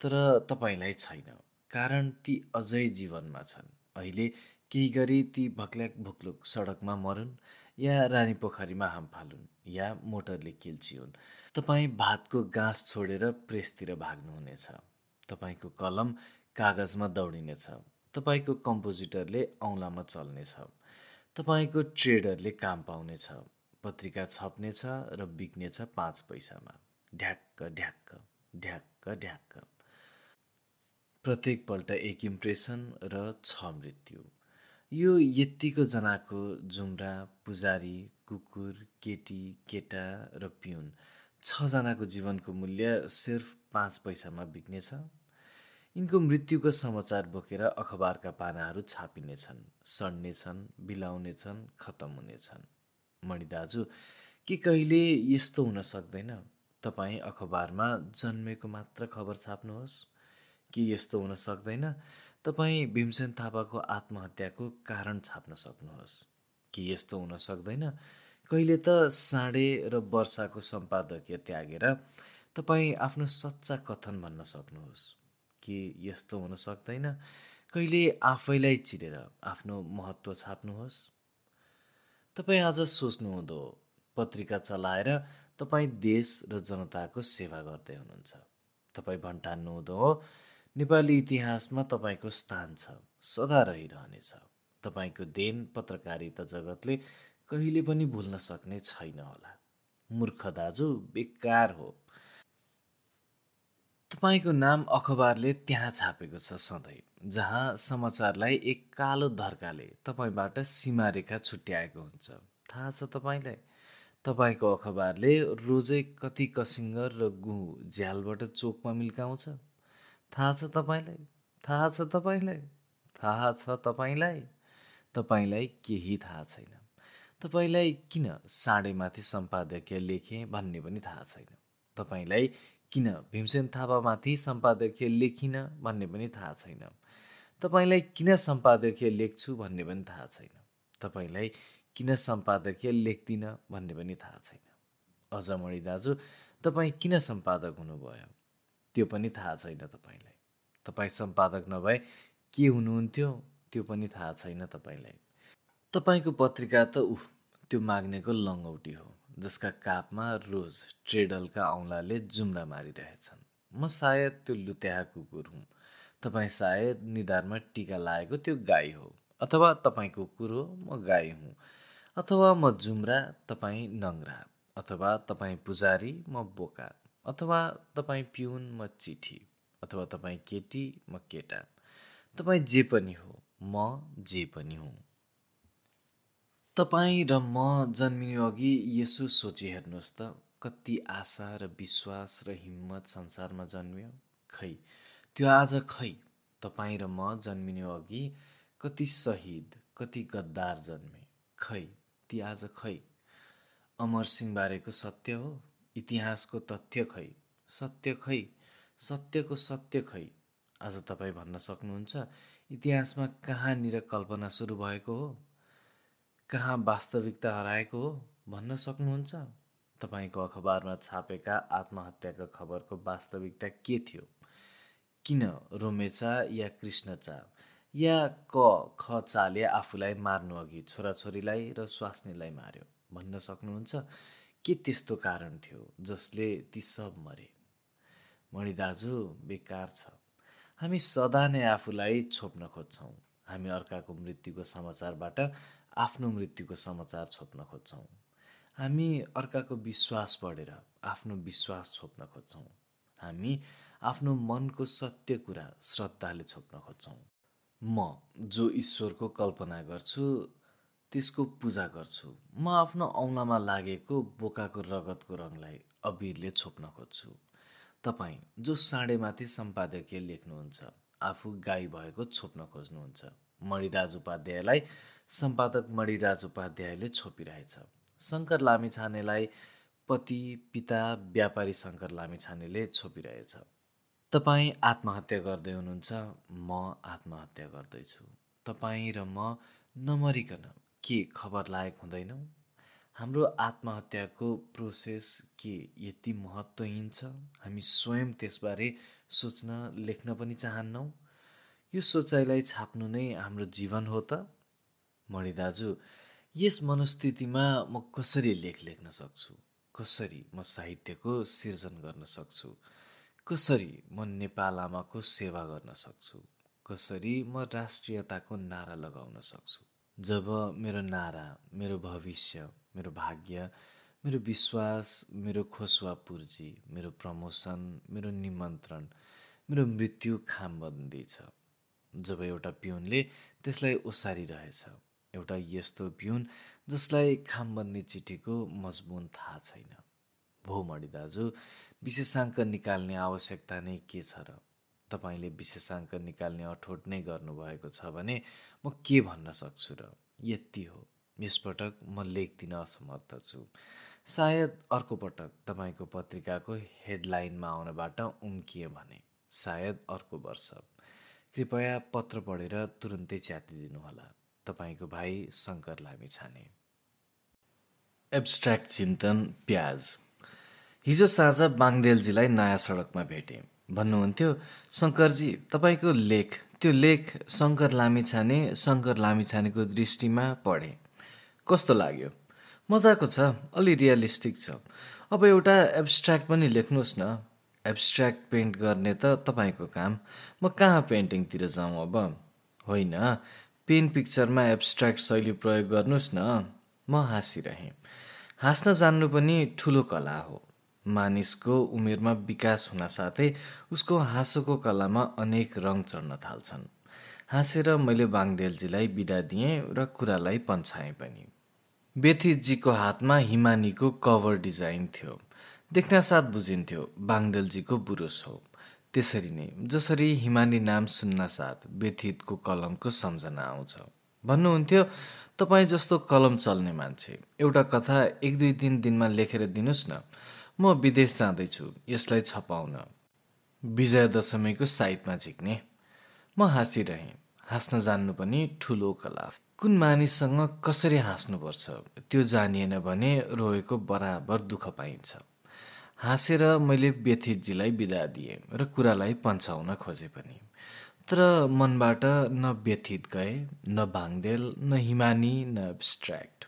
तर तपाईँलाई छैन कारण ती अझै जीवनमा छन्। अहिले केही गरी ती भक्ल्याक भुक्लुक सडकमा मरुन् या रानी पोखरीमा हाम फालुन् या मोटरले किल्चिउन् तपाईँ भातको गाँस छोडेर प्रेसतिर भाग्नुहुनेछ। तपाईँको कलम कागजमा दौडिनेछ। तपाईँको कम्पोजिटरले औँलामा चल्नेछ। तपाईँको ट्रेडरले काम पाउनेछ। पत्रिका छप्नेछ र बिक्नेछ पाँच पैसामा। ढ्याक्क ढ्याक्क ढ्याक्क ढ्याक्क। प्रत्येकपल्ट एक इम्प्रेसन र छ मृत्यु। यो यत्तिको जनाको जुम्रा पुजारी कुकुर केटी केटा र पिउन। छजनाको जीवनको मूल्य सिर्फ पाँच पैसामा बिक्नेछ यिनको मृत्युको समाचार बोकेर अखबारका पानाहरू छापिनेछन् सड्नेछन् बिलाउनेछन् खतम हुनेछन्। मणि दाजु के कहिले यस्तो हुन सक्दैन? तपाईँ अखबारमा जन्मेको मात्र खबर छाप्नुहोस्। के यस्तो हुन सक्दैन? तपाईँ भीमसेन थापाको आत्महत्याको कारण छाप्न सक्नुहोस्। कि यस्तो हुन सक्दैन? कहिले त साँडे र वर्षाको सम्पादकीय त्यागेर तपाईँ आफ्नो सच्चा कथन भन्न सक्नुहोस्। कि यस्तो हुन सक्दैन? कहिले आफैलाई चिरेर आफ्नो महत्त्व छाप्नुहोस्? तपाईँ आज सोच्नुहुँदो पत्रिका चलाएर तपाईँ देश र जनताको सेवा गर्दै हुनुहुन्छ। तपाईँ भन्ठान्नुहुँदो हो नेपाली इतिहासमा तपाईँको स्थान छ सदा रहिरहनेछ। तपाईँको देन पत्रकारिता जगतले कहिले पनि भुल्न सक्ने छैन होला। मूर्ख दाजु बेकार हो। तपाईँको नाम अखबारले त्यहाँ छापेको छ सधैँ जहाँ समाचारलाई एक कालो धर्काले तपाईँबाट सीमारेखा छुट्याएको हुन्छ। थाहा छ तपाईँलाई? तपाईँको अखबारले रोजै कति कसिङ्गर र गुँ झ्यालबाट चोकमा मिल्काउँछ। थाहा छ तपाईँलाई? थाहा छ तपाईँलाई? थाहा छ तपाईँलाई? तपाईँलाई केही थाहा छैन। तपाईँलाई किन साँडेमाथि सम्पादकीय लेखेँ भन्ने पनि थाहा छैन। तपाईँलाई किन भीमसेन थापामाथि सम्पादकीय लेखिनँ भन्ने पनि थाहा छैन। तपाईँलाई किन सम्पादकीय लेख्छु भन्ने पनि थाहा छैन। तपाईँलाई किन सम्पादकीय लेख्दिनँ भन्ने पनि थाहा छैन। अझ मणि दाजु तपाईँ किन सम्पादक हुनुभयो? त्यो पनि थाहा छैन तपाईँलाई। तपाईँ सम्पादक नभए के हुनुहुन्थ्यो त्यो पनि थाहा छैन तपाईँलाई। तपाईँको पत्रिका त उह त्यो माग्नेको लङ्गौटी हो जसका कापमा रोज ट्रेडलका औँलाले जुम्रा मारिरहेछन्। म सायद त्यो लुत्याहा कुकुर हुँ। तपाईँ सायद निधारमा टिका लागेको त्यो गाई हो अथवा तपाईँ कुकुर हो म गाई हुँ। अथवा म जुम्रा तपाईँ नङ्ग्रा अथवा तपाईँ पुजारी म बोका अथवा तपाईँ पिउन म चिठी अथवा तपाईँ केटी म केटा। तपाईँ जे पनि हो म जे पनि हुँ। तपाईँ र म जन्मिनु अघि यसो सोची हेर्नुहोस् त कति आशा र विश्वास र हिम्मत संसारमा जन्मियो? खै त्यो आज खै? तपाईँ र म जन्मिनु अघि कति शहीद कति गद्दार जन्मे? खै ती आज खै? अमर बारेको सत्य हो इतिहासको तथ्य खै? सत्य खै? सत्यको सत्य खै? आज तपाईँ भन्न सक्नुहुन्छ इतिहासमा कहाँनिर कल्पना सुरु भएको हो? कहाँ वास्तविकता हराएको हो भन्न सक्नुहुन्छ? तपाईँको अखबारमा छापेका आत्महत्याका खबरको वास्तविकता के थियो? किन रोमेचा या कृष्णचा? या क ख चाले आफूलाई मार्नु अघि छोराछोरीलाई र स्वास्नीलाई मार्यो? भन्न सक्नुहुन्छ के त्यस्तो कारण थियो जसले ती सब मरे? मणि दाजु बेकार छ। हामी सदा नै आफूलाई छोप्न खोज्छौँ। हामी अर्काको मृत्युको समाचारबाट आफ्नो मृत्युको समाचार छोप्न खोज्छौँ। हामी अर्काको विश्वास बढेर आफ्नो विश्वास छोप्न खोज्छौँ। हामी आफ्नो मनको सत्य कुरा श्रद्धाले छोप्न खोज्छौँ। म जो ईश्वरको कल्पना गर्छु त्यसको पूजा गर्छु। म आफ्नो औँलामा लागेको बोकाको रगतको रङलाई अबिरले छोप्न खोज्छु। तपाईँ जो साँडेमाथि सम्पादकीय लेख्नुहुन्छ आफू गाई भएको छोप्न खोज्नुहुन्छ। मणिराज उपाध्यायलाई सम्पादक मणिराज उपाध्यायले छोपिरहेछ। शङ्कर लामिछानेलाई पति पिता व्यापारी शङ्कर लामिछानेले छोपिरहेछ। तपाईँ आत्महत्या गर्दै हुनुहुन्छ म आत्महत्या गर्दैछु। तपाईँ र म नमरिकन के खबर लायक हुँदैनौँ? हाम्रो आत्महत्याको प्रोसेस के यति महत्त्वहीन छ? हामी स्वयं त्यसबारे सोच्न लेख्न पनि चाहन्नौँ। यो सोचाइलाई छाप्नु नै हाम्रो जीवन हो त। मणि दाजु यस मनस्थितिमा म कसरी लेख लेख्न सक्छु? कसरी म साहित्यको सिर्जन गर्न सक्छु? कसरी म नेपाल आमाको सेवा गर्न सक्छु? कसरी म राष्ट्रियताको नारा लगाउन सक्छु? जब मेरो नारा मेरो भविष्य मेरो भाग्य मेरो विश्वास मेरो खोसुवा पुर्जी मेरो प्रमोसन मेरो निमन्त्रण मेरो मृत्यु खामबन्दी छ। जब एउटा पिउनले त्यसलाई ओसारिरहेछ। एउटा यस्तो पिउन जसलाई खामबन्दी चिठीको मजबुन थाहा छैन। भो मणि दाजु विशेषाङ्क निकाल्ने आवश्यकता नै के छ र? तपाईँले विशेषाङ्क निकाल्ने अठोट नै गर्नुभएको छ भने म के भन्न सक्छु र? यति हो। यसपटक म लेख दिन असमर्थ छु। सायद अर्को पटक तपाईँको पत्रिकाको हेडलाइनमा आउनबाट उम्किए भने सायद अर्को वर्ष। कृपया पत्र पढेर तुरुन्तै च्यातिदिनुहोला। तपाईँको भाइ शङ्कर लामी छाने। एब्स्ट्र्याक्ट चिन्तन प्याज। हिजो साँझ बाङदेलजीलाई नयाँ सडकमा भेटेँ। भन्नुहुन्थ्यो शङ्करजी तपाईँको लेख त्यो लेख शङ्कर लामिछाने शङ्कर लामिछानेको दृष्टिमा पढेँ। कस्तो लाग्यो? मजाको छ अलि रियलिस्टिक छ। अब एउटा एब्स्ट्र्याक्ट पनि लेख्नुहोस् न। एब्स्ट्र्याक्ट पेन्ट गर्ने त तपाईँको काम। म कहाँ पेन्टिङतिर जाउँ अब? होइन पेन पिक्चरमा एब्स्ट्र्याक्ट शैली प्रयोग गर्नुहोस् न। म हाँसिरहेँ। हाँस्न जान्नु पनि ठुलो कला हो। मानिसको उमेरमा विकास हुन साथै उसको हाँसोको कलामा अनेक रङ चढ्न थाल्छन्। हाँसेर मैले बाङदेलजीलाई बिदा दिएँ र कुरालाई पन्छाएँ पनि। बेथितजीको हातमा हिमानीको कभर डिजाइन थियो। देख्न साथ बुझिन्थ्यो बाङदेलजीको बुरुस हो। त्यसरी नै जसरी हिमानी नाम सुन्न साथ बेथितको कलमको सम्झना आउँछ। भन्नुहुन्थ्यो तपाईँ जस्तो कलम चल्ने मान्छे एउटा कथा एक दुई तिन दिनमा लेखेर दिनुहोस् न। म विदेश जाँदैछु यसलाई छपाउन। विजया दशमीको साइतमा झिक्ने। म हाँसिरहेँ। हाँस्न जान्नु पनि ठुलो कला। कुन मानिससँग कसरी हाँस्नुपर्छ त्यो जानिएन भने रोएको बराबर दुःख पाइन्छ। हाँसेर मैले व्यथितजीलाई बिदा दिएँ र कुरालाई पन्छाउन खोजे पनि। तर मनबाट न व्यथित गए न भाङदेल न हिमानी न एब्स्ट्र्याक्ट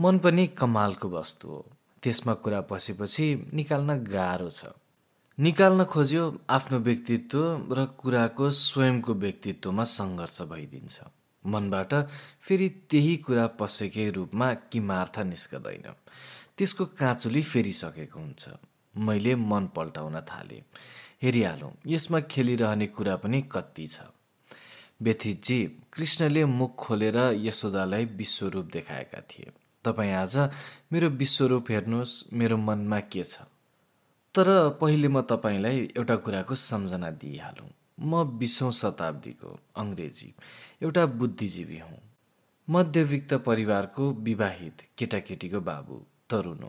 मन पनि कमालको वस्तु हो। त्यसमा कुरा पसेपछि निकाल्न गाह्रो छ। निकाल्न खोज्यो आफ्नो व्यक्तित्व र कुराको स्वयंको व्यक्तित्वमा सङ्घर्ष भइदिन्छ। मनबाट फेरि त्यही कुरा पसेकै रूपमा किमार्थ निस्कदैन। त्यसको काँचुली फेरिसकेको हुन्छ। मैले मन पल्टाउन थालेँ। हेरिहालौँ यसमा खेलिरहने कुरा पनि कति छ। व्यथितजी कृष्णले मुख खोलेर यशोदालाई विश्वरूप देखाएका थिए। तपाईँ आज मेरो विश्वरूप हेर्नुहोस् मेरो मनमा के छ। तर पहिले म तपाईँलाई एउटा कुराको सम्झना दिइहालौँ। म बिसौँ शताब्दीको अङ्ग्रेजी एउटा बुद्धिजीवी हुँ। मध्यवित्त परिवारको विवाहित केटाकेटीको बाबु तरुण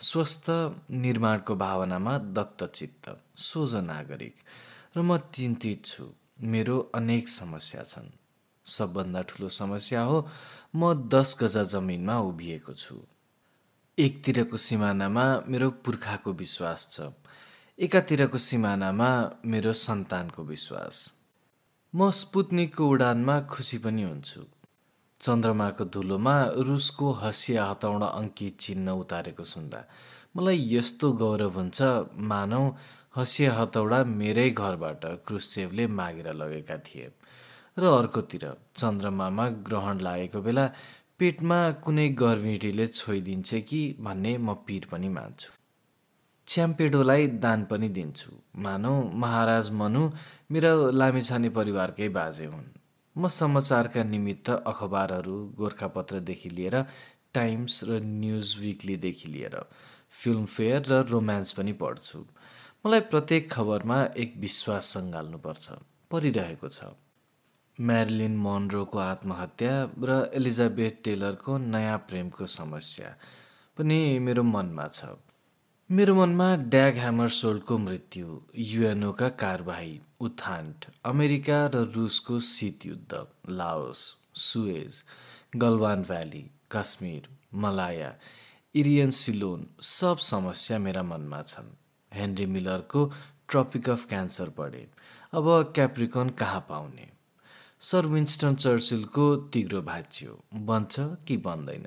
स्वस्थ निर्माणको भावनामा दत्तचित्त सोझो नागरिक र म चिन्तित छु। मेरो अनेक समस्या छन्। सबभन्दा ठुलो समस्या हो म दस गजा जमिनमा उभिएको छु। एकतिरको सिमानामा मेरो पुर्खाको विश्वास छ। एकातिरको सिमानामा मेरो सन्तानको विश्वास। म स्पुत्निकको उडानमा खुसी पनि हुन्छु। चन्द्रमाको धुलोमा रुसको हँसिया हतौडा अङ्कित चिन्ह उतारेको सुन्दा मलाई यस्तो गौरव हुन्छ मानौ हँसिया हतौडा मेरै घरबाट क्रुसेवले मागेर लगेका थिए। र अर्कोतिर चन्द्रमामा ग्रहण लागेको बेला पेटमा कुनै गर्भिटीले छोइदिन्छ कि भन्ने म पिर पनि मान्छु। च्याम्पेडोलाई दान पनि दिन्छु। मानौ महाराज मनु मेरो लामिछाने परिवारकै बाजे हुन्। म समाचारका निमित्त अखबारहरू गोर्खापत्रदेखि लिएर टाइम्स र न्युज विकलीदेखि लिएर फिल्मफेयर र रोमान्स पनि पढ्छु। मलाई प्रत्येक खबरमा एक विश्वास सङ्घाल्नुपर्छ परिरहेको छ। म्यारिलिन मोन्ड्रोको आत्महत्या र एलिजाबेथ टेलरको नयाँ प्रेमको समस्या पनि मेरो मनमा छ। मेरो मनमा ड्याग ह्यामर सोल्डको मृत्यु युएनओका कारबाही उत्थान अमेरिका र रुसको शीत युद्ध Laos Suez Galwan valley Kashmir Malaya Irian Ceylon सब समस्या मेरा मनमा छन्। हेनरी मिलरको ट्रपिक अफ क्यान्सर पढे अब क्याप्रिकन कहाँ पाउने? सर विन्स्टन चर्चिलको तिग्रो भाँच्यो। बन्छ कि बन्दैन?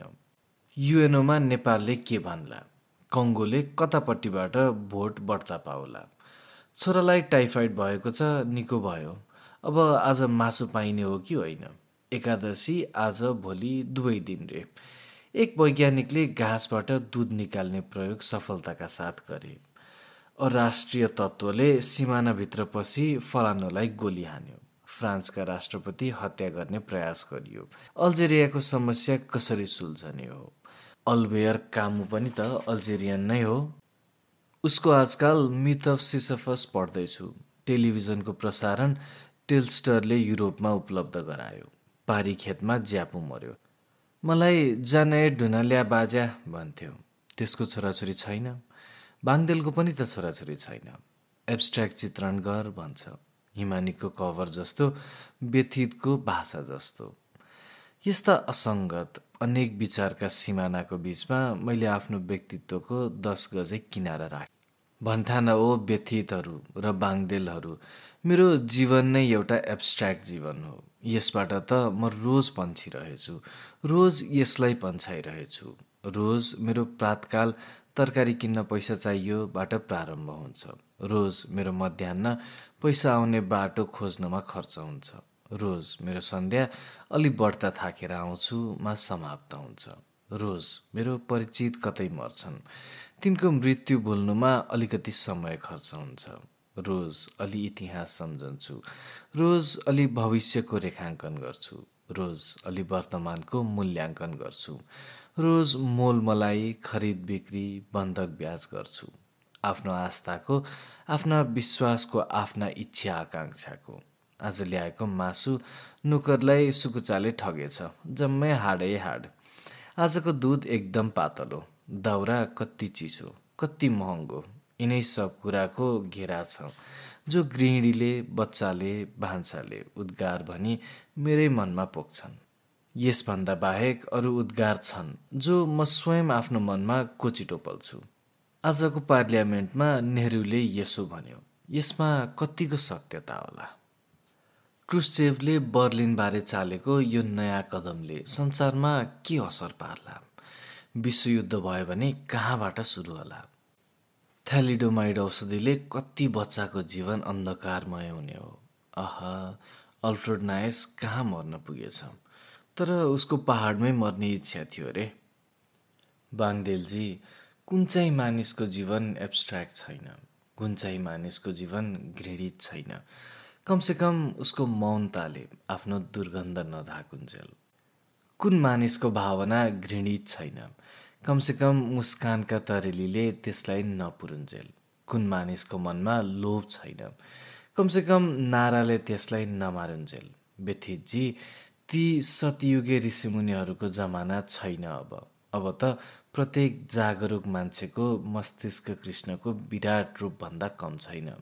युएनओमा नेपालले के भन्ला? कङ्गोले कतापट्टिबाट भोट बढ्ता पाउला। छोरालाई टाइफाइड भएको छ निको भयो। अब आज मासु पाइने हो कि होइन? एकादशी आज भोलि दुवै दिन रे एक वैज्ञानिकले घाँसबाट दुध निकाल्ने प्रयोग सफलताका साथ गरे। अराष्ट्रिय तत्त्वले सिमानाभित्र पसी फलानोलाई गोली हान्यो। फ्रान्सका राष्ट्रपति हत्या गर्ने प्रयास गरियो। अल्जेरियाको समस्या कसरी सुल्झने हो? अल्बेयर कामु पनि त अल्जेरियन नै हो। उसको आजकल मिथ अफ सिसफस पढ्दैछु। टेलिभिजनको प्रसारण टेलस्टरले युरोपमा उपलब्ध गरायो। पारी खेतमा ज्यापु मर्यो मलाई जाने ढुनाल्या बाजा भन्थ्यो। त्यसको छोराछोरी छैन। बाङदेलको पनि त छोराछोरी छैन। एब्स्ट्र्याक्ट चित्रण गर भन्छ। हिमानीको कभर जस्तो व्यथितको भाषा जस्तो। यस्ता असङ्गत अनेक विचारका सिमानाको बिचमा मैले आफ्नो व्यक्तित्वको दस गजै किनारा राखेँ। भन्ठान ओ व्यथितहरू र बाङदेलहरू मेरो जीवन नै एउटा एब्स्ट्र्याक्ट जीवन हो। यसबाट त म रोज पन्छिरहेछु रोज यसलाई पन्छाइरहेछु। रोज मेरो प्रातकाल तरकारी किन्न पैसा चाहियोबाट प्रारम्भ हुन्छ। रोज मेरो मध्याह पैसा आउने बाटो खोज्नमा खर्च हुन्छ। रोज मेरो सन्ध्या अलि बढ्ता थाकेर आउँछुमा समाप्त हुन्छ। रोज मेरो परिचित कतै मर्छन्। तिनको मृत्यु बोल्नुमा अलिकति समय खर्च हुन्छ। रोज अलि इतिहास सम्झन्छु। रोज अलि भविष्यको रेखाङ्कन गर्छु। रोज अलि वर्तमानको मूल्याङ्कन गर्छु। रोज मोलमलाई खरिद बिक्री बन्धक ब्याज गर्छु। आफ्नो आस्थाको आफ्ना विश्वासको आफ्ना इच्छा आकाङ्क्षाको। आज ल्याएको मासु नुकरलाई सुकुचाले ठगेछ। जम्मै हाडै हाड। आजको दुध एकदम पातलो। दाउरा कति चिसो कति महँगो। यिनै सब कुराको घेरा छ। जो गृहिणीले बच्चाले भान्साले उद्गार भनी मेरै मनमा पोख्छन्। यसभन्दा बाहेक अरू उद्गार छन् जो म स्वयं आफ्नो मनमा कोचिटो पल्छु। आजको पार्लियामेन्टमा नेहरूले यसो भन्यो यसमा कतिको सत्यता होला? क्रुस्चेभले बर्लिनबारे चालेको यो नयाँ कदमले संसारमा के असर पार्ला? विश्वयुद्ध भयो भने कहाँबाट सुरु होला? थ्यालिडोमाइड औषधिले कति बच्चाको जीवन अन्धकारमय हुने हो? अह अल्फ्रेड नायस कहाँ मर्न पुगेछ? तर उसको पहाडमै मर्ने इच्छा थियो अरे। बाङदेलजी कुन चाहिँ मानिसको जीवन एब्स्ट्र्याक्ट छैन? कुन चाहिँ मानिसको जीवन घृणित छैन? कमसेकम उसको मौनताले आफ्नो दुर्गन्ध नधाकुन्जेल। कुन मानिसको भावना घृणित छैन? कमसेकम मुस्कानका तरेलीले त्यसलाई नपुरुन्जेल। कुन मानिसको मनमा लोभ छैन? कमसेकम नाराले त्यसलाई नमारुन्जेल। व्यथितजी ती सतयुगे ऋषिमुनिहरूको जमाना छैन अब। अब त प्रत्येक जागरुक मान्छेको मस्तिष्क कृष्णको विराट रूपभन्दा कम छैन।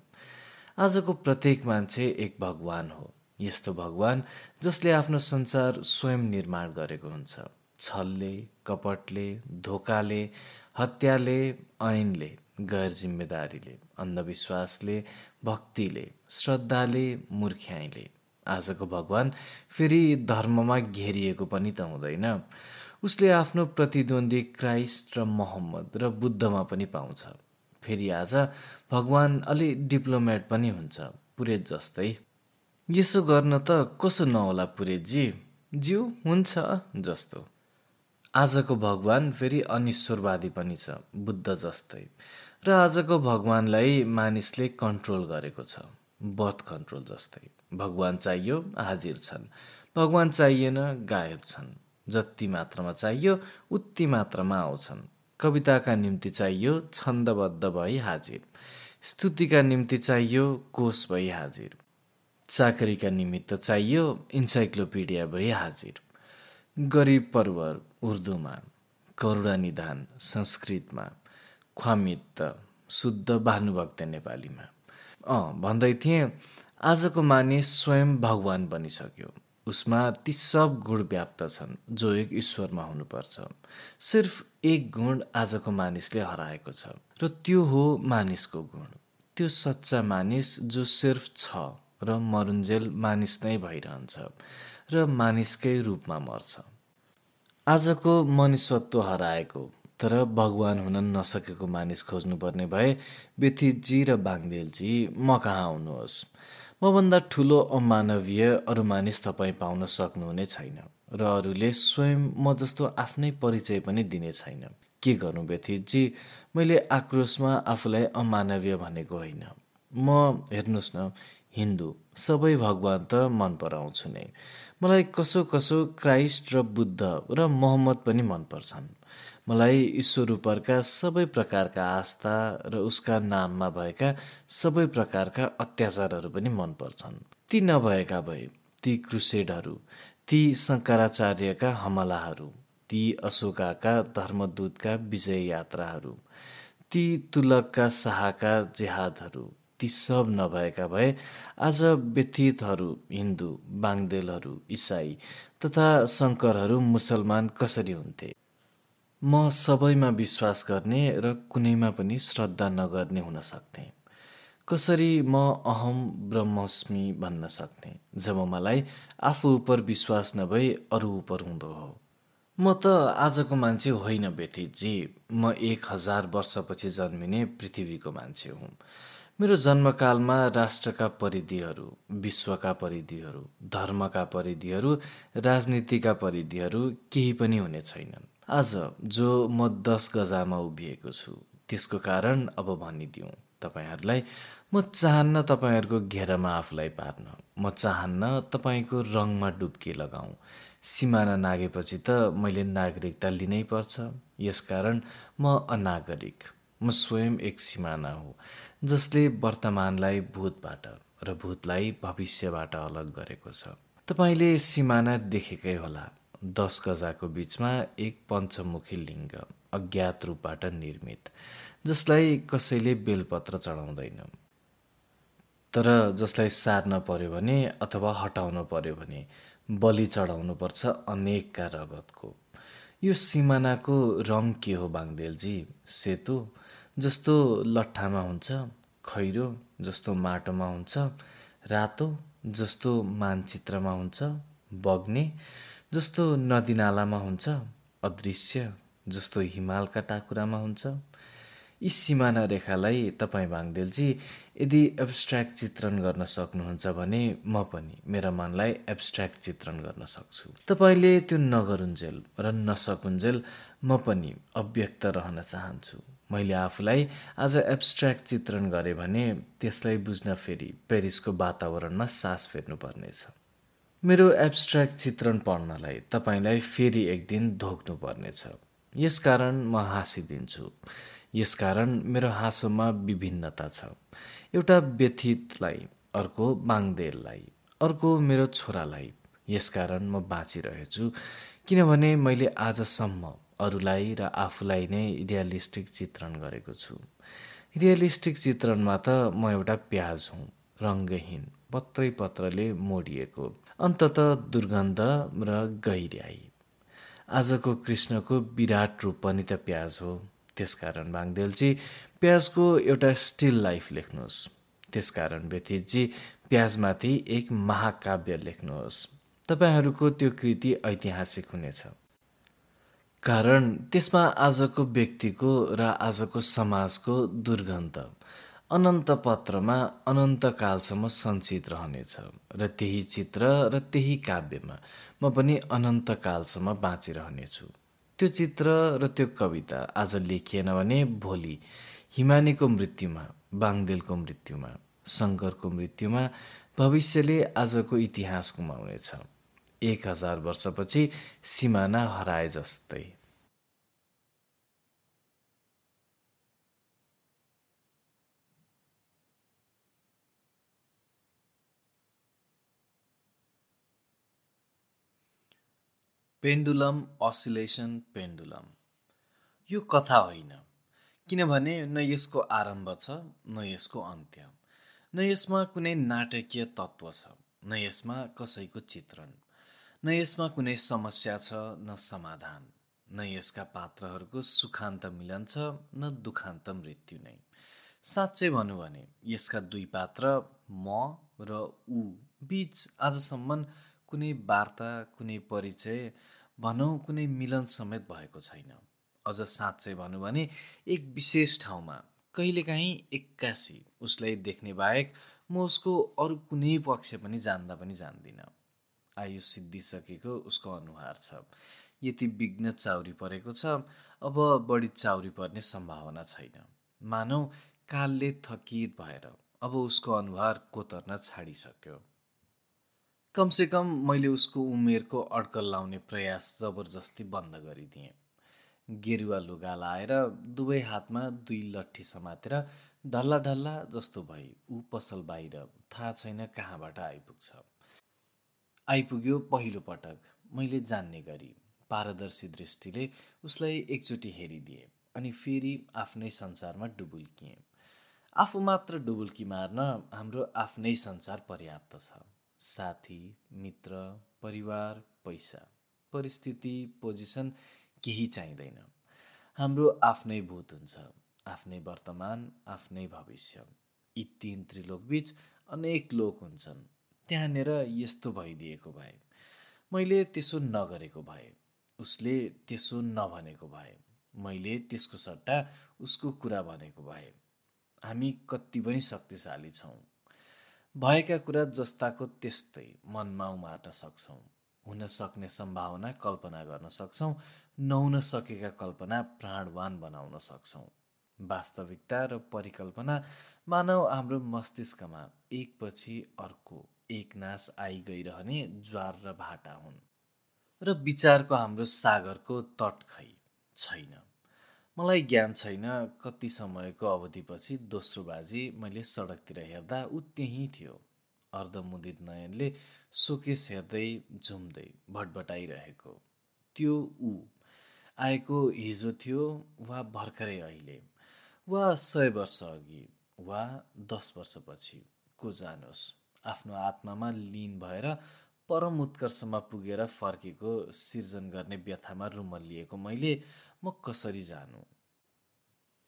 आजको प्रत्येक मान्छे एक भगवान हो। यस्तो भगवान जसले आफ्नो संसार स्वयं निर्माण गरेको हुन्छ। छलले कपटले धोकाले हत्याले ऐनले गैर जिम्मेदारीले अन्धविश्वासले भक्तिले श्रद्धाले मूर्ख्याइले आजको भगवान् फेरि धर्ममा घेरिएको पनि त हुँदैन। उसले आफ्नो प्रतिद्वन्दी क्राइस्ट र मोहम्मद र बुद्धमा पनि पाउँछ। फेरि आज भगवान् अलि डिप्लोमेट पनि हुन्छ पुरेत जस्तै। यसो गर्न त कसो नहोला पुरेतजी जिउ हुन्छ जस्तो। आजको भगवान् फेरि अनिश्वरवादी पनि छ बुद्ध जस्तै। र आजको भगवान्लाई मानिसले कन्ट्रोल गरेको छ बर्थ कन्ट्रोल जस्तै। भगवान् चाहियो हाजिर छन्। भगवान् चाहिएन गायब छन्। जति मात्रामा चाहियो उति मात्रामा आउँछन्। कविताका निम्ति चाहियो छन्दबद्ध भई हाजिर। स्तुतिका निम्ति चाहियो कोष भई हाजिर। चाकरीका निमित्त चाहियो इन्साइक्लोपिडिया भई हाजिर। गरिब परवर उर्दूमा करुणा निधान संस्कृतमा ख्वामित शुद्ध भानुभक्त नेपालीमा। अँ भन्दै थिएँ आजको मानिस स्वयं भगवान् बनिसक्यो। उसमा ती सब गुण व्याप्त छन् जो एक ईश्वरमा हुनुपर्छ। सिर्फ एक गुण आजको मानिसले हराएको छ र त्यो हो मानिसको गुण। त्यो सच्चा मानिस जो सिर्फ छ र मरुन्जेल मानिस नै भइरहन्छ र मानिसकै रूपमा मर्छ। आजको मनिषत्व हराएको तर भगवान् हुन नसकेको मानिस खोज्नुपर्ने भए बेथिजी र बाङ्देलजी म कहाँ आउनुहोस् मभन्दा ठुलो अमानवीय अरू मानिस तपाईँ पाउन सक्नुहुने छैन र अरूले स्वयं म जस्तो आफ्नै परिचय पनि दिने छैन। के गर्नु व्यथितजी मैले आक्रोशमा आफूलाई अमानवीय भनेको होइन। म हेर्नुहोस् न हिन्दू। सबै भगवान् त मन पराउँछु नै। मलाई कसो कसो क्राइस्ट र बुद्ध र मोहम्मद पनि मनपर्छन् मलाई ईश्वर उपरका सबै प्रकारका आस्था र उसका नाममा भएका सबै प्रकारका अत्याचारहरू पनि मनपर्छन्। ती नभएका भए ती क्रुसेडहरू ती शङ्कराचार्यका हमलाहरू ती अशोकाका धर्मदूतका विजय यात्राहरू ती तुलकका शाहका जेहादहरू ती सब नभएका भए आज व्यथितहरू हिन्दू बाङ्देलहरू इसाई तथा शङ्करहरू मुसलमान कसरी हुन्थे? म सबैमा विश्वास गर्ने र कुनैमा पनि श्रद्धा नगर्ने हुन सक्थेँ कसरी म अहम ब्रह्मस्मि भन्न सक्थेँ जब मलाई आफू उप विश्वास नभई अरू उप हुँदो हो। म त आजको मान्छे होइन व्यथितजी म एक हजार वर्षपछि जन्मिने पृथ्वीको मान्छे हुँ। मेरो जन्मकालमा राष्ट्रका परिधिहरू विश्वका परिधिहरू धर्मका परिधिहरू राजनीतिका परिधिहरू केही पनि हुने छैनन्। आज जो म दस गजामा उभिएको छु त्यसको कारण अब भनिदिउँ तपाईँहरूलाई म चाहन्न तपाईँहरूको घेरामा आफूलाई पार्न म चाहन्न तपाईँको रङमा डुब्की लगाउँ। सिमाना नागेपछि त मैले नागरिकता लिनै पर्छ यसकारण म अनागरिक म स्वयं एक सिमाना हो जसले वर्तमानलाई भूतबाट र भूतलाई भविष्यबाट अलग गरेको छ। तपाईँले सिमाना देखेकै होला दस गजाको बिचमा एक पञ्चमुखी लिङ्ग अज्ञात रूपबाट निर्मित जसलाई कसैले बेलपत्र चढाउँदैन। तर जसलाई सार्न पर्यो भने अथवा हटाउन पर्यो भने बलि चढाउनुपर्छ अनेकका रगतको। यो सिमानाको रङ के हो बाङ्देलजी? सेतो जस्तो लट्ठामा हुन्छ खैरो जस्तो माटोमा हुन्छ रातो जस्तो मानचित्रमा हुन्छ बग्ने जस्तो नदीनालामा हुन्छ अदृश्य जस्तो हिमालका टाकुरामा हुन्छ। यी सिमाना रेखालाई तपाईँ भाङदेलजी यदि एब्स्ट्र्याक्ट चित्रण गर्न सक्नुहुन्छ भने म पनि मेरा मनलाई एब्स्ट्र्याक्ट चित्रण गर्न सक्छु। तपाईँले त्यो नगरुन्जेल र नसकुन्जेल म पनि अव्यक्त रहन चाहन्छु। मैले आफूलाई आज एब्स्ट्र्याक्ट चित्रण गरेँ भने त्यसलाई बुझ्न फेरि पेरिसको वातावरणमा सास फेर्नुपर्नेछ। मेरो एब्स्ट्र्याक्ट चित्रण पढ्नलाई तपाईँलाई फेरि एक दिन धोक्नु पर्नेछ यसकारण म हाँसिदिन्छु। यसकारण मेरो हाँसोमा विभिन्नता छ। एउटा व्यथितलाई अर्को बाङ्देललाई अर्को मेरो छोरालाई। यसकारण म बाँचिरहेछु किनभने मैले आजसम्म अरूलाई र आफूलाई नै रियलिस्टिक चित्रण गरेको छु। रियलिस्टिक चित्रणमा त म एउटा प्याज हुँ रङ्गहीन पत्रै पत्रले मोडिएको। अन्तत दुर्गन्ध र गहिर्याई आजको कृष्णको विराट रूप पनि त प्याज हो। त्यसकारण बाङ्देलजी प्याजको एउटा स्टिल लाइफ लेख्नुहोस्। त्यसकारण व्यतीतजी प्याजमाथि एक महाकाव्य लेख्नुहोस्। तपाईँहरूको त्यो कृति ऐतिहासिक हुनेछ। कारण त्यसमा आजको व्यक्तिको र आजको समाजको दुर्गन्ध। अनन्त पत्रमा अनन्तकालसम्म सञ्चित रहनेछ र त्यही चित्र र त्यही काव्यमा म पनि अनन्तकालसम्म बाँचिरहनेछु। त्यो चित्र र त्यो कविता आज लेखिएन भने भोलि हिमानीको मृत्युमा बाङ्देलको मृत्युमा शङ्करको मृत्युमा भविष्यले आजको इतिहास गुमाउनेछ। एक हजार वर्षपछि सिमाना हराए जस्तै। पेन्डुलम असिलेसन पेन्डुलम यो कथा होइन किनभने न यसको आरम्भ छ न यसको अन्त्य। न यसमा कुनै नाटकीय तत्त्व छ न यसमा कसैको चित्रण। न यसमा कुनै समस्या छ न समाधान। न यसका पात्रहरूको सुखान्त मिलन छ न दुखान्त मृत्यु नै। साँच्चै भनौँ भने यसका दुई पात्र म र ऊ बिच आजसम्म कुनै वार्ता कुनै परिचय भनौँ कुनै मिलन समेत भएको छैन। अझ साँच्चै भनौँ भने एक विशेष ठाउँमा कहिलेकाहीँ एक्कासी उसलाई देख्ने बाहेक म उसको अरू कुनै पक्ष पनि जान्दा पनि जान्दिनँ। आयु सिद्धिसकेको उसको अनुहार छ। यति विघ्न चाउरी परेको छ अब बढी चाउरी पर्ने सम्भावना छैन। मानौ कालले थकित भएर अब उसको अनुहार कोतर्न छाडिसक्यो। कमसेकम मैले उसको उमेरको अड्कल लाउने प्रयास जबरजस्ती बन्द गरिदिएँ। गेरुवा लुगा लाएर दुवै हातमा दुई लट्ठी समातेर ढल्ला ढल्ला जस्तो भई ऊ पसल बाहिर थाहा छैन कहाँबाट आइपुग्छ। आइपुग्यो पहिलो पटक। मैले जान्ने गरी पारदर्शी दृष्टिले उसलाई एकचोटि हेरिदिए अनि फेरि आफ्नै संसारमा डुबुल्किएँ। आफू मात्र डुबुल्की मार्न हाम्रो आफ्नै संसार पर्याप्त छ। साथी मित्र परिवार पैसा। परिस्थिति पोजिसन केही चाहिँदैन। हाम्रो आफ्नै भूत हुन्छ आफ्नै वर्तमान आफ्नै भविष्य। यी तिन त्रिलोकबिच अनेक लोक हुन्छन्। त्यहाँनिर यस्तो भइदिएको भए। मैले त्यसो नगरेको भए। उसले त्यसो नभनेको भए। मैले त्यसको सट्टा उसको कुरा भनेको भए। हामी कति पनि शक्तिशाली छौँ। भएका कुरा जस्ताको त्यस्तै मनमा उमार्न सक्छौँ। हुन सक्ने सम्भावना कल्पना गर्न सक्छौँ। नहुन सकेका कल्पना प्राणवान बनाउन सक्छौँ। वास्तविकता र परिकल्पना मानव हाम्रो मस्तिष्कमा एकपछि अर्को एक नाश आइ गइरहने ज्वार र भाटा हुन्। र विचारको हाम्रो सागरको तट खै छैन। मलाई ज्ञान छैन कति समयको अवधिपछि दोस्रो बाजी मैले सडकतिर हेर्दा ऊ त्यहीँ थियो। अर्धमुदित नयनले सोकेस हेर्दै झुम्दै भटभटाइरहेको। त्यो ऊ आएको हिजो थियो वा भर्खरै अहिले वा सय वर्ष अघि वा दस वर्षपछि को जानोस्। आफ्नो आत्मामा लिन भएर परम उत्कर्षमा पुगेर फर्केको सिर्जन गर्ने व्यथामा रुमल्लिएको मैले म कसरी जानु?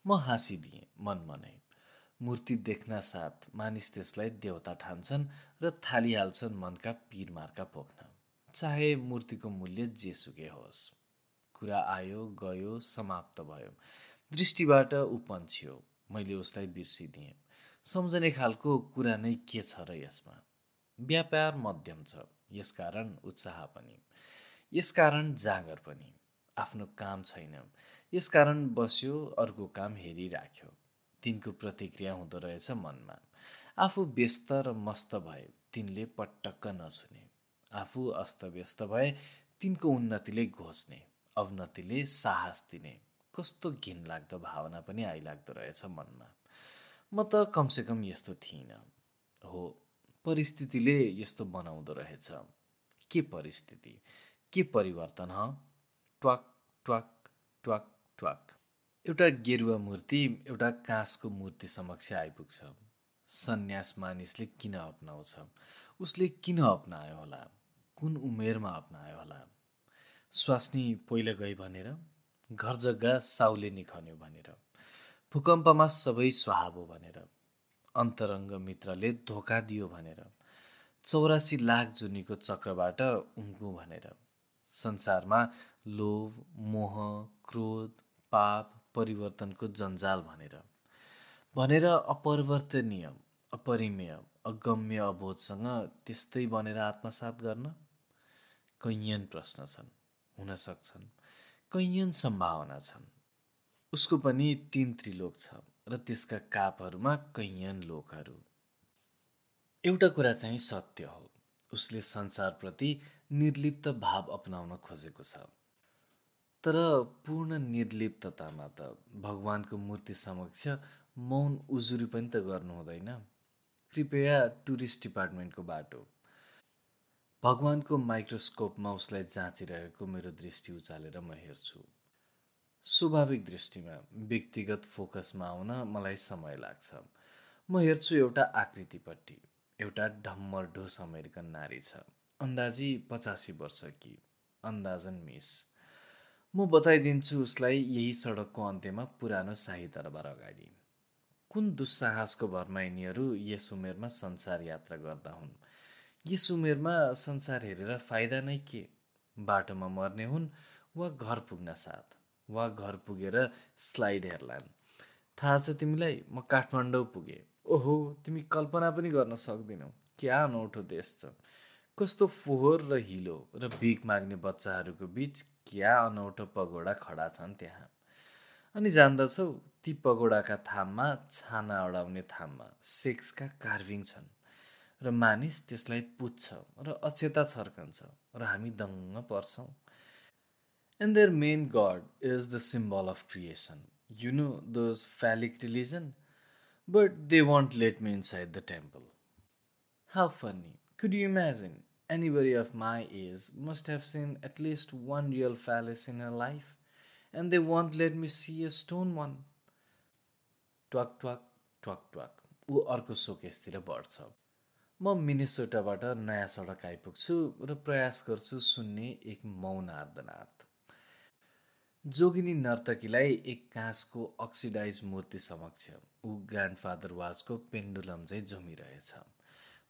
म हाँसिदिएँ मनमनै मूर्ति देख्न साथ मानिस त्यसलाई देवता ठान्छन् र थालिहाल्छन् मनका पिरमार्का पोख्न। चाहे मूर्तिको मूल्य जेसुकै होस्। कुरा आयो गयो समाप्त भयो। दृष्टिबाट उपन्छियो मैले उसलाई बिर्सिदिएँ। सम्झने खालको कुरा नै के छ र यसमा? व्यापार मध्यम छ। यसकारण उत्साह पनि। यसकारण जाँगर पनि। आफ्नो काम छैन। यसकारण बस्यो अर्को काम हेरिराख्यो। तिनको प्रतिक्रिया हुँदो रहेछ मनमा। आफू व्यस्त र मस्त भए तिनले पटक्क नछुने आफू अस्तव्यस्त भए तिनको उन्नतिले घोच्ने अवनतिले साहस दिने। कस्तो घिनलाग्दो भावना पनि आइलाग्दो रहेछ मनमा। म त कमसेकम यस्तो थिइनँ। हो परिस्थितिले यस्तो बनाउँदो रहेछ। के परिस्थिति? के परिवर्तन ह? ट्वाक ट्वाक ट्वाक ट्वाक। एउटा गेरुवा मूर्ति एउटा काँसको मूर्ति समक्ष आइपुग्छ। सन्यास मानिसले किन अप्नाउँछ? उसले किन अप्नायो होला? कुन उमेरमा अप्नायो होला? स्वास्नी पहिला गई भनेर घर जग्गा साउले निखन्यो भनेर भूकम्पमा सबै स्वाहाबो भनेर अन्तरङ्ग मित्रले धोका दियो भनेर चौरासी लाख जुनीको चक्रबाट उन्कु भनेर। संसारमा लोभ मोह क्रोध पाप परिवर्तनको जन्जाल भनेर। भनेर अपरिवर्तनीय अपरिमेय अगम्य अबोधसँग त्यस्तै बनेर आत्मसात गर्न कैयन प्रश्न छन् हुन सक्छन् कैयन सम्भावना छन्। उसको पनि तिन त्रिलोक छ र त्यसका कापहरूमा कैयन लोकहरू। एउटा कुरा चाहिँ सत्य हो उसले संसारप्रति निर्लिप्त भाव अपनाउन खोजेको छ। तर पूर्ण निर्लिप्ततामा त भगवान्को मूर्ति समक्ष मौन उजुरी पनि त गर्नु हुँदैन। कृपया टुरिस्ट डिपार्टमेन्टको बाटो। भगवानको माइक्रोस्कोपमा उसलाई जाँचिरहेको मेरो दृष्टि उचालेर म हेर्छु। स्वाभाविक दृष्टिमा व्यक्तिगत फोकसमा आउन मलाई समय लाग्छ। म हेर्छु एउटा आकृतिपट्टि एउटा ढम्मर ढोस अमेरिकन नारी छ। अन्दाजी पचासी वर्ष कि अन्दाजन मिस। म बताइदिन्छु उसलाई यही सडकको अन्त्यमा पुरानो शाही दरबार अगाडि। कुन दुस्साहसको भरमा यिनीहरू यस उमेरमा संसार यात्रा गर्दा हुन्? यस उमेरमा संसार हेरेर फाइदा नै के? बाटोमा मर्ने हुन् वा घर पुग्न साथ? वा घर पुगेर स्लाइड हेर्लान्? थाहा छ तिमीलाई म काठमाडौँ पुगेँ। ओहो तिमी कल्पना पनि गर्न सक्दिनौ। क्या अनौठो देश छ? कस्तो फोहोर र हिलो र भिख माग्ने बच्चाहरूको बिच क्या अनौठो पगोडा खडा छन् त्यहाँ? अनि जान्दछौ ती पगोडाका थाममा छाना अडाउने थाममा सेक्सका कार्भिङ छन् र मानिस त्यसलाई पुज्छ र अक्षता छर्कन्छ र हामी दङ्ग पर्छौँ। And their main god is the symbol of creation you know those phallic religion but they won't let me inside the temple how funny could you imagine anybody of my age must have seen at least one real phallus in her life, and they won't let me see a stone one. ट्वाक ट्वाक ट्वाक ट्वाक ऊ अर्को सोकेसतिर बढ्छ। म मिनेसोटाबाट नयाँ सडक आइपुग्छु र प्रयास गर्छु सुन्ने एक मौन आर्दनाथ जोगिनी नर्तकीलाई एक काँसको अक्सिडाइज मूर्ति समक्ष ऊ ग्रान्डफादर वाजको पेन्डुलम चाहिँ जमिरहेछ।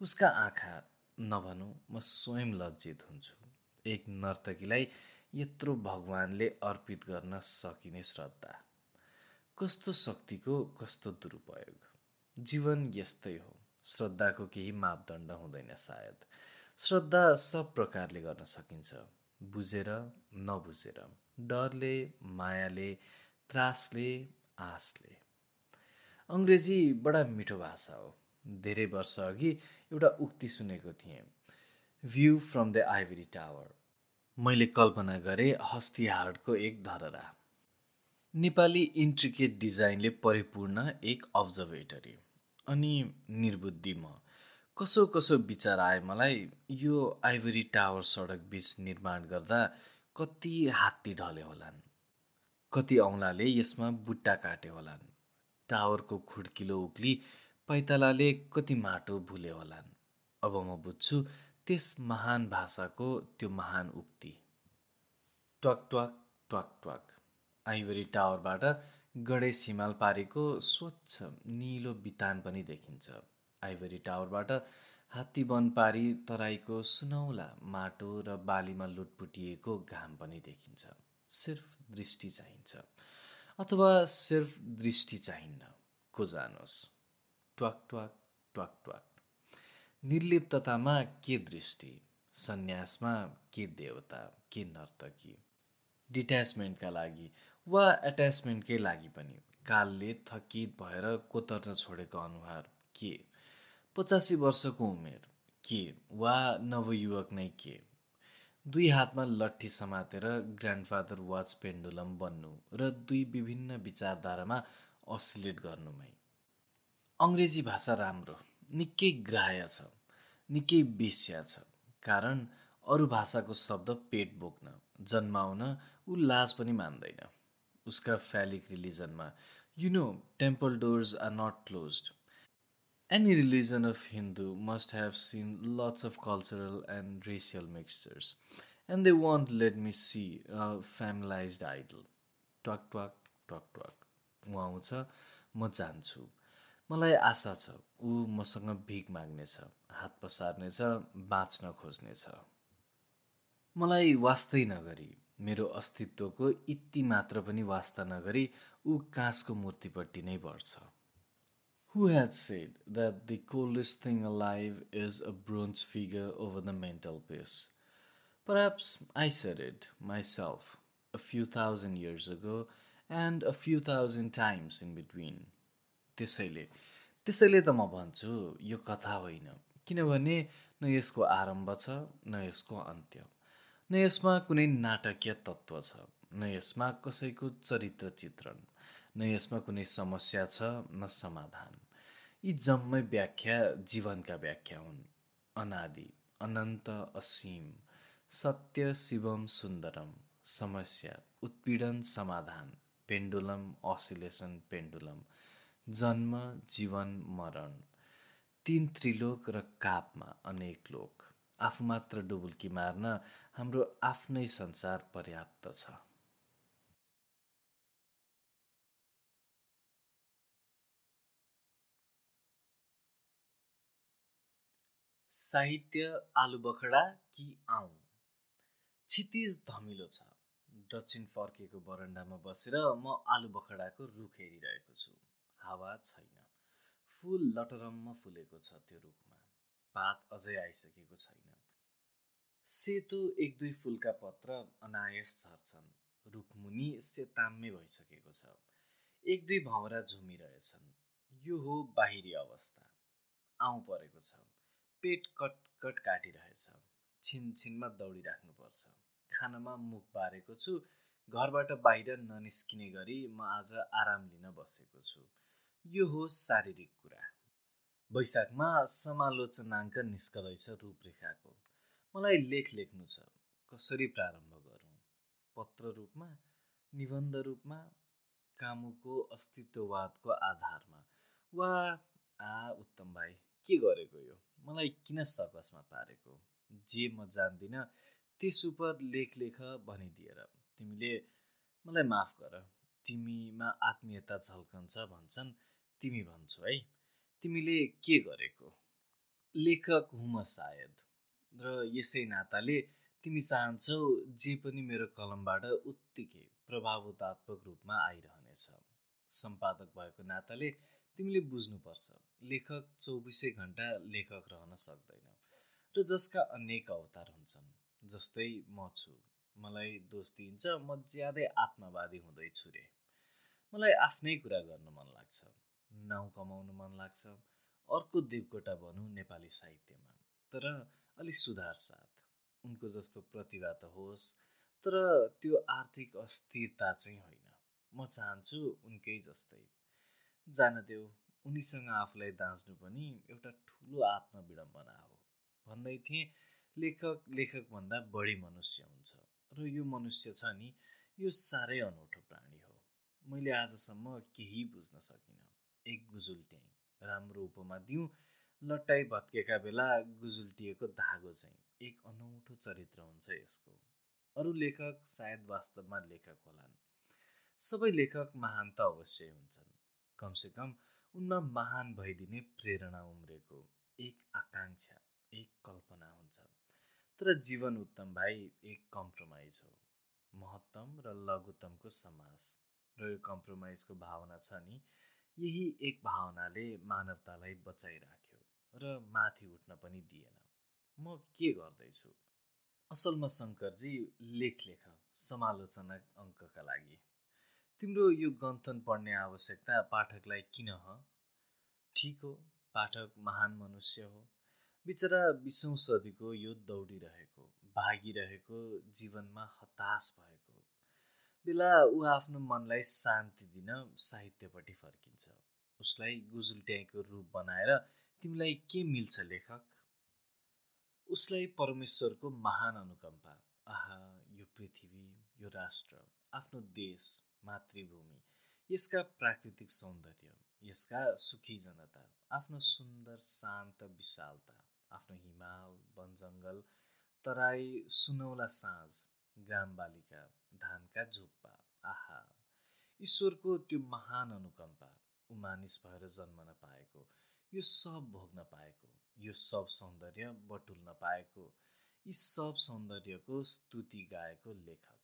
उसका आँखा नभनौँ म स्वयं लज्जित हुन्छु। एक नर्तकीलाई यत्रो भगवानले अर्पित गर्न सकिने श्रद्धा। कस्तो शक्तिको कस्तो दुरुपयोग। जीवन यस्तै हो। श्रद्धाको केही मापदण्ड हुँदैन सायद। श्रद्धा सब प्रकारले गर्न सकिन्छ। बुझेर नबुझेर। डरले मायाले त्रासले आशले। अङ्ग्रेजी बडा मिठो भाषा हो। धेरै वर्ष अघि एउटा उक्ति सुनेको थिएँ। View from the ivory tower मैले कल्पना गरेँ हस्तिहाडको एक धरहरा नेपाली इन्ट्रिकेट डिजाइनले परिपूर्ण एक अब्जर्भेटरी अनि निर्बुद्धि म। कसो कसो विचार आयो मलाई यो आइभरी टावर सडक बिच निर्माण गर्दा कति हात्ती ढले होलान्। कति औँलाले यसमा बुट्टा काटे होलान्। टावरको खुड्किलो उक्ली पैतालाले कति माटो भुले होलान्? अब म बुझ्छु त्यस महान भाषाको त्यो महान उक्ति। ट्वाक ट्वाक ट्वाक ट्वाक। आइभरी टावरबाट गणेश हिमाल पारेको स्वच्छ निलो बितान पनि देखिन्छ। आइभरी टावरबाट हात्ती वन पारी तराईको सुनौला माटो र बालीमा लुटपुटिएको घाम पनि देखिन्छ। सिर्फ दृष्टि चाहिन्छ। अथवा सिर्फ दृष्टि चाहिन्न। को जानोस्? ट्वाक ट्वाक ट्वाक ट्वाक। निर्लिप्ततामा के दृष्टि? सन्यासमा के देवता? के नर्तकी? डिट्याचमेन्टका लागि वा एट्याचमेन्टकै लागि पनि? कालले थकित भएर कोतर्न छोडेको अनुहार के? पचासी वर्षको उमेर के वा नवयुवक नै के? दुई हातमा लट्ठी समातेर ग्रान्डफादर वाच पेन्डुलम बन्नु र दुई विभिन्न विचारधारामा असिलेट गर्नुमै अङ्ग्रेजी भाषा राम्रो निकै ग्राह्य छ निकै बेस्या छ कारण अरू भाषाको शब्द पेट बोक्न जन्माउन ऊ लाज पनि मान्दैन। उसका phallic रिलिजनमा you know temple doors are not close Any religion of Hindu must have seen lots of cultural and racial mixtures, and they won't let me see a familized idol. ट्वाक ट्वाक ट्वाक ट्वाक ऊ आउँछ म जान्छु मलाई आशा छ ऊ मसँग भिख माग्नेछ हात पसार्नेछ बाँच्न खोज्नेछ मलाई वास्तै नगरी मेरो अस्तित्वको यति मात्र पनि वास्ता नगरी ऊ काँसको मूर्तिपट्टि नै बढ्छ Who had said that the coldest thing alive is a bronze figure over the mantelpiece? Perhaps I said it myself a few thousand years ago and a few thousand times in between. त्यसैले। त्यसैले त म भन्छु यो कथा होइन। किनभने न यसको आरम्भ छ न यसको अन्त्य। न यसमा कुनै नाटकीय तत्त्व छ। न यसमा कसैको चरित्र चित्रण न यसमा कुनै समस्या छ न समाधान। यी जम्मै व्याख्या जीवनका व्याख्या हुन्। अनादि अनन्त असीम सत्य शिवम सुन्दरम समस्या उत्पीडन समाधान पेन्डुलम असिलेसन पेन्डुलम जन्म जीवन मरण। तीन त्रिलोक र कापमा अनेक लोक। आफू मात्र डुबुल्की मार्न हाम्रो आफ्नै संसार पर्याप्त छ। साहित्य आलु बखडा कि आउँ? क्षितिज धमिलो छ। दक्षिण फर्केको बरन्डामा बसेर म आलु बखडाको रुख हेरिरहेको छु। हावा छैन। फुल लटरम्म फुलेको छ त्यो रुखमा। पात अझै आइसकेको छैन। सेतो एक दुई फुलका पत्र अनायस झर्छन्। रुखमुनि सेताम्मे भइसकेको छ। एक दुई भौरा झुमिरहेछन्। यो हो बाहिरी अवस्था। आउँ परेको छ। पेट कटकट काटिरहेछ। छिनछिनमा दौडिराख्नुपर्छ। खानामा मुख बारेको छु। घरबाट बाहिर ननिस्किने गरी म आज आराम लिन बसेको छु। यो हो शारीरिक कुरा। वैशाखमा समालोचनाङ्क निस्कँदैछ रूपरेखाको। मलाई लेख लेख्नु छ कसरी प्रारम्भ गरौँ? पत्र रूपमा निबन्ध रूपमा कामुको अस्तित्ववादको आधारमा? वा आ उत्तम भाइ के गरेको यो? मलाई किन सकसमा पारेको? जे म जान्दिनँ त्यस उप लेख लेख भनिदिएर। तिमीले मलाई माफ गर। तिमीमा आत्मीयता झल्कन्छ भन्छन् तिमी भन्छौ है। तिमीले के गरेको? लेखक हुँ म सायद। र यसै नाताले तिमी चाहन्छौ जे पनि मेरो कलमबाट उत्तिकै प्रभावतात्मक रूपमा आइरहनेछ। सम्पादक भएको नाताले तिमीले बुझ्नुपर्छ लेखक चौबिसै घन्टा लेखक रहन सक्दैन। र जसका अनेक अवतार हुन्छन् जस्तै म छु। मलाई दोष दिइन्छ म ज्यादै आत्मवादी हुँदैछु रे। मलाई आफ्नै कुरा गर्नु मन लाग्छ। नाउँ कमाउनु मन लाग्छ। अर्को देवकोटा भनौँ नेपाली साहित्यमा। तर अलि सुधार साथ। उनको जस्तो प्रतिभा त होस् तर त्यो आर्थिक अस्थिरता चाहिँ होइन। म चाहन्छु उनकै जस्तै। जान देऊ उनीसँग आफूलाई दाँच्नु पनि एउटा ठुलो आत्मविडम्बना हो। भन्दै थिएँ लेखक लेखकभन्दा बढी मनुष्य हुन्छ। र यो मनुष्य छ नि यो साह्रै अनौठो प्राणी हो। मैले आजसम्म केही बुझ्न सकिनँ। एक गुजुल्ट्याइ राम्रो उपमा दिउँ लट्टाइ भत्केका बेला गुजुल्टिएको धागो चाहिँ एक अनौठो चरित्र हुन्छ यसको। अरू लेखक सायद वास्तवमा लेखक होलान्। सबै लेखक महान त अवश्य हुन्छन्। कमसेकम उनमा महान भइदिने प्रेरणा उम्रेको एक आकाङ्क्षा एक कल्पना हुन्छ। तर जीवन उत्तम भाइ एक कम्प्रोमाइज हो। महत्तम र लघुत्तमको समाज र यो कम्प्रोमाइजको भावना छ नि यही एक भावनाले मानवतालाई बचाइराख्यो र माथि उठ्न पनि दिएन। म के गर्दैछु? असलमा शङ्करजी लेख लेख समालोचना अङ्कका लागि। तिम्रो यो गन्थन पढ्ने आवश्यकता पाठकलाई किन ह? ठिक हो पाठक महान मनुष्य हो। बिचरा बिसौँ सदीको यो दौडिरहेको भागिरहेको जीवनमा हताश भएको बेला ऊ आफ्नो मनलाई शान्ति दिन साहित्यपट्टि फर्किन्छ। उसलाई गुजुल्ट्याएको रूप बनाएर तिमीलाई के मिल्छ लेखक? उसलाई परमेश्वरको महान अनुकम्पा। आहा यो पृथ्वी यो राष्ट्र आफ्नो देश मातृभूमि यसका प्राकृतिक सौन्दर्य यसका सुखी जनता आफ्नो सुन्दर शान्त विशालता आफ्नो हिमाल वन जङ्गल तराई सुनौला साँझ ग्राम बालिका धानका झुप्पा आहा। ईश्वरको त्यो महान अनुकम्पा ऊ मानिस भएर जन्मन पाएको यो सब भोग्न पाएको यो सब सौन्दर्य बटुल्न पाएको यी सब सौन्दर्यको स्तुति गाएको लेखक।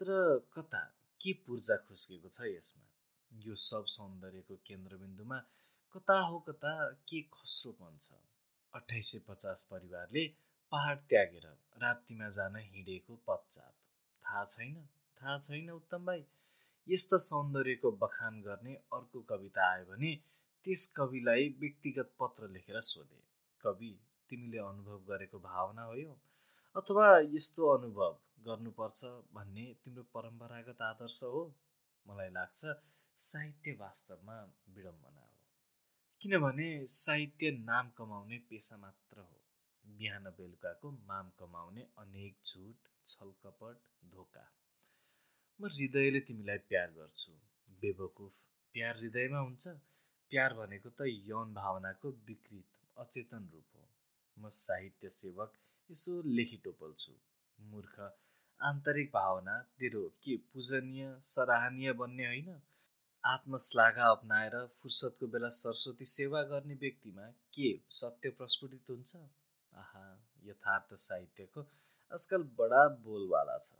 तर कता के पूर्जा खुस्केको छ यसमा? यो सब सौन्दर्यको केन्द्रबिन्दुमा कता हो कता के खस्रोपन छ? अठाइस सय पचास परिवारले पहाड त्यागेर राप्तीमा जान हिँडेको पच्चाप थाहा छैन थाहा छैन उत्तम भाइ। यस्ता सौन्दर्यको बखान गर्ने अर्को कविता आयो भने त्यस कविलाई व्यक्तिगत पत्र लेखेर सोधे। कवि तिमीले अनुभव गरेको भावना हो यो? अथवा यस्तो अनुभव गर्नुपर्छ भन्ने तिम्रो परम्परागत आदर्श हो? मलाई लाग्छ साहित्य वास्तवमा विडम्बना हो। किनभने साहित्य नाम कमाउने पेसा मात्र हो। बिहान बेलुकाको माम कमाउने अनेक झुट छलकपट धोका। म हृदयले तिमीलाई प्यार गर्छु। बेबकुफ प्यार हृदयमा हुन्छ। प्यार भनेको त यौन भावनाको विकृत अचेतन रूप हो। म साहित्य सेवक यसो लेखी टोपल्छु। मूर्ख आन्तरिक भावना तेरो के पूजनीय सराहनीय बन्ने होइन? आत्मश्लाघा अप्नाएर फुर्सदको बेला सरस्वती सेवा गर्ने व्यक्तिमा के सत्य प्रस्फुटित हुन्छ? यथार्थ साहित्यको आजकल बडा बोलवाला छ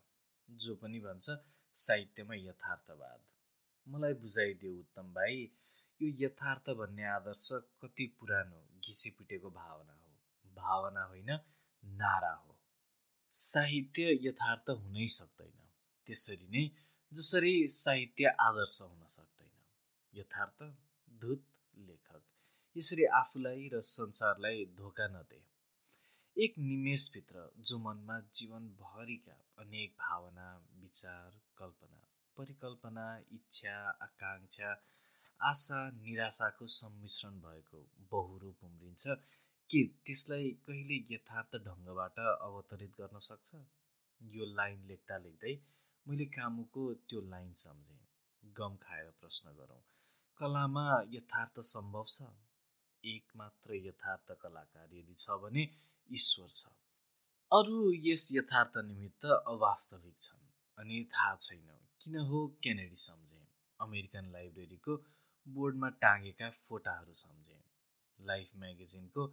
जो पनि भन्छ साहित्यमा यथार्थवाद। मलाई बुझाइदियो उत्तम भाइ यो यथार्थ भन्ने आदर्श कति पुरानो घिसिपिटेको भावना हो। भावना होइन नारा हो। साहित्य यथार्थ हुनै सक्दैन। त्यसरी नै जसरी साहित्य आदर्श हुन सक्दैन। यथार्थ धुत लेखक। यसरी आफूलाई र संसारलाई धोका नदे। एक निमेषभित्र जो मनमा जीवनभरिका अनेक भावना विचार कल्पना परिकल्पना इच्छा आकाङ्क्षा आशा निराशाको सम्मिश्रण भएको बहुरूप उम्रिन्छ के त्यसलाई कहिले यथार्थ ढङ्गबाट अवतरित गर्न सक्छ? यो लाइन लेख्दा लेख्दै मैले कामुको त्यो लाइन सम्झेँ। गम खाएर प्रश्न गरौँ कलामा यथार्थ सम्भव छ? एक मात्र यथार्थ कलाकार यदि छ भने ईश्वर छ। अरू यस यथार्थ निमित्त अवास्तविक छन् अनि थाहा छैन। किन हो केनेडी सम्झेँ। अमेरिकन लाइब्रेरीको बोर्डमा टाँगेका फोटाहरू सम्झेँ। लाइफ म्यागजिनको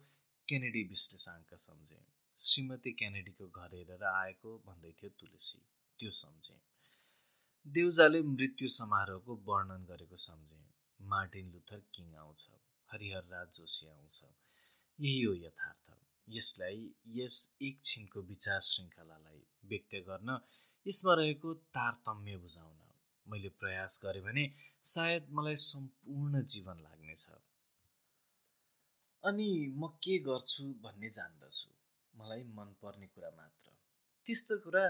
केनेडी विश्लेषाङ्क सम्झे। श्रीमती केनेडीको घर हेरेर आएको भन्दै थियो तुलसी। त्यो सम्झे। देउजाले मृत्यु समारोहको वर्णन गरेको सम्झे। मार्टिन लुथर किङ आउँछ हरिहर राज जोशी आउँछ। यही हो यथार्थ। यसलाई यस एकछिनको विचार श्रृङ्खलालाई व्यक्त गर्न यसमा रहेको तारतम्य बुझाउन मैले प्रयास गरेँ भने सायद मलाई सम्पूर्ण जीवन लाग्नेछ। अनि म के गर्छु भन्ने जान्दछु मलाई मनपर्ने कुरा मात्र। त्यस्तो कुरा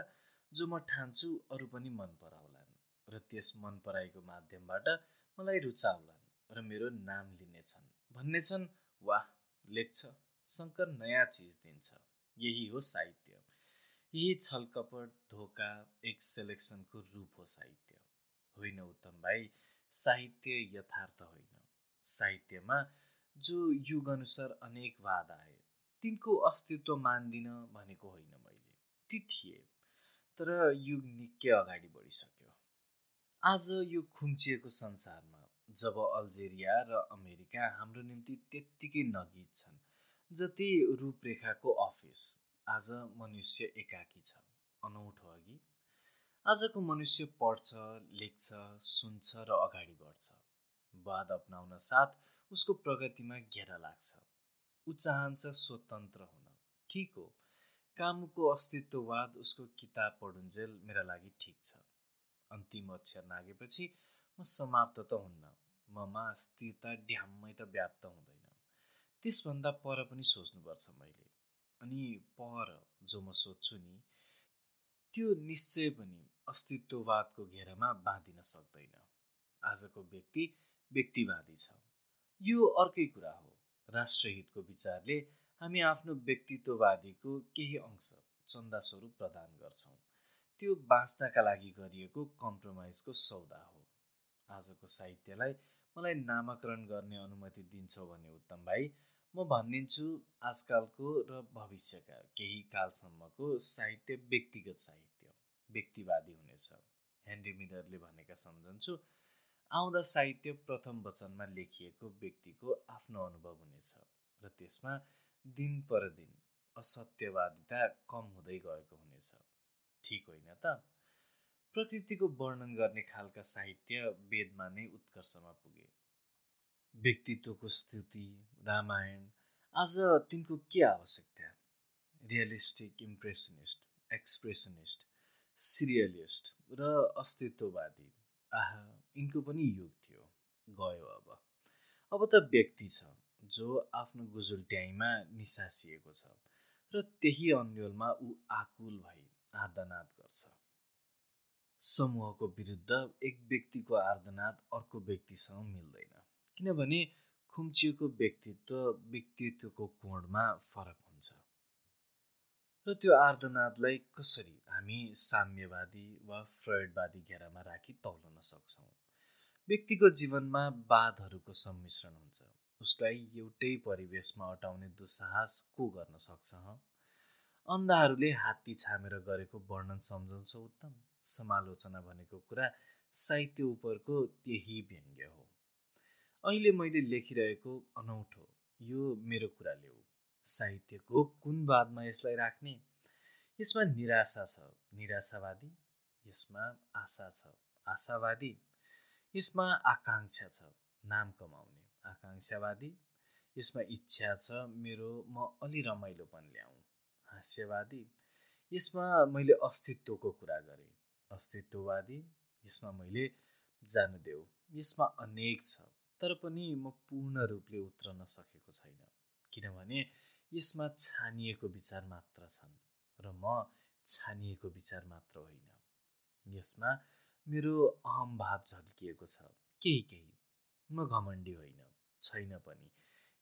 जो म ठान्छु अरू पनि मन पराउलान् र त्यस मन पराएको माध्यमबाट मलाई रुचाउलान् र मेरो नाम लिनेछन्। भन्नेछन् वाह लेख्छ। शङ्कर नयाँ चिज दिन्छ। यही हो साहित्य। यही छलकपट धोका एक सेलेक्सनको रूप हो साहित्य। होइन उत्तम भाइ साहित्य यथार्थ होइन। साहित्यमा जो युगअनुसार अनेक वाद आए तिनको अस्तित्व मान्दिन भनेको होइन मैले। ती थिए तर युग निकै अगाडि बढिसक्यो। आज यो खुम्चिएको संसारमा जब अल्जेरिया र अमेरिका हाम्रो निम्ति त्यत्तिकै नगित छन् जति रूपरेखाको अफिस आज मनुष्य एकाकी छ अनौठो अघि। आजको मनुष्य पढ्छ लेख्छ सुन्छ र अगाडि बढ्छ। वाद अप्नाउन साथ उसको प्रगतिमा घेरा लाग्छ। ऊ चाहन्छ स्वतन्त्र हुन। ठिक हो कामुको अस्तित्ववाद उसको किताब पढुन्जेल मेरा लागि ठिक छ। अन्तिम अक्षर नागेपछि म समाप्त त हुन्न। ममा स्थिरता ड्याम्मै त व्याप्त हुँदैन। त्यसभन्दा पर पनि सोच्नुपर्छ मैले। अनि पर जो म सोध्छु नि त्यो निश्चय पनि अस्तित्ववादको घेरामा बाँधिन सक्दैन। आजको व्यक्ति व्यक्तिवादी छ। यो अर्कै कुरा हो। राष्ट्रहितको विचारले हामी आफ्नो व्यक्तित्ववादीको केही अंश चन्दा स्वरूप प्रदान गर्छौँ। त्यो बाँच्नका लागि गरिएको कम्प्रोमाइजको सौदा हो। आजको साहित्यलाई मलाई नामाकरण गर्ने अनुमति दिन्छौ भने उत्तम भाइ। म भनिदिन्छु आजकालको र भविष्यका केही कालसम्मको साहित्य व्यक्तिगत साहित्य व्यक्तिवादी हुनेछ। हेनरी मिलरले भनेका सम्झन्छु आउँदा साहित्य प्रथम वचनमा लेखिएको व्यक्तिको आफ्नो अनुभव हुनेछ र त्यसमा दिन पर दिन असत्यवादिता कम हुँदै गएको हुनेछ। ठिक होइन त? प्रकृतिको वर्णन गर्ने खालका साहित्य वेदमा नै उत्कर्षमा पुगे। व्यक्तित्वको स्तुति रामायण आज तिनको के आवश्यकता? रियलिस्टिक इम्प्रेसनिस्ट एक्सप्रेसनिस्ट सिरियलिस्ट र अस्तित्ववादी? आह यिनको पनि युग थियो गयो अब। अब त व्यक्ति छ जो आफ्नो गुजुल्ट्याइमा निसासिएको छ र त्यही अन्यलमा ऊ आकुल भई आर्दनाद गर्छ। समूहको विरुद्ध एक व्यक्तिको आर्दनाद अर्को व्यक्तिसँग मिल्दैन। किनभने खुम्चिएको व्यक्तित्व व्यक्तित्वको कोणमा फरक हुन्छ? र त्यो आर्दनादलाई कसरी हामी साम्यवादी वा फ्रयडवादी घेरामा राखी तौलन सक्छौँ? व्यक्तिको जीवनमा वादहरूको सम्मिश्रण हुन्छ। उसलाई एउटै परिवेशमा अटाउने दुस्साहस को गर्न सक्छ अन्धाहरूले हात्ती छामेर गरेको वर्णन सम्झाउँछ उत्तम। समालोचना भनेको कुरा साहित्य उपरको त्यही व्यङ्ग्य हो। अहिले मैले लेखिरहेको अनौठो यो मेरो कुरा ल्याऊ साहित्यको कुन बादमा यसलाई राख्ने? यसमा निराशा छ। निराशावादी यसमा आशा छ। आशावादी यसमा आकाङ्क्षा छ। नाम कमाउने। आकाङ्क्षावादी यसमा इच्छा छ। मेरो म अलि रमाइलोपन ल्याउँ। हास्यवादी यसमा मैले अस्तित्वको कुरा गरेँ। अस्तित्ववादी यसमा मैले जान देऊ। यसमा अनेक छ। तर पनि म पूर्ण रूपले उत्रन सकेको छैन। किनभने यसमा छानिएको विचार मात्र छन् र म छानिएको विचार मात्र होइन। यसमा मेरो अहम भाव झल्किएको छ। केही केही। म घमण्डी होइन छैन पनि।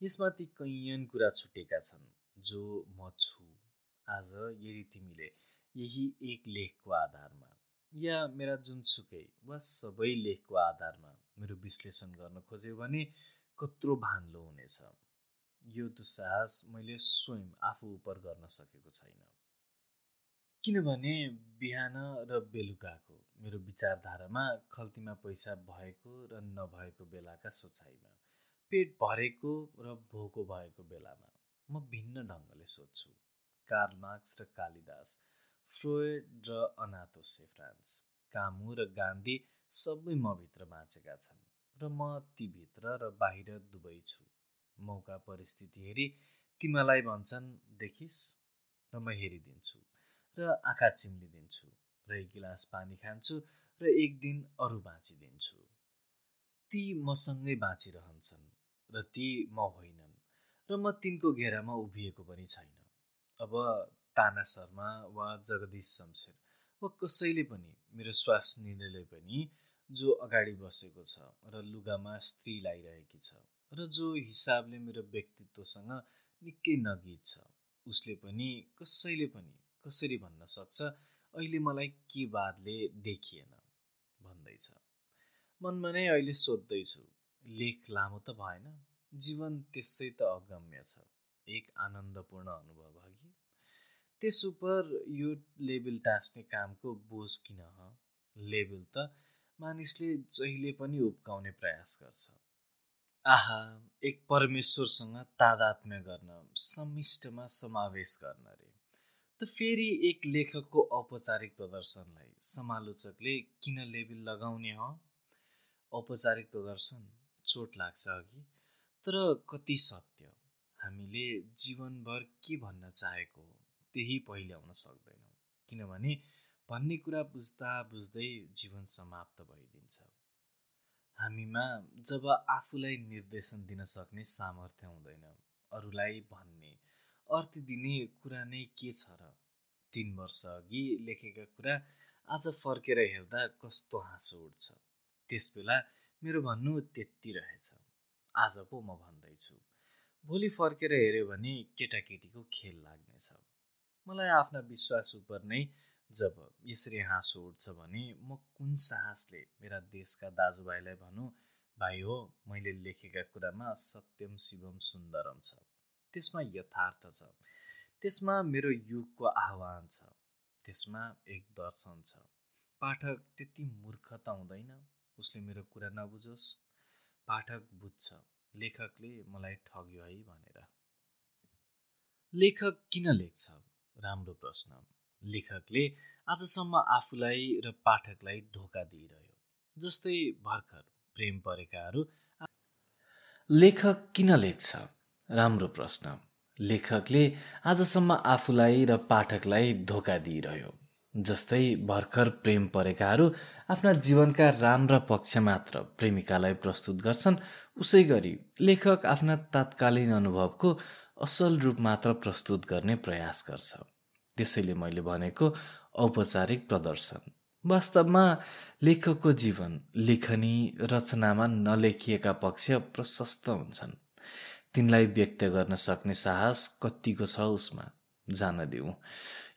यसमा ती कैयन कुरा छुटेका छन् जो म छु। आज यदि तिमीले यही एक लेखको आधारमा या मेरा जुनसुकै वा सबै लेखको आधारमा मेरो विश्लेषण गर्न खोज्यो भने कत्रो भान्लो हुनेछ। यो दुस्साहस मैले स्वयं आफू उप गर्न सकेको छैन। किनभने बिहान र बेलुकाको मेरो विचारधारामा खल्तीमा पैसा भएको र नभएको बेलाका सोचाइमा पेट भरेको र भोको भएको बेलामा म भिन्न ढङ्गले सोध्छु। कार्ल मार्क्स र कालिदास फ्रोइड र अनातोसे फ्रान्स। कामु र गान्धी सबै म भित्र बाँचेका छन् र म तीभित्र र बाहिर दुवै छु। मौका परिस्थिति हेरी तिमीलाई भन्छन् देखिस् र म हेरिदिन्छु र आँखा चिम्लिदिन्छु र एक गिलास पानी खान्छु र एक दिन अरू बाँचिदिन्छु। ती मसँगै बाँचिरहन्छन् र ती म होइनन् र म तिनको घेरामा उभिएको पनि छैन। अब ताना शर्मा वा जगदीश शमशेर वा कसैले पनि मेरो श्वास पनि जो अगाडि बसेको छ र लुगामा स्त्री लाइरहेकी छ र जो हिसाबले मेरो व्यक्तित्वसँग निकै नगित छ उसले पनि कसैले पनि कसरी भन्न सक्छ अहिले मलाई के बादले देखिएन भन्दैछ। मनमा नै अहिले सोध्दैछु लेख लामो त भएन जीवन त्यसै त अगम्य छ एक आनन्दपूर्ण अनुभव अघि त्यस उप यो लेबल टाँस्ने कामको बोझ किन लेबल त मानिसले जहिले पनि उब्काउने प्रयास गर्छ। आहा एक परमेश्वरसँग तादात्म्य गर्न सम्मिष्टमा समावेश गर्न रे। त फेरि एक लेखकको औपचारिक प्रदर्शनलाई समालोचकले किन लेबल लगाउने ह औपचारिक प्रदर्शन चोट लाग्छ अघि तर कति सत्य? हामीले जीवनभर के भन्न चाहेको हो? त्यही पहिल्याउन सक्दैनौँ। किनभने भन्ने कुरा बुझ्दा बुझ्दै जीवन समाप्त भइदिन्छ। हामीमा जब आफूलाई निर्देशन दिन सक्ने सामर्थ्य हुँदैन अरूलाई भन्ने अर्थ दिने कुरा नै के छ र? तिन वर्ष अघि लेखेका कुरा आज फर्केर हेर्दा कस्तो हाँसो उठ्छ। त्यस बेला मेरो भन्नु त्यति रहेछ। आज पो म भन्दैछु। भोलि फर्केर हेऱ्यो भने केटाकेटीको खेल लाग्नेछ। मलाई आफ्ना विश्वास उप नै जब यसरी हाँसो उठ्छ भने म कुन साहसले मेरा देशका दाजुभाइलाई भनौँ भाइ हो मैले लेखेका कुरामा सत्यम शिवम सुन्दरम छ। त्यसमा यथार्थ छ। त्यसमा मेरो युगको आह्वान छ। त्यसमा एक दर्शन छ। पाठक त्यति मूर्ख त हुँदैन। उसले मेरो कुरा नबुझोस्। पाठक बुझ्छ। लेखकले मलाई ठग्यो है भनेर। लेखक किन लेख्छ? राम्रो प्रश्न लेखकले आजसम्म आफूलाई र पाठकलाई धोका दिइरह्यो। जस्तै भर्खर प्रेम परेकाहरू लेखक किन लेख्छ? राम्रो प्रश्न। लेखकले आजसम्म आफूलाई र पाठकलाई धोका दिइरह्यो। जस्तै भर्खर प्रेम परेकाहरू आफ्ना जीवनका राम्रा पक्ष मात्र प्रेमिकालाई प्रस्तुत गर्छन्। उसै गरी लेखक आफ्ना तात्कालीन अनुभवको असल रूप मात्र प्रस्तुत गर्ने प्रयास गर्छ। त्यसैले मैले भनेको औपचारिक प्रदर्शन। वास्तवमा लेखकको जीवन लेखनी रचनामा नलेखिएका पक्ष प्रशस्त हुन्छन्। तिनलाई व्यक्त गर्न सक्ने साहस कतिको छ उसमा? जान दिउँ।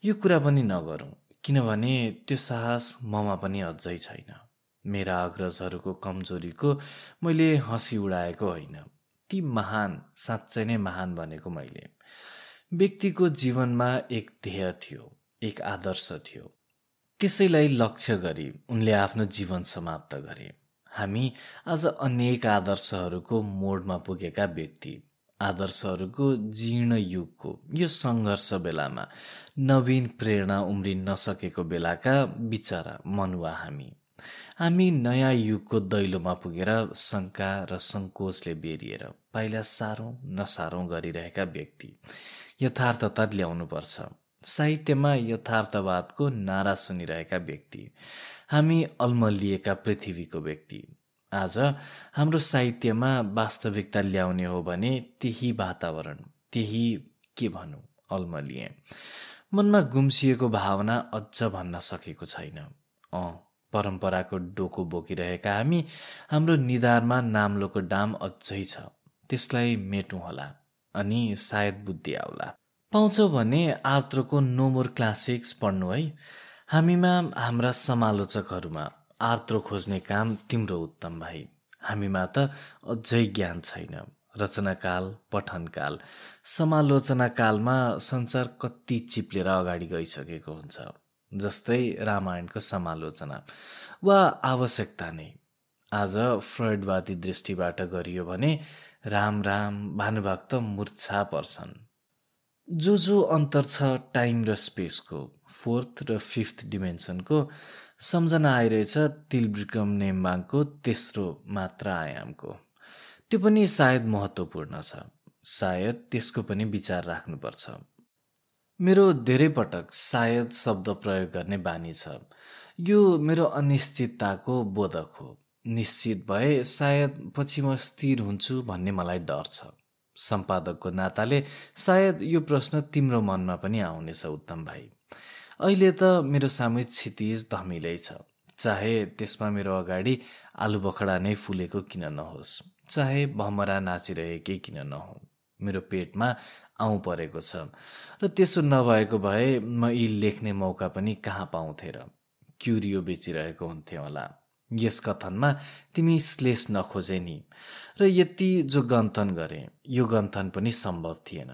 यो कुरा पनि नगरौँ किनभने त्यो साहस ममा पनि अझै छैन। मेरा अग्रजहरूको कमजोरीको मैले हँसी उडाएको होइन। ती महान साँच्चै नै महान भनेको मैले। व्यक्तिको जीवनमा एक ध्येय थियो एक आदर्श थियो। त्यसैलाई लक्ष्य गरी उनले आफ्नो जीवन समाप्त गरे। हामी आज अनेक आदर्शहरूको मोडमा पुगेका व्यक्ति आदर्शहरूको जीर्ण युगको यो सङ्घर्ष बेलामा नवीन प्रेरणा उम्रिन नसकेको बेलाका बिचरा मनुवा हामी। हामी नयाँ युगको दैलोमा पुगेर शङ्का र सङ्कोचले बेरिएर पाइला सारौँ नसारौँ गरिरहेका व्यक्ति यथार्थता ल्याउनुपर्छ। साहित्यमा यथार्थवादको नारा सुनिरहेका व्यक्ति हामी अल्मलिएका पृथ्वीको व्यक्ति। आज हाम्रो साहित्यमा वास्तविकता ल्याउने हो भने त्यही वातावरण त्यही के भनौँ अल्मलिए। मनमा गुम्सिएको भावना अझ भन्न सकेको छैन। अँ परम्पराको डोको बोकिरहेका हामी हाम्रो निधारमा नाम्लोको डाम अझै छ। त्यसलाई मेटौँ होला अनि सायद बुद्धि आउला। पाउँछौ भने आर्द्रको नोमोर क्लासिक्स पढ्नु है। हामीमा हाम्रा समालोचकहरूमा आर्द्रो खोज्ने काम तिम्रो उत्तम भाइ। हामीमा त अझै ज्ञान छैन। रचनाकाल पठनकाल समालोचनाकालमा संसार कति चिप्लेर अगाडि गइसकेको हुन्छ। जस्तै रामायणको समालोचना वा आवश्यकता नै। आज फ्रडवादी दृष्टिबाट गरियो भने राम राम भानुभक्त मूर्छा पर्छन्। जो जो अन्तर छ टाइम र स्पेसको फोर्थ र फिफ्थ डिमेन्सनको सम्झना आइरहेछ तिलविक्रम नेम्बाङको तेस्रो मात्रा आयामको। त्यो पनि सायद महत्त्वपूर्ण छ सायद त्यसको पनि विचार राख्नुपर्छ। मेरो धेरै पटक सायद शब्द प्रयोग गर्ने बानी छ। यो मेरो अनिश्चितताको बोधक हो। निश्चित भए सायद पछि म स्थिर हुन्छु भन्ने मलाई डर छ। सम्पादकको नाताले सायद यो प्रश्न तिम्रो मनमा पनि आउनेछ उत्तम भाइ। अहिले त मेरो सामु क्षितिज धमिलै छ। चाहे त्यसमा मेरो अगाडि आलु बखडा नै फुलेको किन नहोस्। चाहे भमरा नाचिरहेकै किन नहो मेरो पेटमा आउँ परेको छ। र त्यसो नभएको भए म यी लेख्ने मौका पनि कहाँ पाउँथे र? क्युरियो बेचिरहेको हुन्थेँ होला। यस कथनमा तिमी श्लेष नखोजे नि। र यति जो गन्थन गरे यो गन्थन पनि सम्भव थिएन।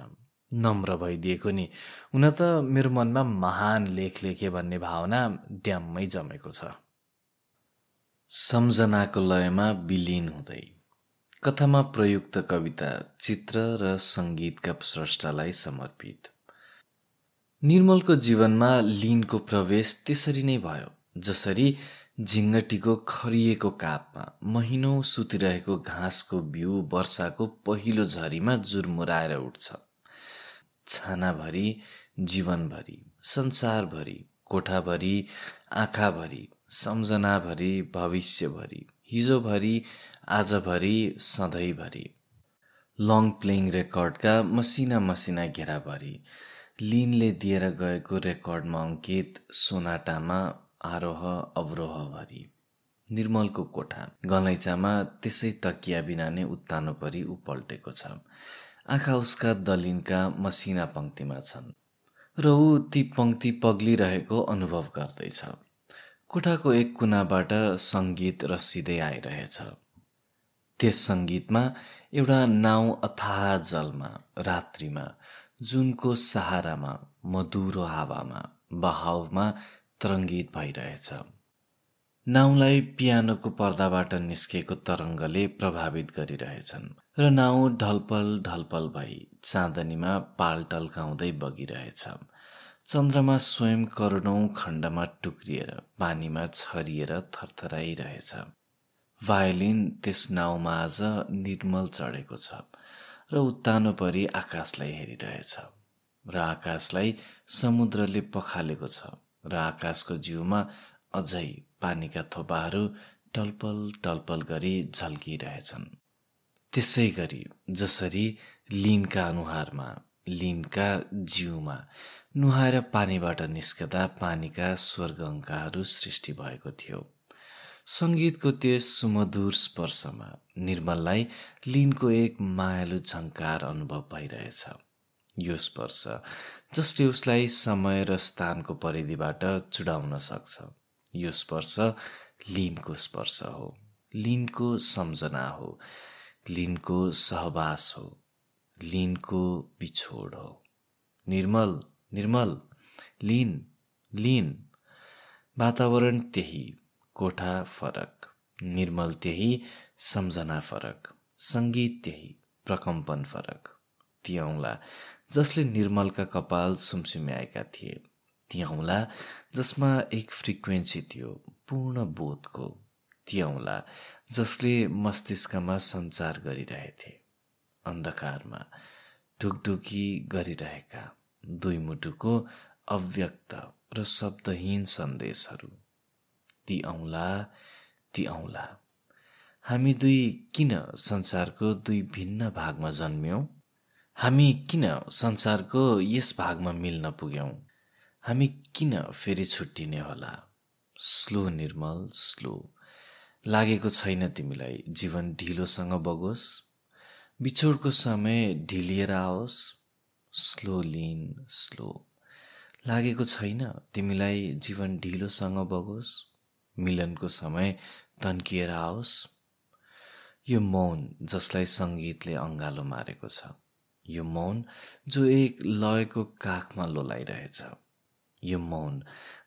नम्र भइदिएको नि। हुन त मेरो मनमा महान लेख लेखे भन्ने भावना ड्याममै जमेको छ। सम्झनाको लयमा विलिन हुँदै कथामा प्रयुक्त कविता चित्र र सङ्गीतका स्रष्टालाई समर्पित। निर्मलको जीवनमा लिनको प्रवेश त्यसरी नै भयो जसरी झिङ्गटीको खरिएको कापमा महिनौ सुतिरहेको घाँसको बिउ वर्षाको पहिलो झरीमा जुरमुराएर उठ्छ। छानाभरि जीवनभरि संसारभरि कोठाभरि आँखाभरि सम्झनाभरि भविष्यभरि हिजोभरि आजभरि सधैँभरि। लङ प्लेइङ रेकर्डका मसिना मसिना घेराभरि। लिनले दिएर गएको रेकर्डमा अङ्कित सोनाटामा आरोह अवरोहभरि। निर्मलको कोठा। गलैँचामा त्यसै तकिया बिना नै उत्तानो परि उपल्टेको छ। आँखा उसका दलिनका मसिना पङ्क्तिमा छन्। र ऊ ती पङ्क्ति पग्लिरहेको अनुभव गर्दैछ। कोठाको एक कुनाबाट सङ्गीत रसिँदै आइरहेछ। त्यस सङ्गीतमा एउटा नाउँ अथाह जलमा रात्रिमा जुनको सहारामा मधुरो हावामा बहावमा तरङ्गित भइरहेछ। नाउँलाई पियानोको पर्दाबाट निस्केको तरङ्गले प्रभावित गरिरहेछन् र नाउँ ढलपल ढलपल भई चाँदनीमा पाल टल्काउँदै बगिरहेछ। चन्द्रमा स्वयं करोडौँ खण्डमा टुक्रिएर पानीमा छरिएर थरथराइरहेछ। भायोलिन त्यस नाउँमा आज निर्मल चढेको छ र उत्तानो परि आकाशलाई हेरिरहेछ र आकाशलाई समुद्रले पखालेको छ र आकाशको जिउमा अझै पानीका थोपाहरू टलपल टलपल गरी झल्किरहेछन्। त्यसै गरी जसरी लिनका अनुहारमा लिनका जिउमा नुहाएर पानीबाट निस्कदा पानीका स्वर्ग अङ्काहरू सृष्टि भएको थियो। सङ्गीतको त्यस सुमधुर स्पर्शमा निर्मललाई लिनको एक मायालु झङ्कार अनुभव भइरहेछ। यो स्पर्श जसले उसलाई समय र स्थानको परिधिबाट चुडाउन सक्छ। यो स्पर्श लिनको स्पर्श हो। लिनको सम्झना हो। लिनको सहवास हो। लिनको बिछोड हो। निर्मल निर्मल लिन लिन। वातावरण त्यही। कोठा फरक निर्मल त्यही सम्झना फरक सङ्गीत त्यही प्रकम्पन फरक। ती जसले निर्मलका कपाल सुमसुम्याएका थिए। ती जसमा एक फ्रिक्वेन्सी थियो पूर्ण बोधको। ती जसले मस्तिष्कमा सञ्चार गरिरहेथे। अन्धकारमा ढुकढुकी गरिरहेका दुई मुटुको अव्यक्त र शब्दहीन सन्देशहरू। ती औँला ती औँला हामी दुई किन संसारको दुई भिन्न भागमा जन्म्यौँ? हामी किन संसारको यस भागमा मिल्न पुग्यौँ? हामी किन फेरि छुट्टिने होला? Slow Nirmal slow. लागेको छैन तिमीलाई जीवन ढिलोसँग बगोस्। बिछोडको समय ढिलिएर आओस्। स्लो लिन स्लो। लागेको छैन तिमीलाई जीवन ढिलोसँग बगोस्। मिलनको समय तन्किएर आओस्। यो मौन जसलाई सङ्गीतले अङ्गालो मारेको छ। यो मौन जो एक लयको काखमा लोलाइरहेछ। यो मौन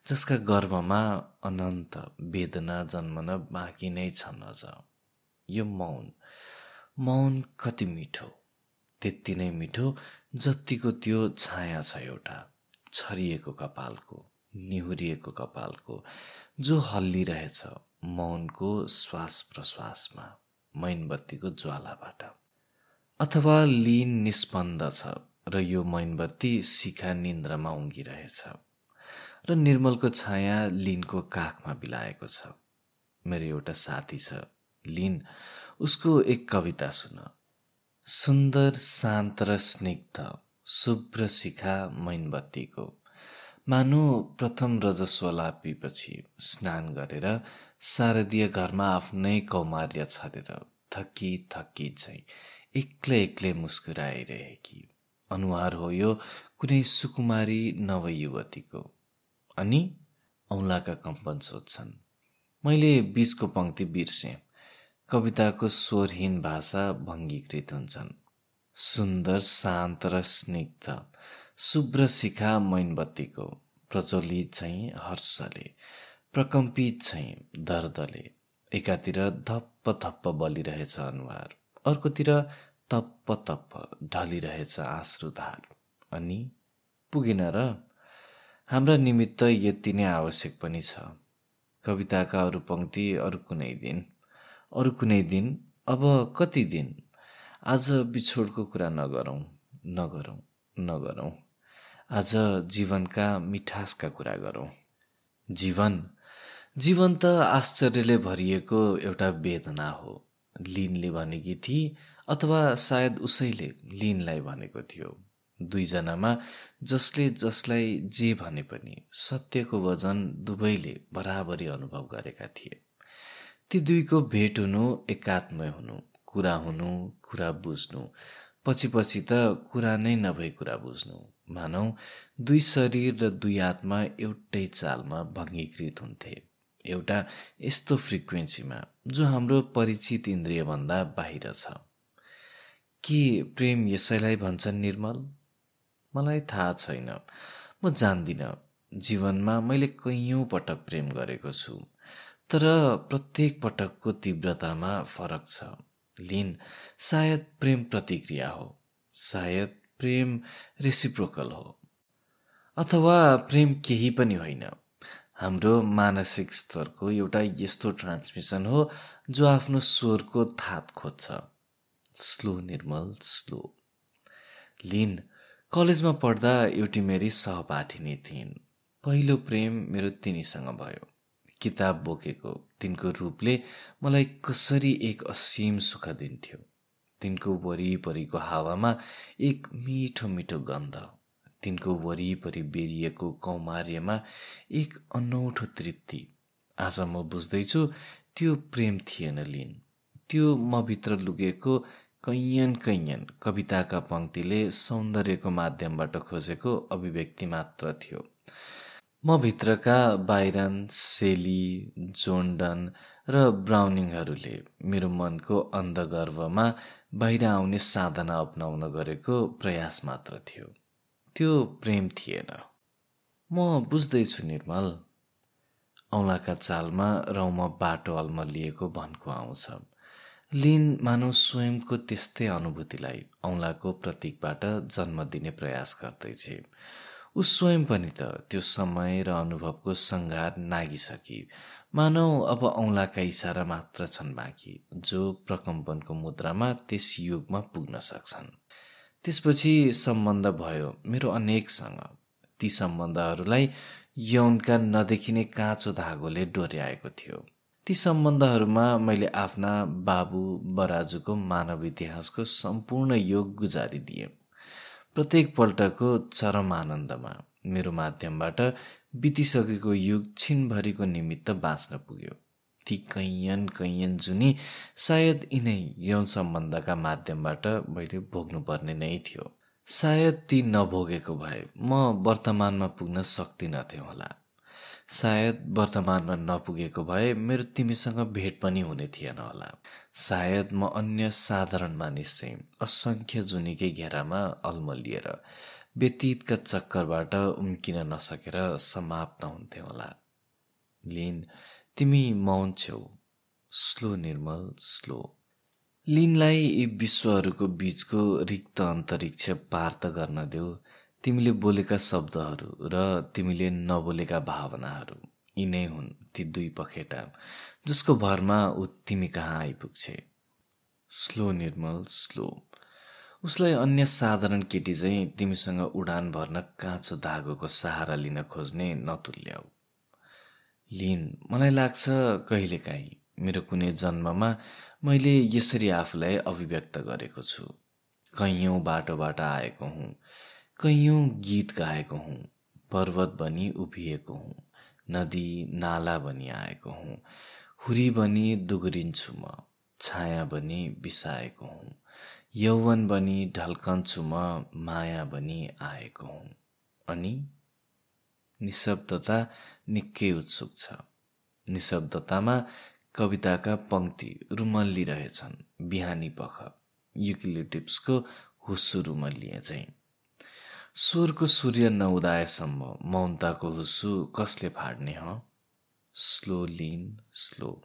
जसका गर्भमा अनन्त वेदना जन्मन बाँकी नै छन् अझ। यो मौन मौन कति मिठो त्यति नै मिठो जतिको त्यो छाया छ एउटा छरिएको कपालको निहुरिएको कपालको जो हल्लिरहेछ मौनको श्वास प्रश्वासमा मैनबत्तीको ज्वालाबाट। अथवा लिन निस्पन्द छ र यो मैनबत्ती शिखा निन्द्रामा उङ्गिरहेछ र निर्मलको छाया लिनको काखमा बिलाएको छ। मेरो एउटा साथी छ। लिन उसको एक कविता सुन। सुन्दर शान्त र स्निग्ध शुभ्र शिखा मैनबत्तीको। मानु प्रथम रजस्वलापीपछि स्नान गरेर शारदीय घरमा आफ्नै कौमार्य छरेर थकी थकी चाहिँ एक्लै एक्लै मुस्कुराइरहेकी। अनुहार हो यो कुनै सुकुमारी नवयुवतीको। अनि औँलाका कम्पन सोध्छन् मैले बिचको पङ्क्ति बिर्सेँ। कविताको स्वरहीन भाषा भङ्गीकृत हुन्छन्। सुन्दर शान्त र स्निग्ध। शुभ्र शिखा मैनबत्तीको प्रज्वलित चाहिँ हर्षले प्रकम्पित चाहिँ दर्दले। एकातिर धप्प थप्प बलिरहेछ अनुहार अर्कोतिर तप्प तप्प ढलिरहेछ आश्रुधार अनि पुगेन र हाम्रा निमित्त यति नै आवश्यक पनि छ। कविताका अरू पङ्क्ति अरू कुनै दिन अरू कुनै दिन अब कति दिन? आज बिछोडको कुरा नगरौँ नगरौँ नगरौँ। आज जीवनका मिठासका कुरा गरौँ। जीवन। जीवन त आश्चर्यले भरिएको एउटा वेदना हो। लिनले भनेकी थिए अथवा सायद उसैले लिनलाई भनेको थियो। दुईजनामा जसले जसलाई जे भने पनि सत्यको वजन दुवैले बराबरी अनुभव गरेका थिए। ती दुईको भेट हुनु एकात्मय हुनु कुरा हुनु कुरा बुझ्नु पछि पछि त कुरा नै नभई कुरा बुझ्नु। मानौ दुई शरीर र दुई आत्मा एउटै चालमा भङ्गीकृत हुन्थे। एउटा यस्तो फ्रिक्वेन्सीमा जो हाम्रो परिचित इन्द्रियभन्दा बाहिर छ। के प्रेम यसैलाई भन्छन् निर्मल? मलाई थाहा छैन। म जान्दिनँ। जीवनमा मैले कैयौँ पटक प्रेम गरेको छु। तर प्रत्येक पटकको तीव्रतामा फरक छ। लिन सायद प्रेम प्रतिक्रिया हो। सायद प्रेम रेसिप्रोकल हो। अथवा प्रेम केही पनि होइन। हाम्रो मानसिक स्तरको एउटा यस्तो ट्रान्समिसन हो जो आफ्नो स्वरको थात खोज्छ। स्लो निर्मल स्लो लिन कलेजमा पढ्दा एउटी मेरी सहपाठिनी थिइन्। पहिलो प्रेम मेरो तिनीसँग भयो। किताब बोकेको तिनको रूपले मलाई कसरी एक असीम सुख दिन्थ्यो। तिनको वरिपरिको हावामा एक मिठो मिठो गन्ध तिनको वरिपरि बेरिएको कौमार्यमा एक अनौठो तृप्ति। आज म बुझ्दैछु त्यो प्रेम थिएन लिन। त्यो म भित्र लुगेको कैयन कैयन कविताका पङ्क्तिले सौन्दर्यको माध्यमबाट खोजेको अभिव्यक्ति मात्र थियो। म भित्रका बाइरन सेली जोन्डन र ब्राउनिङहरूले मेरो मनको अन्धगर्भमा बाहिर आउने साधना अप्नाउन गरेको प्रयास मात्र थियो। त्यो प्रेम थिएन। म बुझ्दैछु निर्मल औँलाका चालमा रौमा बाटो अल्मलिएको भनको आउँछ। लिन मानव स्वयंको त्यस्तै अनुभूतिलाई औँलाको प्रतीकबाट जन्म दिने प्रयास गर्दैछ। ऊ स्वयं पनि त त्यो समय र अनुभवको सङ्घार नागिसकी मानव अब औँलाका इसारा मात्र छन् बाँकी जो प्रकम्पनको मुद्रामा त्यस युगमा पुग्न सक्छन्। त्यसपछि सम्बन्ध भयो मेरो अनेकसँग। ती सम्बन्धहरूलाई यौनका नदेखिने काँचो धागोले डोर्याएको थियो। ती सम्बन्धहरूमा मैले आफ्ना बाबु बराजुको मानव इतिहासको सम्पूर्ण योग गुजारिदिएँ। प्रत्येक पल्टको चरम आनन्दमा मेरो माध्यमबाट बितिसकेको युग छिनभरिको निमित्त बाँच्न पुग्यो। ती कैयन कैयन जुनी सायद यिनै यौन सम्बन्धका माध्यमबाट मैले भोग्नुपर्ने नै थियो। सायद ती नभोगेको भए म वर्तमानमा पुग्न सक्दिनथेँ होला। सायद वर्तमानमा नपुगेको भए मेरो तिमीसँग भेट पनि हुने थिएन होला। सायद म अन्य साधारण मानिस चाहिँ असङ्ख्य जुनीकै घेरामा अल्मलिएर व्यतीतका चक्करबाट उम्किन नसकेर समाप्त हुन्थे होला? लिन तिमी मौन छेउ। Slow Nirmal slow. लिनलाई यी विश्वहरूको बिचको रिक्त अन्तरिक्ष पार त गर्न देऊ। तिमीले बोलेका शब्दहरू र तिमीले नबोलेका भावनाहरू यिनै हुन् ती दुई पखेटा जसको भरमा ऊ तिमी कहाँ आइपुग्छे? Slow Nirmal slow. उसलाई अन्य साधारण केटी चाहिँ तिमीसँग उडान भर्न काँचो धागोको सहारा लिन खोज्ने नतुल्याऊ लिन मलाई लाग्छ कहिलेकाहीँ मेरो कुनै जन्ममा मैले यसरी आफूलाई अभिव्यक्त गरेको छु। कैयौँ बाटोबाट आएको हुँ कैयौँ गीत गाएको हुँ पर्वत बनी उभिएको हुँ नदी नाला बनी आएको हुँ हुरी बनी दुगरिन्छु म छाया बनी बिसाएको हुँ। यौवन बनी ढल्कन्छु म माया बनी आएको हुँ अनि निशब्दता निकै उत्सुक छ। निशब्दतामा कविताका पङ्क्ति रुमल्लिरहेछन् बिहानी पख युकिलिटिप्सको हुस्सु रुमल्लिए चाहिँ। स्वरको सूर्य नउदाएसम्म मौनताको हुस्सु कसले फाड्ने ह? स्लो लिन स्लो।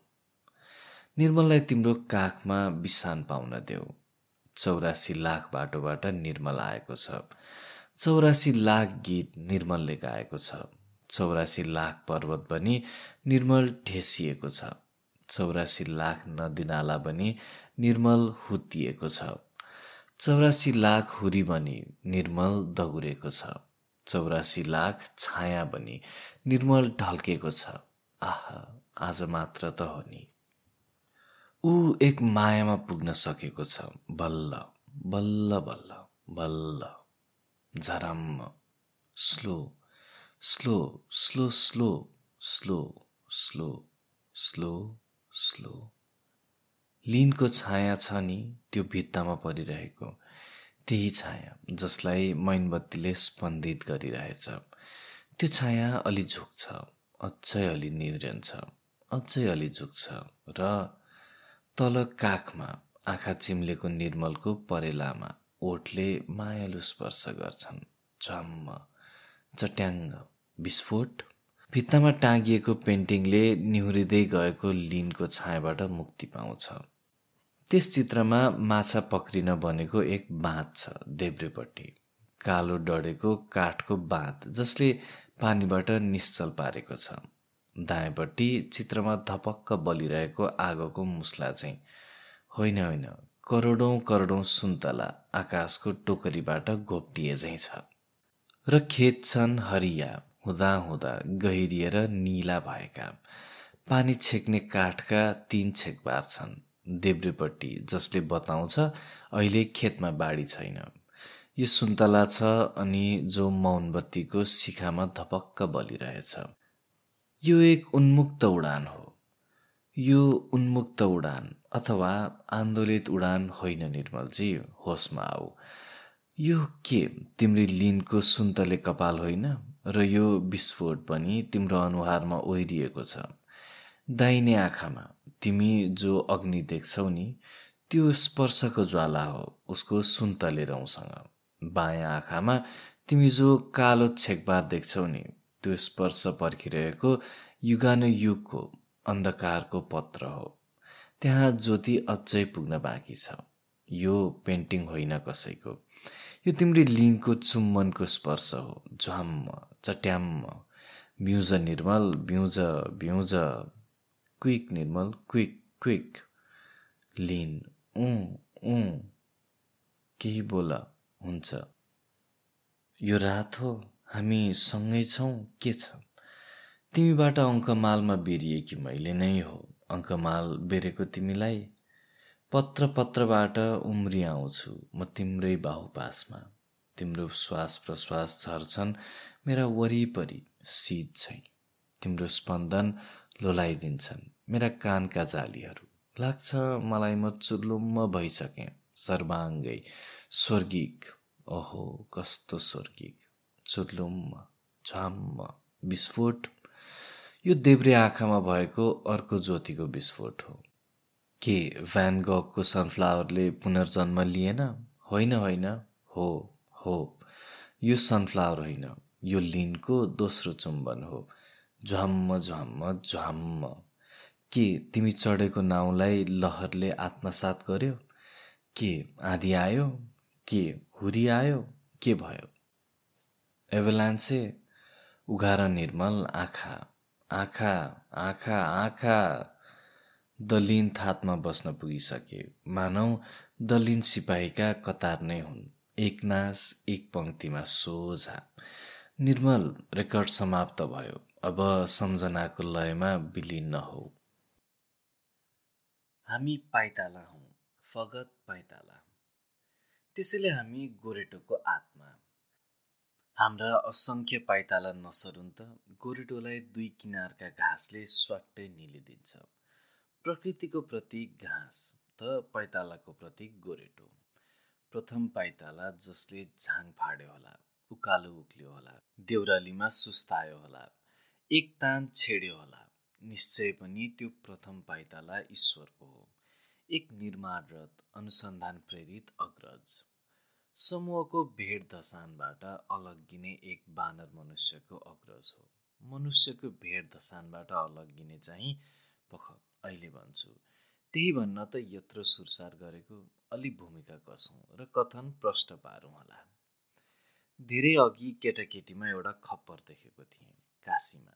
निर्मललाई तिम्रो काखमा बिसान पाउन देऊ। चौरासी लाख बाटोबाट निर्मल आएको छ। चौरासी लाख गीत निर्मलले गाएको छ। चौरासी लाख पर्वत पनि निर्मल ढेसिएको छ। चौरासी लाख नदीनाला पनि निर्मल हुत्तिएको छ। चौरासी लाख हुरी बनी निर्मल दगुरेको छ। चौरासी लाख छाया बनी निर्मल ढल्केको छ। आह आज मात्र त हो नि। ऊ एक मायामा पुग्न सकेको छ। बल्ल बल्ल बल्ल बल्ल। झरम्म। Slow slow slow slow slow slow slow slow. लिनको छाया छ नि त्यो भित्तामा परिरहेको। त्यही छाया जसलाई मैनबत्तीले स्पन्दित गरिरहेछ। त्यो छाया अलि झुक्छ अझै अलि निरन्छ अझै अलि झुक्छ र तल काखमा आँखा चिम्लेको निर्मलको परेलामा ओठले मायालु स्पर्श गर्छन्। झम्म चट्याङ्ग विस्फोट। भित्तामा टाँगिएको पेन्टिङले निहुरिँदै गएको लिनको छायाबाट मुक्ति पाउँछ। त्यस चित्रमा माछा पक्रिन बनेको एक बाँध छ देब्रेपट्टि। कालो डढेको काठको बाँध जसले पानीबाट निश्चल पारेको छ। दायाँपट्टि चित्रमा धपक्क बलिरहेको आगोको मुस्ला चाहिँ। होइन होइन। करोडौँ करोडौँ सुन्तला आकाशको टोकरीबाट घोप्टिए चाहिँ छ। र खेत छन् हरिया हुँदा गहिरिएर निला भएका। पानी छेक्ने काठका तीन छेकबार छन्। देब्रेपट्टि जसले बताउँछ अहिले खेतमा बाढी छैन। यो सुन्तला छ अनि जो मौनबत्तीको शिखामा धपक्क बलिरहेछ। यो एक उन्मुक्त उडान हो। यो उन्मुक्त उडान अथवा आन्दोलित उडान होइन निर्मलजी होसमा आऊ। यो के? तिम्रो लिनको सुन्तले कपाल होइन र यो विस्फोट पनि तिम्रो अनुहारमा ओहिरिएको छ। दाहिने आँखामा तिमी जो अग्नि देख्छौ नि त्यो स्पर्शको ज्वाला हो उसको सुन्तले रौँसँग। बायाँ आँखामा तिमी जो कालो छेकबार देख्छौ नि त्यो स्पर्श पर्खिरहेको युगानुयुगको अन्धकारको पत्र हो। त्यहाँ ज्योति अझै पुग्न बाँकी छ। यो पेन्टिङ होइन कसैको। यो तिम्रो लिङको चुम्बनको स्पर्श हो। झ्वाम्म चट्याम्म म्युज निर्मल ब्युज ब्युज क्विक निर्मल क्विक क्विक लिन ऊ ऊ केही बोल हुन्छ। यो रात हो। हामी सँगै छौँ के छ? तिमीबाट अङ्कमालमा बेरिए कि मैले नै हो। अङ्कमाल बेरेको तिमीलाई पत्र पत्रबाट उम्री आउँछु म तिम्रै बाहुपासमा। तिम्रो श्वास प्रश्वास झर्छन् मेरा वरिपरि शीत छै तिम्रो स्पन्दन लोलाइदिन्छन् मेरा कानका जालीहरू। लाग्छ मलाई म चुर्लुम्म भइसकेँ सर्वाङ्गै स्वर्गिक। ओहो कस्तो स्वर्गिक। चुर्लुम्म झ्वाम्म विस्फोट यो देब्रे आँखामा भएको अर्को ज्योतिको विस्फोट हो। के भ्यान गगको सनफ्लावरले पुनर्जन्म लिएन? होइन होइन। हो हो। यो सनफ्लावर होइन। यो लिनको दोस्रो चुम्बन हो। झ्वाम्म झ्वाम्म झ्वाम्म के तिमी चढेको नाउँलाई लहरले आत्मसात गर्यो? के आधी आयो? के हुरी आयो? के भयो? एभलान्से उघार निर्मल आँखा आँखा आँखा आँखा दलिन थातमा बस्न पुगिसके। मानौ दलिन सिपाहीका कतार नै हुन्। एक नास एक पङ्क्तिमा सोझा। निर्मल रेकर्ड समाप्त भयो। अब सम्झनाको लयमा विलिन हौ हामी पाइताला हौ फगत पाइताला। त्यसैले हामी गोरेटोको आत्मा। हाम्रा असङ्ख्य पाइताला नसरुन् त गोरेटोलाई दुई किनारका घाँसले स्वाट्टै निलिदिन्छ। प्रकृतिको प्रतीक घाँस त पाइतालाको प्रतीक गोरेटो। प्रथम पाइताला जसले झाङ फाड्यो होला उकालो उक्ल्यो होला देउरालीमा सुस्तायो होला एक तान छेड्यो होला। निश्चय पनि त्यो प्रथम पाइताला ईश्वरको हो। एक निर्माणरत अनुसन्धान प्रेरित अग्रज। समूहको भेट धसानबाट अलग्गिने एक बानर मनुष्यको अग्रज हो। मनुष्यको भेट धसानबाट अलग्गिने चाहिँ पख अहिले भन्छु। त्यही भन्न त यत्रो सुरसार गरेको अलि भूमिका कसौँ र कथन प्रष्ट पारौँ होला। धेरै अघि केटाकेटीमा एउटा खप्पर देखेको थिएँ काशीमा।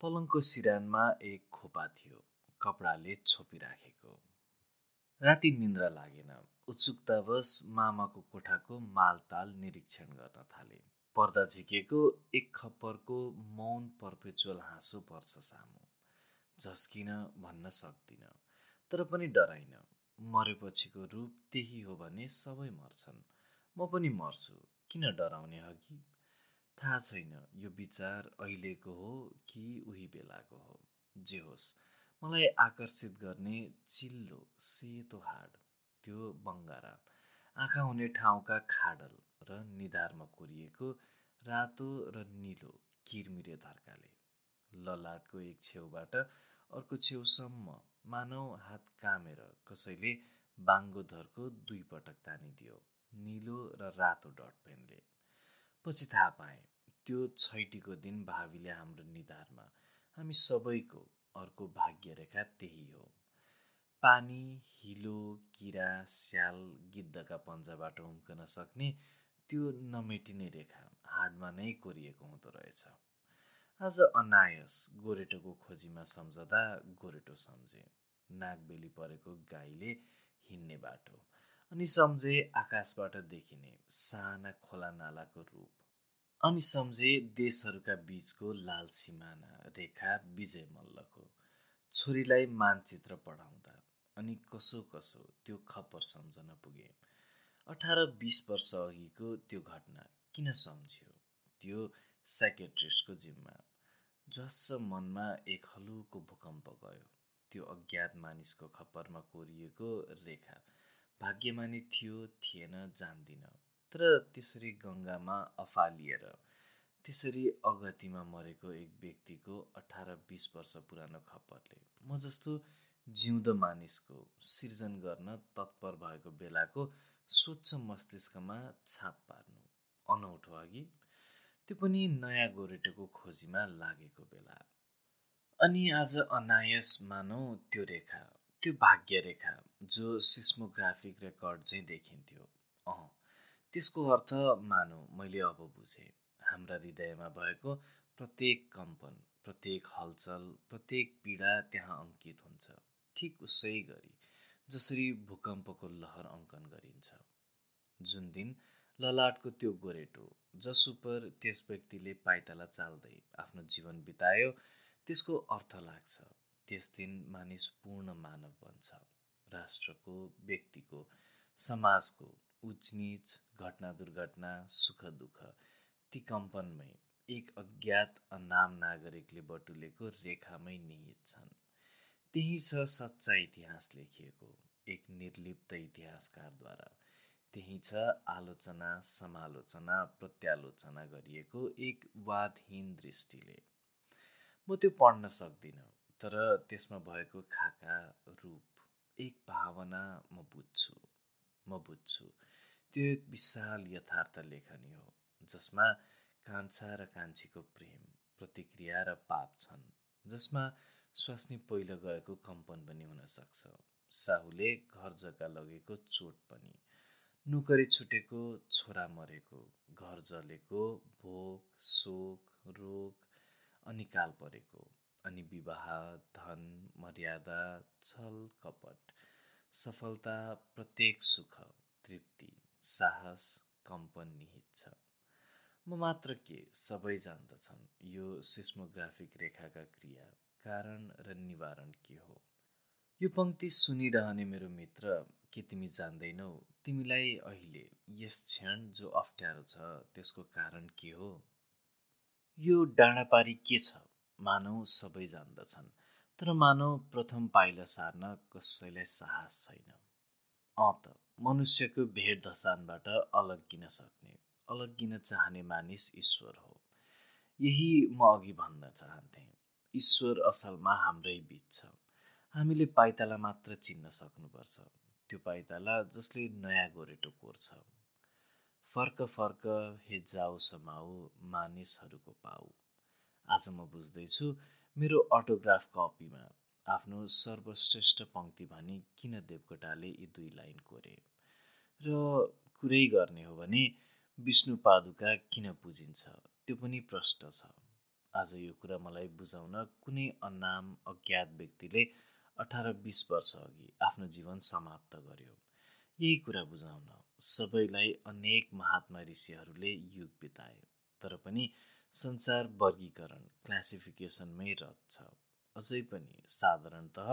पलङको सिरानमा एक खोपा थियो कपडाले छोपिराखेको। राति निन्द्रा लागेन। उत्सुकतावश मामाको कोठाको मालताल निरीक्षण गर्न थाले। पर्दा झिकेको एक खप्परको मौन पर्पेचुअल हाँसो पर्छ सामु। झस्किन भन्न सक्दिनँ तर पनि डराइन। मरेपछिको रूप त्यही हो भने सबै मर्छन्। म पनि मर्छु किन डराउने हगि? थाहा छैन यो विचार अहिलेको हो कि उही बेलाको हो। जे होस् मलाई आकर्षित गर्ने चिल्लो सेतो हाड। त्यो बङ्गारा। आँखा हुने ठाउँका खाडल र निधारमा कोरिएको रातो र निलो किरमिरे धर्काले। ललाटको एक छेउबाट अर्को छेउसम्म मानव हात कामेर कसैले बाङ्गोधरको दुई पटक तानिदियो निलो र रातो डट पेनले। पछि थाहा पाएँ त्यो छैटीको दिन भावीले हाम्रो निधारमा। हामी सबैको अर्को भाग्यरेखा त्यही हो। पानी हिलो किरा स्याल गिद्धका पन्जाबाट उम्कन सक्ने त्यो नमेटिने रेखा हाडमा नै कोरिएको हुँदो रहेछ। आज अनायस गोरेटोको खोजीमा सम्झदा गोरेटो सम्झे नागबेली परेको गाईले हिँड्ने बाटो अनि सम्झे आकाशबाट देखिने साना खोला नालाको रूप अनि सम्झे देशहरूका बिचको लाल सिमाना रेखा विजय मल्लको छोरीलाई मानचित्र पढाउँदा अनि कसो कसो त्यो खप्पर सम्झन पुगे। अठार बिस वर्ष अघिको त्यो घटना किन सम्झ्यो? त्यो सेक्रेट्रिस्टको जिम्मा। जस मनमा एक हलुको भूकम्प गयो। त्यो अज्ञात मानिसको खप्परमा कोरिएको रेखा भाग्यमानी थियो थिएन जान्दिन। तर त्यसरी गङ्गामा अफालिएर त्यसरी अगतिमा मरेको एक व्यक्तिको अठार बिस वर्ष पुरानो खप्परले म जस्तो जिउँदो मानिसको सिर्जन गर्न तत्पर भएको बेलाको स्वच्छ मस्तिष्कमा छाप पार्नु अनौठो अघि त्यो पनि नयाँ गोरेटोको खोजीमा लागेको बेला। अनि आज अनायस मानौ त्यो रेखा त्यो भाग्य रेखा जो सिस्मोग्राफिक रेकर्ड चाहिँ देखिन्थ्यो। अँ त्यसको अर्थ मानौ मैले अब बुझेँ। हाम्रा हृदयमा भएको प्रत्येक कम्पन प्रत्येक हलचल प्रत्येक पीडा त्यहाँ अङ्कित हुन्छ। ठिक उसै गरी जसरी भूकम्पको लहर अङ्कन गरिन्छ। जुन दिन ललाटको त्यो गोरेटो जस उपर त्यस व्यक्तिले पाइताला चाल्दै आफ्नो जीवन बितायो त्यसको अर्थ लाग्छ त्यस दिन मानिस पूर्ण मानव बन्छ। राष्ट्रको व्यक्तिको समाजको उचनिच घटना दुर्घटना सुख दुःख ती कम्पनमै एक अज्ञात अनाम नागरिकले बटुलेको रेखामै निहित छन्। त्यही छ सच्चा इतिहास लेखिएको एक निर्लिप्त इतिहासकारद्वारा। त्यही छ आलोचना समालोचना प्रत्यालोचना गरिएको एक वादहीन दृष्टिले। म त्यो पढ्न सक्दिनँ तर त्यसमा भएको खाका रूप एक भावना म बुझ्छु म बुझ्छु। त्यो एक विशाल यथार्थ लेखनी हो जसमा कान्छा र कान्छीको प्रेम प्रतिक्रिया र पाप छन् जसमा स्वास्नी पहिलो गएको कम्पन पनि हुनसक्छ। साहुले घर जग्गा लगेको चोट पनि। नुकरी छुटेको छोरा मरेको। घर जलेको भोग शोक रोग अनि काल परेको। अनि विवाह धन मर्यादा छल कपट सफलता प्रत्येक सुख तृप्ति साहस कम्पन निहित छ। म मात्र के सबै जान्दछन्। यो सिस्मोग्राफिक रेखाका क्रिया। कारण र निवारण के हो? यो पङ्क्ति सुनिरहने मेरो मित्र के तिमी जान्दैनौ? तिमीलाई अहिले यस क्षण जो अप्ठ्यारो छ त्यसको कारण के हो? यो डाँडापारी के छ? मानव सबै जान्दछन् तर मानव प्रथम पाइला सार्न कसैलाई साहस छैन। अँ त मनुष्यको भेट धसानबाट अलग्गिन सक्ने? अलग्गिन चाहने मानिस ईश्वर हो? यही म अघि भन्न चाहन्थेँ। ईश्वर असलमा हाम्रै बिच छ हामीले पाइताला मात्र चिन्न सक्नुपर्छ। त्यो पाइताला जसले नयाँ गोरेटो कोर्छ। फर्क फर्क हे समाऊ मानिसहरूको पाउ आज म बुझ्दैछु मेरो अटोग्राफ कपीमा आफ्नो सर्वश्रेष्ठ पङ्क्ति भनी किन देवकोटाले यी दुई लाइन कोरे? र कुरै गर्ने हो भने विष्णु पादुका किन पुजिन्छ? त्यो पनि प्रष्ट छ। आज यो कुरा मलाई बुझाउन कुनै अनाम अज्ञात व्यक्तिले अठार बिस वर्ष अघि आफ्नो जीवन समाप्त गर्यो। यही कुरा बुझाउन सबैलाई अनेक महात्मा ऋषिहरूले युग बिताए तर पनि संसार वर्गीकरण क्लासिफिकेसनमै रथ छ। अझै पनि साधारणत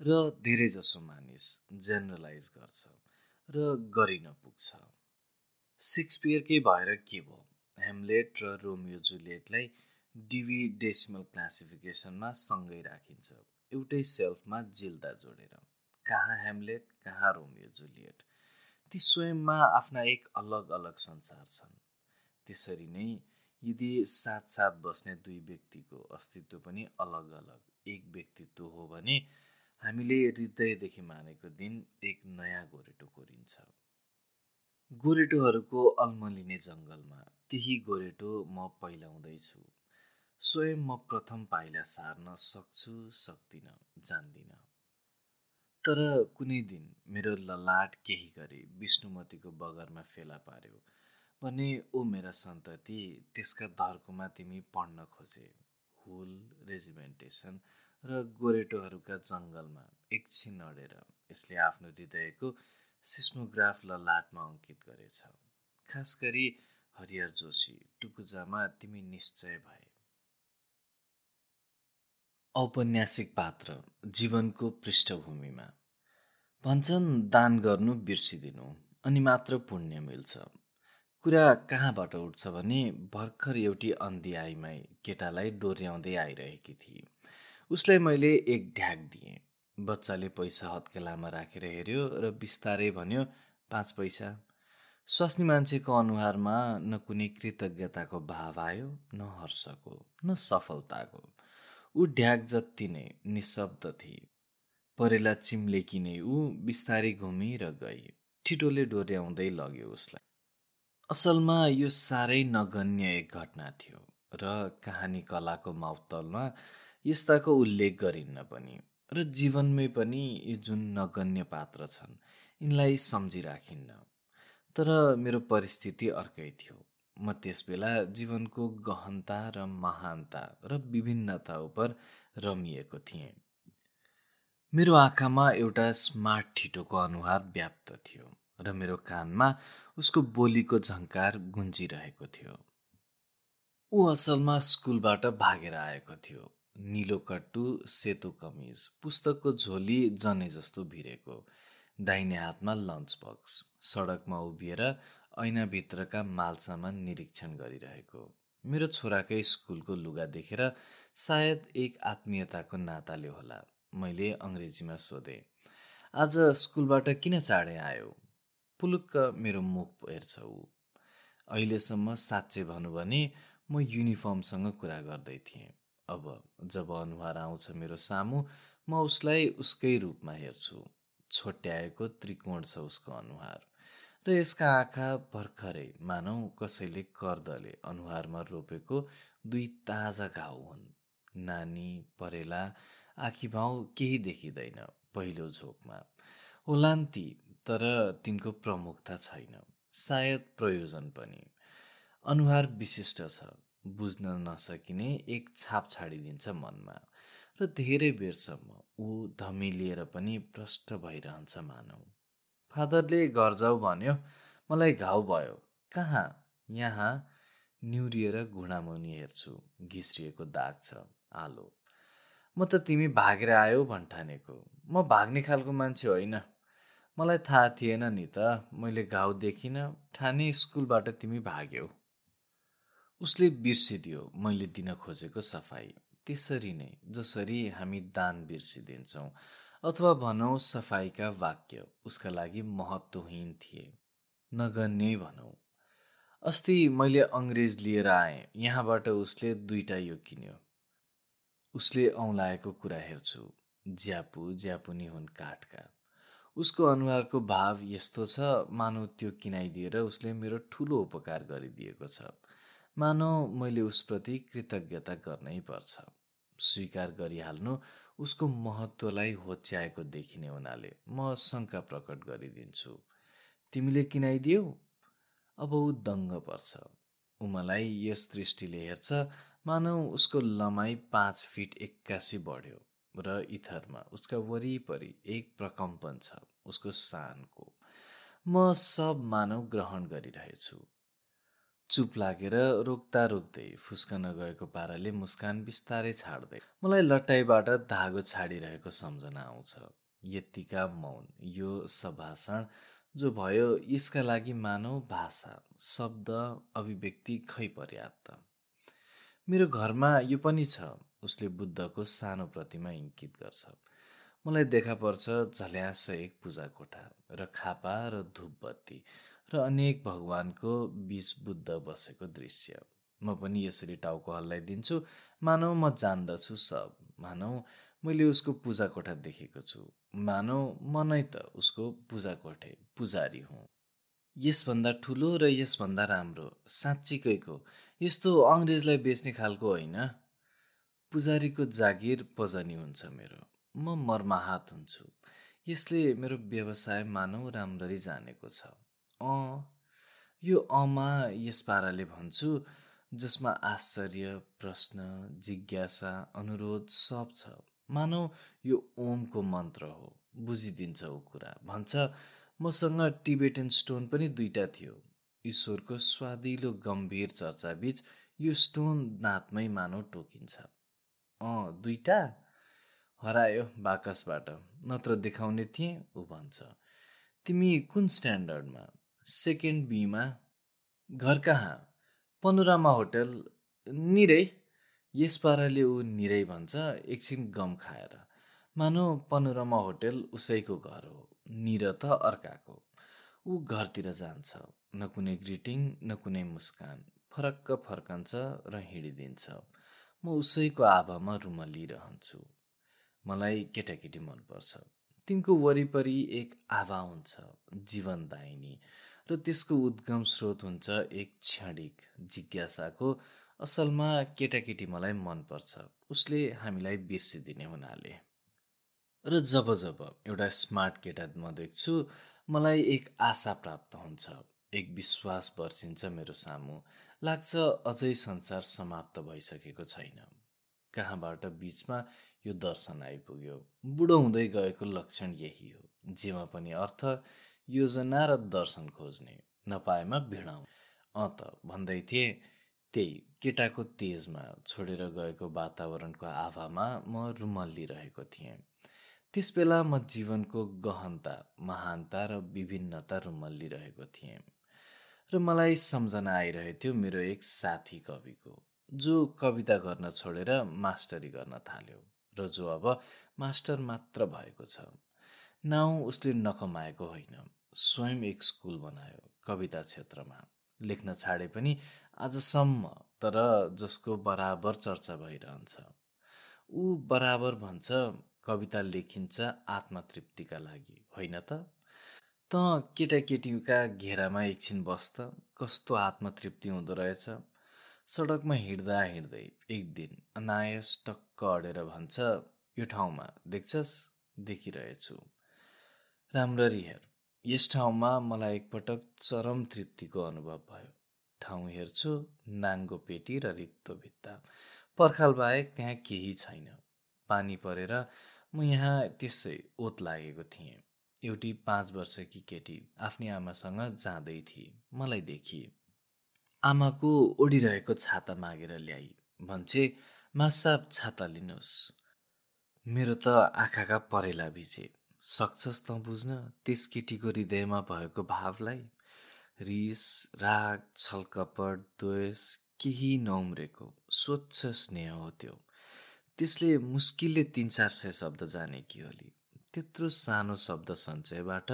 र धेरैजसो मानिस जेनरलाइज गर्छ र गरिन पुग्छ। सेक्सपियरकै भएर के भयो? हेमलेट र रोमियो जुलियटलाई डिभी डेसिमल क्लासिफिकेसनमा सँगै राखिन्छ। एउटै सेल्फमा जिल्दा जोडेर। कहाँ हेमलेट कहाँ रोमियो जुलियट? ती स्वयंमा आफ्ना एक अलग अलग संसार छन्। त्यसरी नै यदि साथ साथ बस्ने दुई व्यक्तिको अस्तित्व पनि अलग अलग एक व्यक्तित्व हो भने हामीले हृदयदेखि मानेको दिन एक नयाँ गोरेटो कोरिन्छ। गोरेटोहरूको अल्मलिने जङ्गलमा त्यही गोरेटो म पहिलाउँदैछु। स्वयं म प्रथम पाइला सार्न सक्छु सक्दिनँ जान्दिनँ। तर कुनै दिन मेरो ललाट केही गरी विष्णुमतीको बगरमा फेला पार्यो भने ओ मेरा सन्तति त्यसका धर्कोमा तिमी पढ्न खोजे। हुल रेजिमेन्टेसन र गोरेटोहरूका जङ्गलमा एकछिन अडेर यसले आफ्नो हृदयको सिस्मोग्राफ ललाटमा अङ्कित गरेछ। खास गरी हरिहर जोशी टुकुजामा तिमी निश्चय भए। औपन्यासिक पात्र जीवनको पृष्ठभूमिमा। भन्छन् दान गर्नु बिर्सिदिनु अनि मात्र पुण्य मिल्छ। कुरा कहाँबाट उठ्छ भने भर्खर एउटी अन्धी आइमाई केटालाई डोर्याउँदै आइरहेकी थिए। उसलाई मैले एक ढ्याक दिएँ। बच्चाले पैसा हत्केलामा राखेर हेऱ्यो र बिस्तारै भन्यो पाँच पैसा? स्वास्नी मान्छेको अनुहारमा न कुनै कृतज्ञताको भाव आयो न हर्षको न सफलताको। ऊ ढ्याक जति नै निशब्द थिए। परेला चिम्लेकी नै ऊ बिस्तारै घुमी र गई ठिटोले डोर्याउँदै लग्यो उसलाई। असलमा यो साह्रै नगन्य एक घटना थियो र कहानी कलाको माउतलमा यस्ताको उल्लेख गरिन्न पनि। र जीवनमै पनि यी जुन नगन्य पात्र छन् यिनलाई सम्झिराखिन्न। तर मेरो परिस्थिति अर्कै थियो। म त्यसबेला जीवनको गहनता र महानता र विभिन्नता उप रमिएको थिएँ। मेरो आँखामा एउटा स्मार्ट ठिटोको अनुहार व्याप्त थियो र मेरो कानमा उसको बोलीको झङ्कार गुन्जिरहेको थियो। ऊ असलमा स्कुलबाट भागेर आएको थियो। निलो कट्टु सेतो कमिज पुस्तकको झोली जने जस्तो भिरेको दाहिने हातमा लन्च बक्स सडकमा उभिएर ऐनाभित्रका मालसामान निरीक्षण गरिरहेको। मेरो छोराकै स्कुलको लुगा देखेर सायद एक आत्मीयताको नाताले होला मैले अङ्ग्रेजीमा सोधेँ आज स्कुलबाट किन चाँडै आयो? पुलुक्क मेरो मुख हेर्छ ऊ। अहिलेसम्म साँच्चै भनौँ भने म युनिफर्मसँग कुरा गर्दै थिएँ। अब जब अनुहार आउँछ मेरो सामु म उसलाई उसकै रूपमा हेर्छु। छोट्याएको त्रिकोण छ उसको अनुहार। र यसका आँखा भर्खरै मानौ कसैले कर्दले अनुहारमा रोपेको दुई ताजा घाउ हुन्। नानी परेला आँखी भाउ केही देखिँदैन पहिलो झोकमा। ओलान्ती तर तिनको प्रमुखता छैन। सायद प्रयोजन पनि। अनुहार विशिष्ट छ। बुझ्न नसकिने एक छाप छाडिदिन्छ मनमा। र धेरै बेरसम्म ऊ धमिलिएर पनि प्रष्ट भइरहन्छ मानौ। फादरले घर जाऊ भन्यो मलाई घाउ भयो। कहाँ? यहाँ निहुरिएर घुँडामुनि हेर्छु। घिस्रिएको दाग छ आलो। म त तिमी भागेर आयो भन्ठानेको। म भाग्ने खालको मान्छे होइन। मलाई थाहा थिएन नि त। मैले घाउ देखिनँ ठाने स्कुलबाट तिमी भाग्यौ। उसले बिर्सिदियो। मैले दिन खोजेको सफाई। त्यसरी नै जसरी हामी दान बिर्सिदिन्छौँ। अथवा भनौँ सफाइका वाक्य उसका लागि महत्त्वहीन थिए। नगर्ने भनौँ। अस्ति मैले अङ्ग्रेज लिएर आएँ यहाँबाट उसले दुईटा यो किन्यो। उसले औँलाएको कुरा हेर्छु ज्यापु ज्यापुनी हुन् काठका। उसको अनुहारको भाव यस्तो छ मानव त्यो किनाइदिएर उसले मेरो ठुलो उपकार गरिदिएको छ। मानौ मैले उसप्रति कृतज्ञता गर्नै पर्छ। स्वीकार गरिहाल्नु उसको महत्त्वलाई होच्याएको देखिने हुनाले म शङ्का प्रकट गरिदिन्छु। तिमीले किनाइदियौ अब ऊ दङ्ग पर्छ। ऊ मलाई यस दृष्टिले हेर्छ मानौ उसको लमाइ पाँच फिट एक्कासी बढ्यो र इथरमा उसका वरिपरि एक प्रकम्पन छ उसको सानको। म सब मानव ग्रहण गरिरहेछु। चुप लागेर रोक्दा रोक्दै फुस्कन गएको पाराले मुस्कान बिस्तारै छाड्दै मलाई लट्टाइबाट धागो छाडिरहेको सम्झना आउँछ। यत्तिका मौन यो सभाषण जो भयो यसका लागि मानव भाषा शब्द अभिव्यक्ति खै पर्याप्त? मेरो घरमा यो पनि छ उसले बुद्धको सानो प्रतिमा इङ्कित गर्छ। मलाई देखा पर्छ झल्यास एक पूजा कोठा र खापा र धुपबत्ती। र अनेक भगवानको बिच बुद्ध बसेको दृश्य। म पनि यसरी टाउको हल्लाइदिन्छु मानौ म जान्दछु सब। मानौ मैले उसको पूजा कोठा देखेको छु। मानौ म नै त उसको पूजा कोठे पुजारी हुँ। यसभन्दा ठुलो र यसभन्दा राम्रो साँच्चीकैको। यस्तो अङ्ग्रेजलाई बेच्ने खालको होइन। पुजारीको जागिर पजनी हुन्छ मेरो। म मर्माहात हुन्छु। यसले मेरो व्यवसाय मानौ राम्ररी जानेको छ। अँ यो अमा यस पाराले भन्छु जसमा आश्चर्य प्रश्न जिज्ञासा अनुरोध सब छ। मानौ यो ओमको मन्त्र हो। बुझिदिन्छ ऊ कुरा। भन्छ मसँग टिबेटन स्टोन पनि दुईवटा थियो। ईश्वरको स्वादिलो गम्भीर चर्चाबीच यो स्टोन दाँतमै मानव टोकिन्छ। अँ दुईवटा हरायो बाकसबाट। नत्र देखाउने थिएँ ऊ भन्छ। तिमी कुन स्ट्यान्डर्डमा? सेकेन्ड बीमा घर कहाँ? पनोरामा होटल निरै। यस पाराले ऊ निरै भन्छ एकछिन गम खाएर। मानौ पनोरमा होटेल उसैको घर हो निर त अर्काको। ऊ घरतिर जान्छ न कुनै ग्रिटिङ न कुनै मुस्कान। फरक्क फर्कन्छ र हिँडिदिन्छ। म उसैको आभामा रुमलिरहन्छु। मलाई केटाकेटी मनपर्छ। तिनको वरिपरि एक आभा हुन्छ जीवनदायिनी। र त्यसको उद्गम स्रोत हुन्छ एक क्षणिक जिज्ञासाको। असलमा केटाकेटी मलाई मनपर्छ उसले हामीलाई बिर्सिदिने हुनाले। र जब जब एउटा स्मार्ट केटा म देख्छु मलाई एक आशा प्राप्त हुन्छ एक विश्वास बर्सिन्छ मेरो सामु। लाग्छ अझै संसार समाप्त भइसकेको छैन। कहाँबाट बिचमा यो दर्शन आइपुग्यो? बुढो हुँदै गएको लक्षण यही हो जेमा पनि अर्थ योजना र दर्शन खोज्ने नपाएमा भिडाउँ अँ त भन्दै थिएँ त्यही केटाको तेजमा छोडेर गएको वातावरणको आभामा म रुमल्लिरहेको थिएँ। त्यस बेला म जीवनको गहनता महानता र विभिन्नता रुमल्लिरहेको थिएँ। र मलाई सम्झना आइरहेथ्यो मेरो एक साथी कविको जो कविता गर्न छोडेर मास्टरी गर्न थाल्यो र जो अब मास्टर मात्र भएको छ। नाउँ उसले नकमाएको होइन। स्वयं एक स्कुल बनायो कविता क्षेत्रमा। लेख्न छाडे पनि आजसम्म तर जसको बराबर चर्चा भइरहन्छ। ऊ बराबर भन्छ कविता लेखिन्छ आत्मतृप्तिका लागि होइन त? त केटाकेटीका घेरामा एकछिन बस् त कस्तो आत्मतृप्ति हुँदो रहेछ? सडकमा हिँड्दा हिँड्दै एक दिन अनायस टक्क अडेर भन्छ यो ठाउँमा देख्छस्? देखिरहेछु। राम्ररी हेर यस ठाउँमा मलाई एकपटक चरम तृप्तिको अनुभव भयो। ठाउँ हेर्छु नाङ्गो पेटी र रित्तो भित्ता। पर्खाल बाहेक त्यहाँ केही छैन। पानी परेर म यहाँ त्यसै ओत लागेको थिएँ। एउटी पाँच वर्षकी केटी आफ्नै आमासँग जाँदै थिए। मलाई देखिए। आमाको ओढिरहेको छाता मागेर ल्याई। भन्छे मासाब छाता लिनुहोस्। मेरो त आँखाका परेला भिजे। सक्छस् त बुझ्न? त्यस केटीको हृदयमा भएको भावलाई? रिस राग छलकपट द्वेष केही नउम्रेको स्वच्छ स्नेह हो त्यो। त्यसले मुस्किलले तिन चार सय शब्द जाने कि होली त्यत्रो सानो शब्द सञ्चयबाट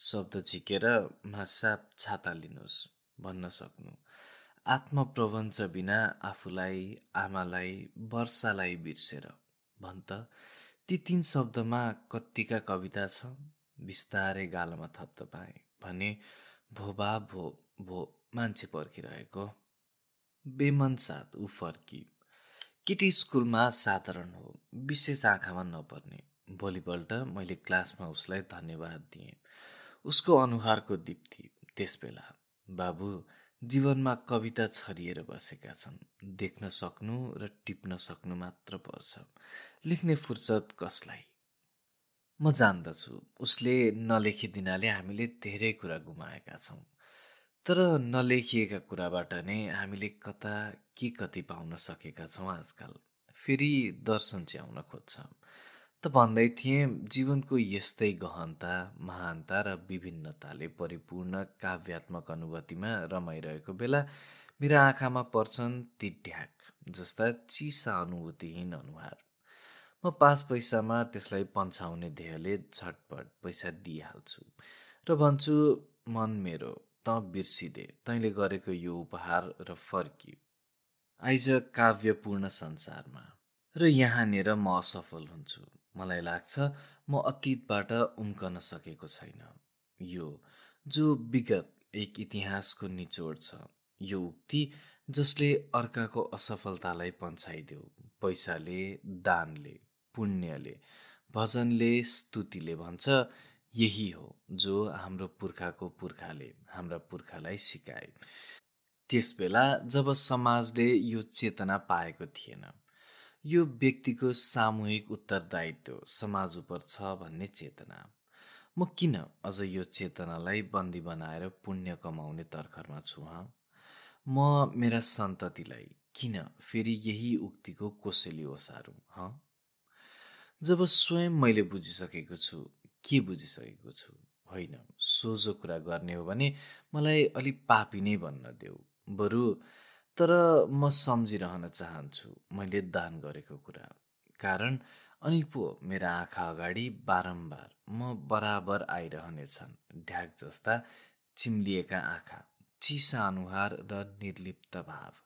शब्द झिकेर मासाप छाता लिनुहोस् भन्न सक्नु। आत्मप्रवञ्च बिना आफूलाई आमालाई वर्षालाई बिर्सेर। भन् त तिन शब्दमा कत्तिका कविता छ। बिस्तारै गालोमा थप्त पाएँ भने भोबा भो भो मान्छे पर्खिरहेको। बेमन साथ ऊ फर्की। केटी स्कुलमा साधारण हो विशेष आँखामा नपर्ने। भोलिपल्ट मैले क्लासमा उसलाई धन्यवाद दिएँ। उसको अनुहारको दीप्ति त्यस बेला बाबु जीवनमा कविता छरिएर बसेका छन्। देख्न सक्नु र टिप्न सक्नु मात्र पर्छ। लेख्ने फुर्सद कसलाई? म जान्दछु। उसले नलेखिदिनाले हामीले धेरै कुरा गुमाएका छौँ। तर नलेखिएका कुराबाट नै हामीले कता के कति पाउन सकेका छौँ आजकल? फेरि दर्शन च्याउन खोज्छ। त भन्दै थिएँ जीवनको यस्तै गहनता महानता र विभिन्नताले परिपूर्ण काव्यात्मक अनुभूतिमा रमाइरहेको बेला मेरा आँखामा पर्छन् ती ढ्याक जस्ता चिसा अनुभूतिहीन अनुहार। म पाँच पैसामा त्यसलाई पन्छाउने ध्येयले झटपट पैसा दिइहाल्छु र भन्छु मन मेरो त बिर्सिदे। तैँले गरेको यो उपहार र फर्की। आइज काव्यपूर्ण संसारमा। र यहाँनिर म असफल हुन्छु। मलाई लाग्छ म अतीतबाट उम्कन सकेको छैन। यो जो विगत एक इतिहासको निचोड छ यो उक्ति जसले अर्काको असफलतालाई पन्छाइदेऊ पैसाले दानले। पुण्यले भजनले स्तुतिले भन्छ। यही हो जो हाम्रो पुर्खाको पुर्खाले हाम्रा पुर्खालाई सिकाए। त्यसबेला जब समाजले यो चेतना पाएको थिएन यो व्यक्तिको सामूहिक उत्तरदायित्व समाज उप छ भन्ने चेतना। म किन अझ यो चेतनालाई बन्दी बनाएर पुण्य कमाउने तर्खरमा छु हँ? म मेरा सन्ततिलाई किन फेरि यही उक्तिको कोसेली ओसारौँ हँ? जब स्वयं मैले बुझिसकेको छु के बुझिसकेको छु? होइन सोझो कुरा गर्ने हो भने मलाई अलिक पापी नै भन्न देऊ बरु। तर म सम्झिरहन चाहन्छु मैले दान गरेको कुरा। कारण अनि पो मेरा आँखा अगाडि बारम्बार म बराबर आइरहनेछन् ढ्याक जस्ता चिम्लिएका आँखा चिसा अनुहार र निर्लिप्त भाव।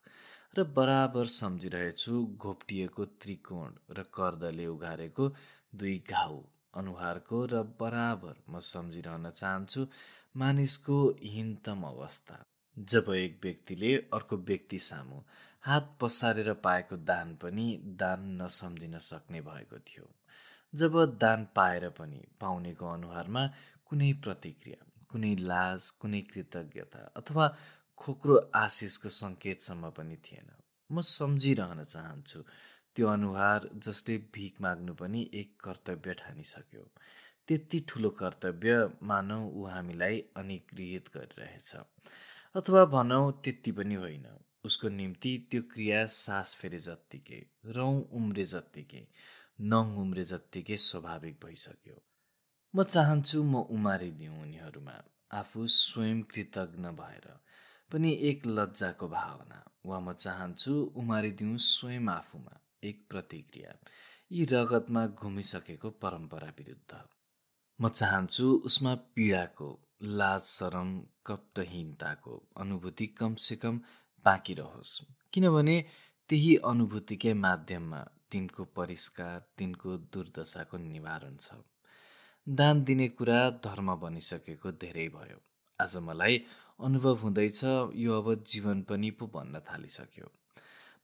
र बराबर सम्झिरहेछु घोप्टिएको त्रिकोण र कर्दले उघारेको दुई घाउ अनुहारको र बराबर म सम्झिरहन चाहन्छु मानिसको हीनतम अवस्था। जब एक व्यक्तिले अर्को व्यक्ति सामु हात पसारेर पाएको दान पनि दान नसम्झिन सक्ने भएको थियो। जब दान पाएर पनि पाउनेको अनुहारमा कुनै प्रतिक्रिया कुनै लाज कुनै कृतज्ञता अथवा खोक्रो आशिषको सङ्केतसम्म पनि थिएन। म सम्झिरहन चाहन्छु त्यो अनुहार जसले भिख माग्नु पनि एक कर्तव्य ठानिसक्यो। त्यति ठुलो कर्तव्य मानौ ऊ हामीलाई अनुगृहित गरिरहेछ। अथवा भनौँ त्यति पनि होइन उसको निम्ति त्यो क्रिया सास फेरे जत्तिकै रौँ उम्रे जत्तिकै नङ उम्रे जत्तिकै स्वाभाविक भइसक्यो। म चाहन्छु म उमारिदिउँ उनीहरूमा आफू स्वयं कृतज्ञ भएर। पनि एक लज्जाको भावना। वा म चाहन्छु उमारिदिउँ स्वयं आफूमा एक प्रतिक्रिया। यी रगतमा घुमिसकेको परम्परा विरुद्ध। म चाहन्छु उसमा पीडाको लाज शरम कप्टहीनताको अनुभूति कमसेकम बाँकी रहोस्। किनभने त्यही अनुभूतिकै माध्यममा तिनको परिष्कार तिनको दुर्दशाको निवारण छ। दान दिने कुरा धर्म बनिसकेको धेरै भयो। आज मलाई अनुभव हुँदैछ यो अब जीवन पनि पो भन्न थालिसक्यो।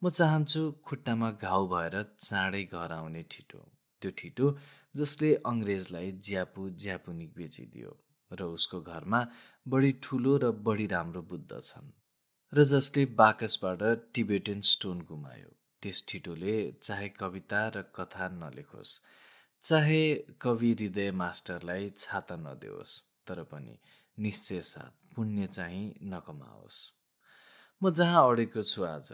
म चाहन्छु खुट्टामा घाउ भएर चाँडै घर आउने ठिटो त्यो ठिटो जसले अङ्ग्रेजलाई ज्यापु ज्यापुनिक बेचिदियो र उसको घरमा बढी ठुलो र बढी राम्रो बुद्ध छन् र जसले बाकसबाट टिबेटन स्टोन गुमायो। त्यस ठिटोले चाहे कविता र कथा नलेखोस् चाहे कवि हृदय मास्टरलाई छाता नदेओस् तर पनि निश्चय साथ पुण्य चाहिँ नकमाओस्। म जहाँ अडेको छु आज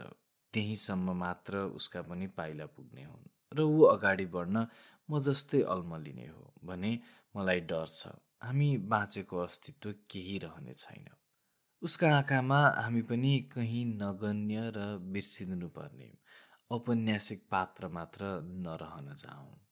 त्यहीँसम्म मात्र उसका पनि पाइला पुग्ने हुन् र ऊ अगाडि बढ्न म जस्तै अल्मलिने हो भने मलाई डर छ। हामी बाँचेको अस्तित्व केही रहने छैन। उसका आँखामा हामी पनि कहीँ नगण्य र बिर्सिनु पर्ने औपन्यासिक पात्र मात्र नरहन जाउँ।